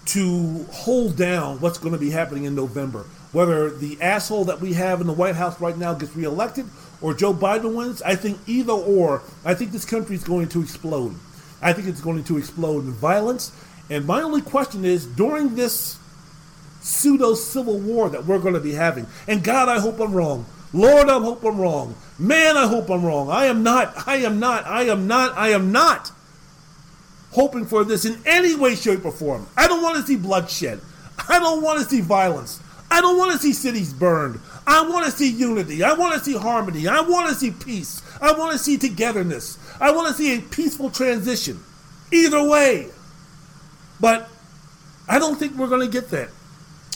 to hold down what's going to be happening in November. Whether the asshole that we have in the White House right now gets reelected or Joe Biden wins, I think either or, I think this country is going to explode. I think it's going to explode in violence. And my only question is during this pseudo civil war that we're going to be having, and God, I hope I'm wrong. Lord, I hope I'm wrong. Man, I hope I'm wrong. I am not, I am not, I am not, I am not hoping for this in any way, shape, or form. I don't want to see bloodshed. I don't want to see violence. I don't want to see cities burned. I want to see unity. I want to see harmony. I want to see peace. I want to see togetherness. I want to see a peaceful transition. Either way. But I don't think we're going to get that.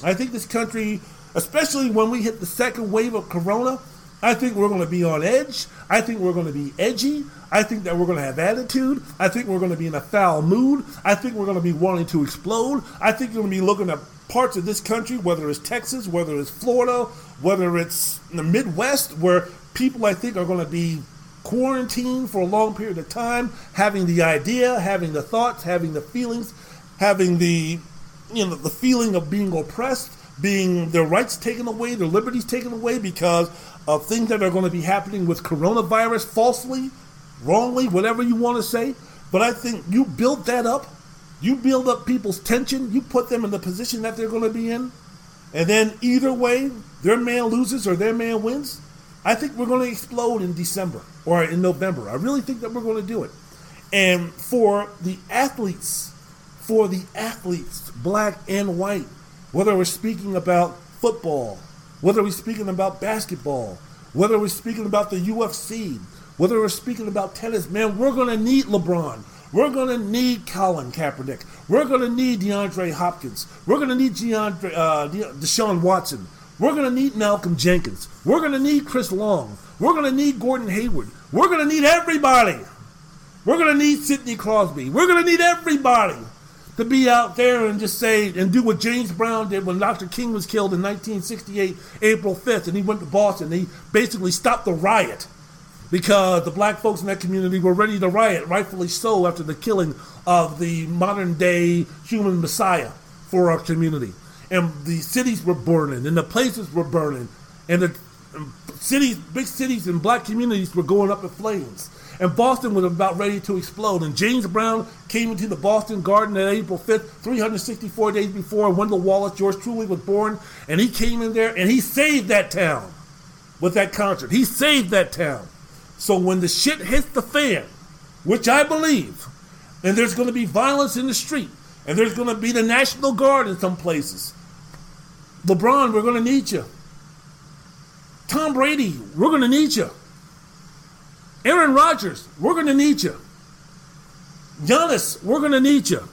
I think this country, especially when we hit the second wave of corona, I think we're going to be on edge. I think we're going to be edgy. I think that we're going to have attitude. I think we're going to be in a foul mood. I think we're going to be wanting to explode. I think we're going to be looking at parts of this country, whether it's Texas, whether it's Florida, whether it's the Midwest, where people I think are going to be quarantined for a long period of time, having the idea, having the thoughts, having the feelings, having the you know the feeling of being oppressed, being their rights taken away, their liberties taken away because of things that are going to be happening with coronavirus falsely, wrongly, whatever you want to say. But I think you build that up. You build up people's tension. You put them in the position that they're going to be in. And then either way, their man loses or their man wins. I think we're going to explode in December or in November. I really think that we're going to do it. And for the athletes, for the athletes, black and white, whether we're speaking about football, whether we're speaking about basketball, whether we're speaking about the UFC, whether we're speaking about tennis, man, we're going to need LeBron. We're going to need Colin Kaepernick. We're going to need DeAndre Hopkins. We're going to need DeAndre, uh, Deshaun Watson. We're going to need Malcolm Jenkins. We're going to need Chris Long. We're going to need Gordon Hayward. We're going to need everybody. We're going to need Sidney Crosby. We're going to need everybody to be out there and just say and do what James Brown did when Dr. King was killed in 1968, April 5th, and he went to Boston. He basically stopped the riot because the black folks in that community were ready to riot, rightfully so, after the killing of the modern day human messiah for our community. And the cities were burning, and the places were burning, and the um, cities, big cities, and black communities were going up in flames. And Boston was about ready to explode. And James Brown came into the Boston Garden on April 5th, 364 days before Wendell Wallace, George Truly, was born. And he came in there and he saved that town with that concert. He saved that town. So when the shit hits the fan, which I believe, and there's going to be violence in the street, and there's going to be the National Guard in some places. LeBron, we're going to need you. Tom Brady, we're going to need you. Aaron Rodgers, we're going to need you. Giannis, we're going to need you.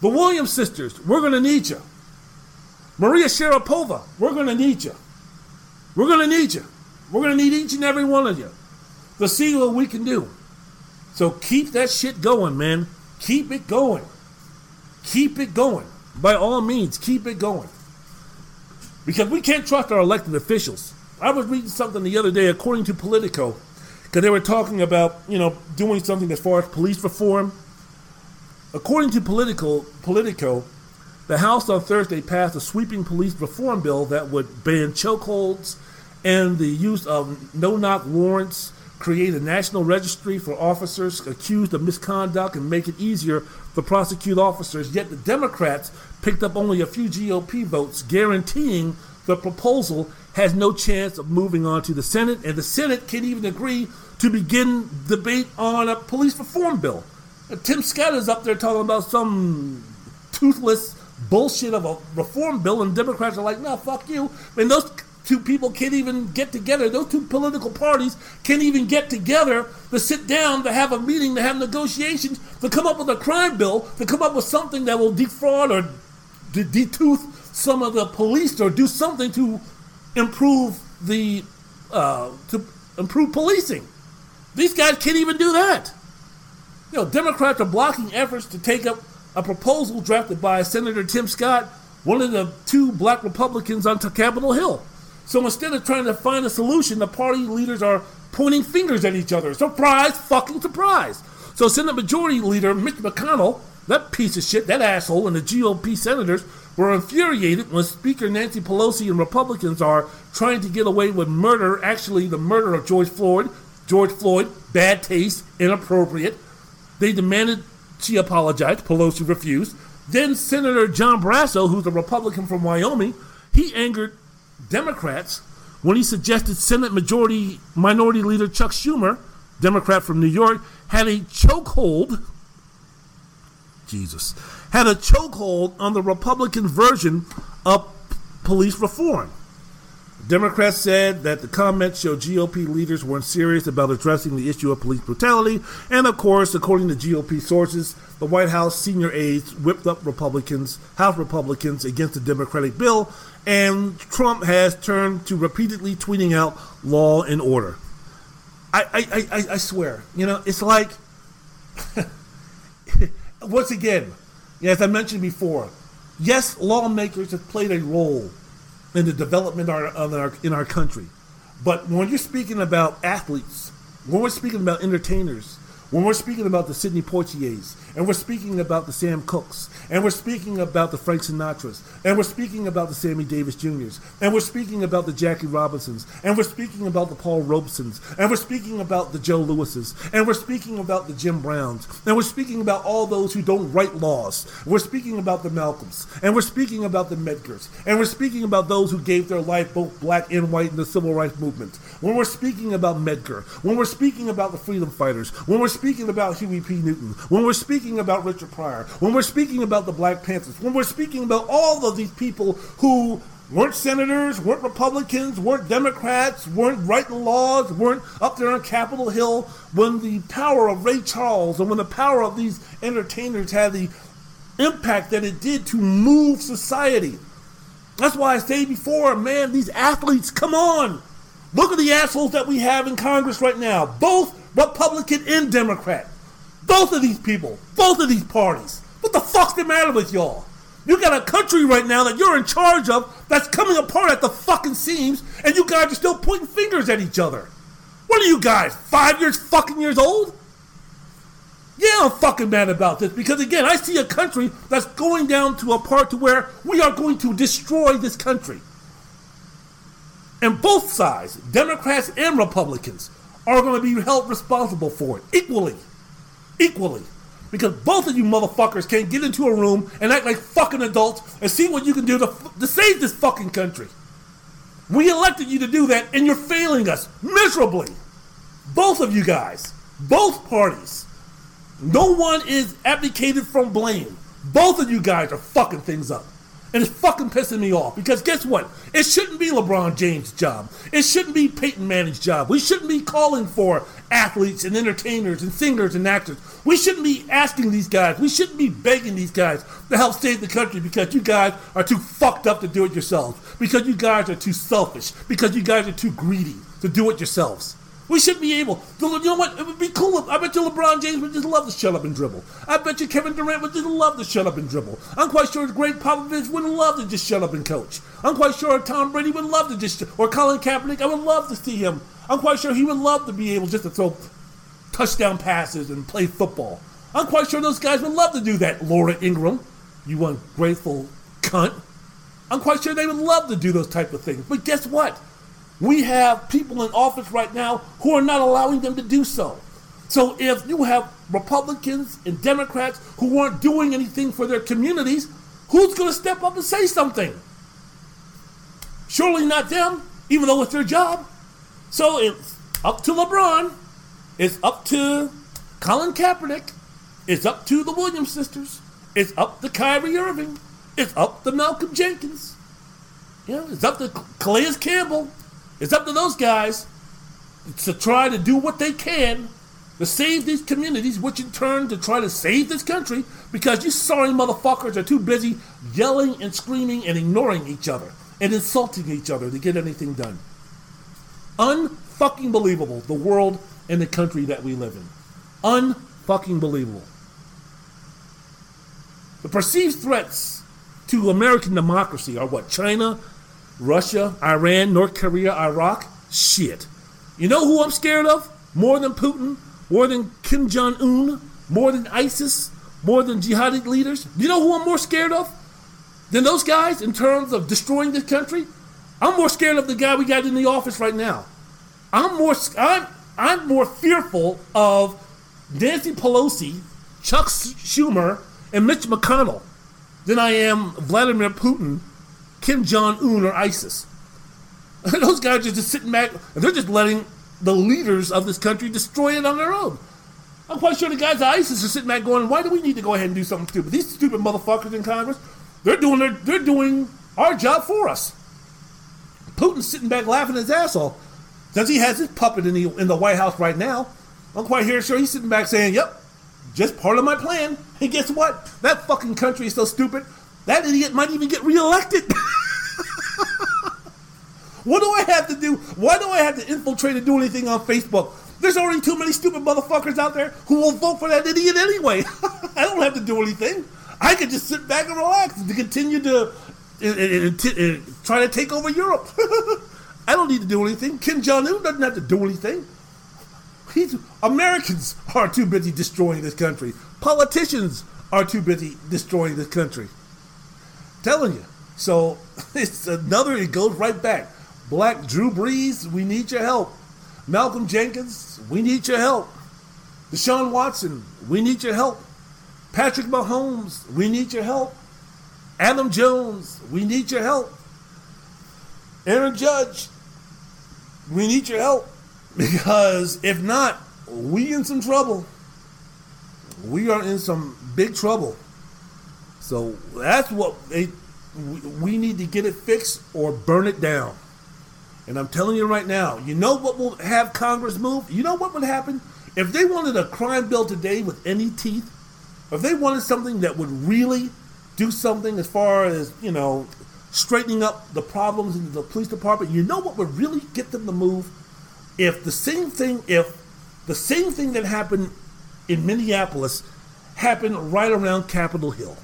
The Williams sisters, we're going to need you. Maria Sharapova, we're going to need you. We're going to need you. We're going to need each and every one of you to see what we can do. So keep that shit going, man. Keep it going. Keep it going. By all means, keep it going. Because we can't trust our elected officials. I was reading something the other day, according to Politico, because they were talking about, you know, doing something as far as police reform. According to Politico, Politico, the House on Thursday passed a sweeping police reform bill that would ban chokeholds and the use of no-knock warrants create a national registry for officers accused of misconduct and make it easier to prosecute officers. Yet the Democrats picked up only a few GOP votes, guaranteeing the proposal has no chance of moving on to the Senate, and the Senate can't even agree to begin debate on a police reform bill. Tim Scott is up there talking about some toothless bullshit of a reform bill, and Democrats are like, no, fuck you. I mean, those two people can't even get together. Those two political parties can't even get together to sit down, to have a meeting, to have negotiations, to come up with a crime bill, to come up with something that will defraud or de- detooth some of the police or do something to improve the uh, to improve policing. These guys can't even do that. You know, Democrats are blocking efforts to take up a proposal drafted by Senator Tim Scott, one of the two black Republicans on Capitol Hill. So instead of trying to find a solution, the party leaders are pointing fingers at each other. Surprise, fucking surprise. So Senate Majority Leader Mitch McConnell, that piece of shit, that asshole, and the GOP senators were infuriated when Speaker Nancy Pelosi and Republicans are trying to get away with murder, actually the murder of George Floyd. George Floyd, bad taste, inappropriate. They demanded she apologize. Pelosi refused. Then Senator John Barrasso, who's a Republican from Wyoming, he angered Democrats when he suggested Senate Majority Minority Leader Chuck Schumer, Democrat from New York, had a chokehold. Jesus had a chokehold on the Republican version of police reform. Democrats said that the comments showed GOP leaders weren't serious about addressing the issue of police brutality, and of course, according to GOP sources, the White House senior aides whipped up Republicans, House Republicans, against the Democratic bill, and Trump has turned to repeatedly tweeting out law and order. I, I, I, I swear, you know, it's like, once again, as I mentioned before, yes, lawmakers have played a role in the development of our, in our country. But when you're speaking about athletes, when we're speaking about entertainers, when we're speaking about the Sidney Poitiers, and we're speaking about the Sam Cookes, and we're speaking about the Frank Sinatras, and we're speaking about the Sammy Davis Jr.'s, and we're speaking about the Jackie Robinsons, and we're speaking about the Paul Robesons, and we're speaking about the Joe Louises, and we're speaking about the Jim Browns, and we're speaking about all those who don't write laws. We're speaking about the Malcolms, and we're speaking about the Medgars, and we're speaking about those who gave their life, both black and white, in the civil rights movement. When we're speaking about Medgar, when we're speaking about the freedom fighters, when we're speaking about Huey P. Newton, when we're speaking about Richard Pryor, when we're speaking about the Black Panthers, when we're speaking about all of these people who weren't senators, weren't Republicans, weren't Democrats, weren't writing laws, weren't up there on Capitol Hill when the power of Ray Charles and when the power of these entertainers had the impact that it did to move society. That's why I say before, man, these athletes, come on. Look at the assholes that we have in Congress right now, both Republican and Democrat. Both of these people, both of these parties. What the fuck's the matter with y'all? You got a country right now that you're in charge of that's coming apart at the fucking seams, and you guys are still pointing fingers at each other. What are you guys, five years fucking years old? Yeah, I'm fucking mad about this because again, I see a country that's going down to a part to where we are going to destroy this country. And both sides, Democrats and Republicans, are going to be held responsible for it equally. Equally. Because both of you motherfuckers can't get into a room and act like fucking adults and see what you can do to, to save this fucking country. We elected you to do that and you're failing us miserably. Both of you guys. Both parties. No one is abdicated from blame. Both of you guys are fucking things up. And it's fucking pissing me off because guess what? It shouldn't be LeBron James' job. It shouldn't be Peyton Manning's job. We shouldn't be calling for athletes and entertainers and singers and actors. We shouldn't be asking these guys. We shouldn't be begging these guys to help save the country because you guys are too fucked up to do it yourselves. Because you guys are too selfish. Because you guys are too greedy to do it yourselves. We should be able. To, you know what? It would be cool. If, I bet you LeBron James would just love to shut up and dribble. I bet you Kevin Durant would just love to shut up and dribble. I'm quite sure Gregg Popovich would love to just shut up and coach. I'm quite sure Tom Brady would love to just, or Colin Kaepernick. I would love to see him. I'm quite sure he would love to be able just to throw touchdown passes and play football. I'm quite sure those guys would love to do that. Laura Ingraham, you ungrateful cunt. I'm quite sure they would love to do those type of things. But guess what? We have people in office right now who are not allowing them to do so. So if you have Republicans and Democrats who aren't doing anything for their communities, who's going to step up and say something? Surely not them, even though it's their job. So it's up to LeBron. It's up to Colin Kaepernick. It's up to the Williams sisters. It's up to Kyrie Irving. It's up to Malcolm Jenkins. You know, it's up to Calais Campbell. It's up to those guys to try to do what they can to save these communities, which in turn to try to save this country, because you sorry motherfuckers are too busy yelling and screaming and ignoring each other and insulting each other to get anything done. Unfucking believable, the world and the country that we live in. Unfucking believable. The perceived threats to American democracy are what? China, Russia, Iran, North Korea, Iraq? Shit. You know who I'm scared of? More than Putin? More than Kim Jong un? More than ISIS? More than jihadi leaders? You know who I'm more scared of than those guys in terms of destroying this country? I'm more scared of the guy we got in the office right now. I'm more I'm I'm more fearful of Nancy Pelosi, Chuck Schumer, and Mitch McConnell than I am Vladimir Putin Kim Jong Un or ISIS. Those guys are just sitting back and they're just letting the leaders of this country destroy it on their own. I'm quite sure the guys at ISIS are sitting back going, "Why do we need to go ahead and do something stupid? These stupid motherfuckers in Congress, they're doing their, they're doing our job for us." Putin's sitting back laughing his ass off since he has his puppet in the in the White House right now. I'm quite here sure he's sitting back saying, "Yep, just part of my plan." And guess what? That fucking country is so stupid. That idiot might even get reelected. what do I have to do? Why do I have to infiltrate and do anything on Facebook? There's already too many stupid motherfuckers out there who will vote for that idiot anyway. I don't have to do anything. I can just sit back and relax and continue to eh, eh, eh, try to take over Europe. I don't need to do anything. Kim Jong Un doesn't have to do anything. He's, Americans are too busy destroying this country. Politicians are too busy destroying this country. Telling you. So it's another, it goes right back. Black Drew Brees, we need your help. Malcolm Jenkins, we need your help. Deshaun Watson, we need your help. Patrick Mahomes, we need your help. Adam Jones, we need your help. Aaron Judge, we need your help. Because if not, we in some trouble. We are in some big trouble. So that's what we need to get it fixed or burn it down. And I'm telling you right now, you know what will have Congress move? You know what would happen? If they wanted a crime bill today with any teeth, if they wanted something that would really do something as far as, you know, straightening up the problems in the police department, you know what would really get them to move? If the same thing, if the same thing that happened in Minneapolis happened right around Capitol Hill.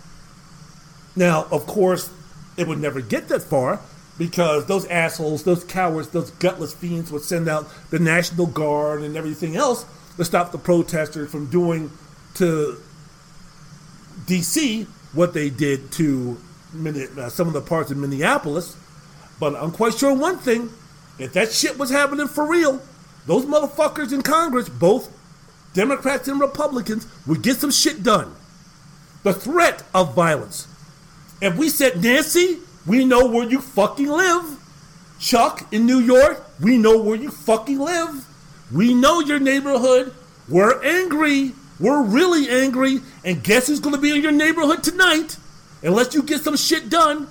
Now, of course, it would never get that far because those assholes, those cowards, those gutless fiends would send out the National Guard and everything else to stop the protesters from doing to DC what they did to uh, some of the parts of Minneapolis. But I'm quite sure one thing if that shit was happening for real, those motherfuckers in Congress, both Democrats and Republicans, would get some shit done. The threat of violence. If we said, Nancy, we know where you fucking live. Chuck in New York, we know where you fucking live. We know your neighborhood. We're angry. We're really angry. And guess who's going to be in your neighborhood tonight? Unless you get some shit done.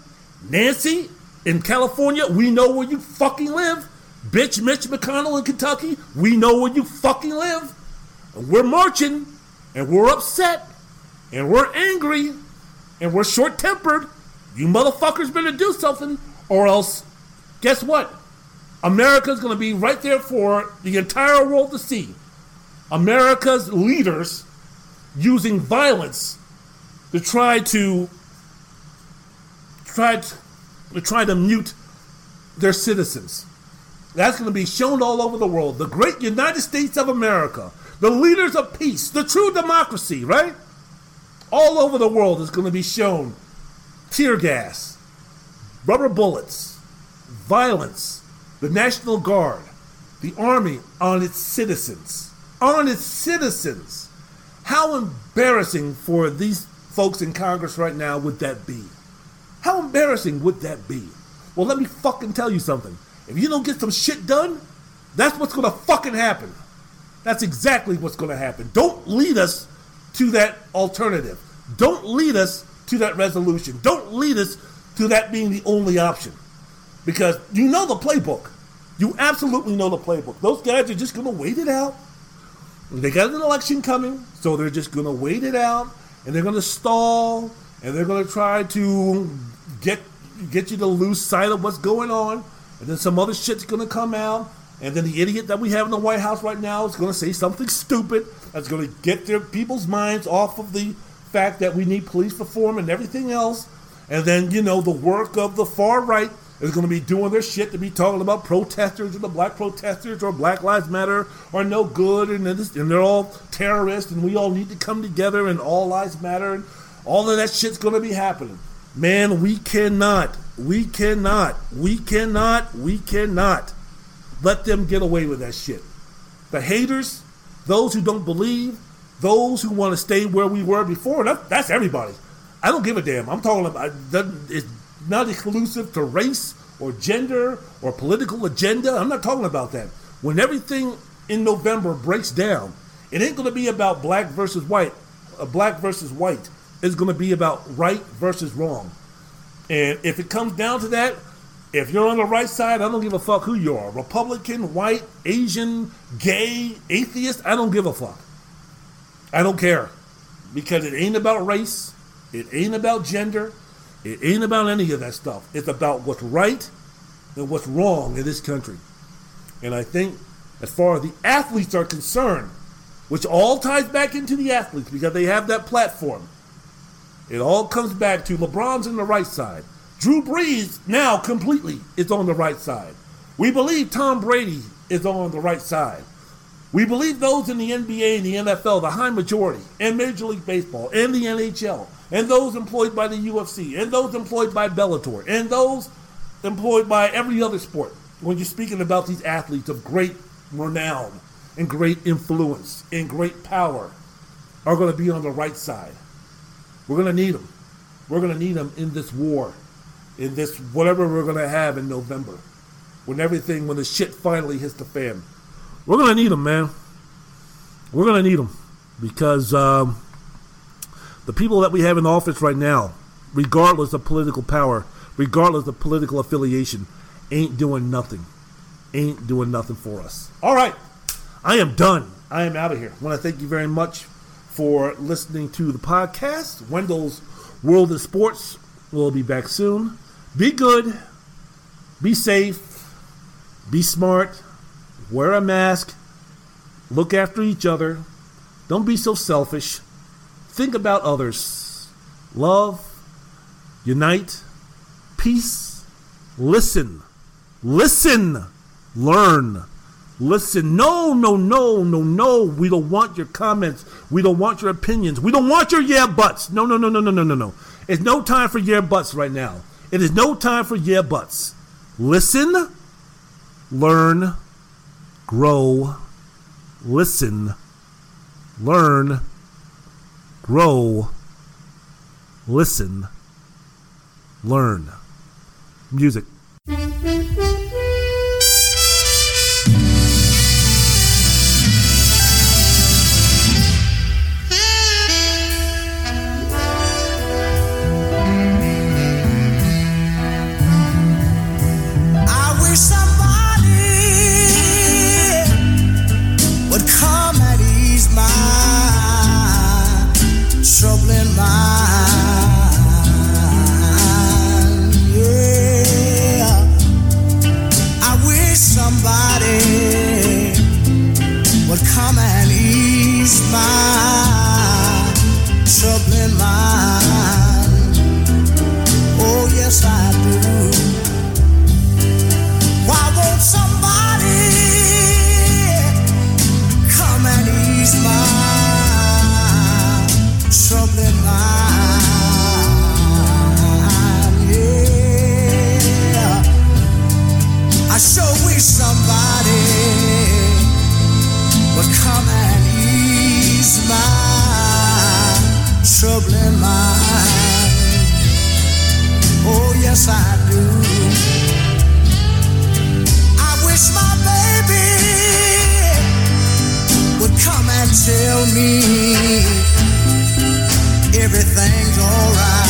Nancy in California, we know where you fucking live. Bitch Mitch McConnell in Kentucky, we know where you fucking live. And we're marching, and we're upset, and we're angry, and we're short tempered. You motherfuckers better do something, or else, guess what? America's going to be right there for the entire world to see. America's leaders using violence to try to try to, to try to mute their citizens. That's going to be shown all over the world. The great United States of America, the leaders of peace, the true democracy, right? All over the world is going to be shown tear gas, rubber bullets, violence, the National Guard, the Army on its citizens. On its citizens. How embarrassing for these folks in Congress right now would that be? How embarrassing would that be? Well, let me fucking tell you something. If you don't get some shit done, that's what's gonna fucking happen. That's exactly what's gonna happen. Don't lead us to that alternative. Don't lead us to that resolution. Don't lead us to that being the only option. Because you know the playbook. You absolutely know the playbook. Those guys are just gonna wait it out. They got an election coming, so they're just gonna wait it out and they're gonna stall and they're gonna try to get get you to lose sight of what's going on and then some other shit's gonna come out, and then the idiot that we have in the White House right now is gonna say something stupid that's gonna get their people's minds off of the fact that we need police reform and everything else. And then, you know, the work of the far right is going to be doing their shit to be talking about protesters and the black protesters or Black Lives Matter are no good and, and they're all terrorists and we all need to come together and all lives matter and all of that shit's going to be happening. Man, we cannot, we cannot, we cannot, we cannot let them get away with that shit. The haters, those who don't believe, those who want to stay where we were before, that, that's everybody. I don't give a damn. I'm talking about it's not exclusive to race or gender or political agenda. I'm not talking about that. When everything in November breaks down, it ain't going to be about black versus white, uh, black versus white is going to be about right versus wrong. And if it comes down to that, if you're on the right side, I don't give a fuck who you are Republican, white, Asian, gay, atheist, I don't give a fuck. I don't care. Because it ain't about race, it ain't about gender, it ain't about any of that stuff. It's about what's right and what's wrong in this country. And I think, as far as the athletes are concerned, which all ties back into the athletes because they have that platform. It all comes back to LeBron's on the right side. Drew Brees now completely is on the right side. We believe Tom Brady is on the right side. We believe those in the NBA and the NFL, the high majority, and Major League Baseball, and the NHL, and those employed by the UFC, and those employed by Bellator, and those employed by every other sport. When you're speaking about these athletes of great renown and great influence and great power, are going to be on the right side. We're going to need them. We're going to need them in this war, in this whatever we're to have in November, when everything, when the shit finally hits the fan. We're to need them, man. We're to need them because um, the people that we have in office right now, regardless of political power, regardless of political affiliation, ain't doing nothing. Ain't doing nothing for us. All right. I am done. I am out of here. I want to thank you very much for listening to the podcast. Wendell's World of Sports will be back soon. Be good. Be safe. Be smart. Wear a mask. Look after each other. Don't be so selfish. Think about others. Love. Unite. Peace. Listen. Listen. Learn. Listen. No, no, no, no, no. We don't want your comments. We don't want your opinions. We don't want your yeah buts. No, no, no, no, no, no, no, no. It's no time for yeah buts right now. It is no time for yeah buts. Listen. Learn. Grow. Listen. Learn. Grow. Listen. Learn. Music. Tell me everything's alright.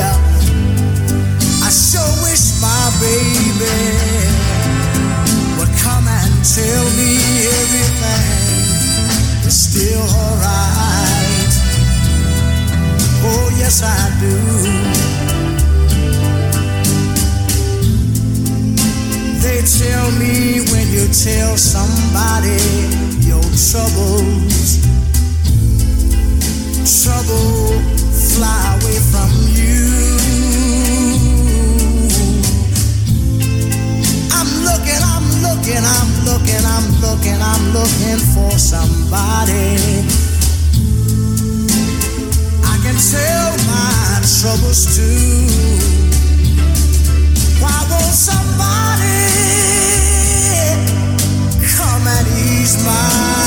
Yeah, I sure wish my baby would come and tell me everything is still alright. Oh, yes, I do. They tell me you tell somebody your troubles? Trouble fly away from you. I'm looking, I'm looking, I'm looking, I'm looking, I'm looking for somebody. I can tell my troubles too. Why won't somebody? slide.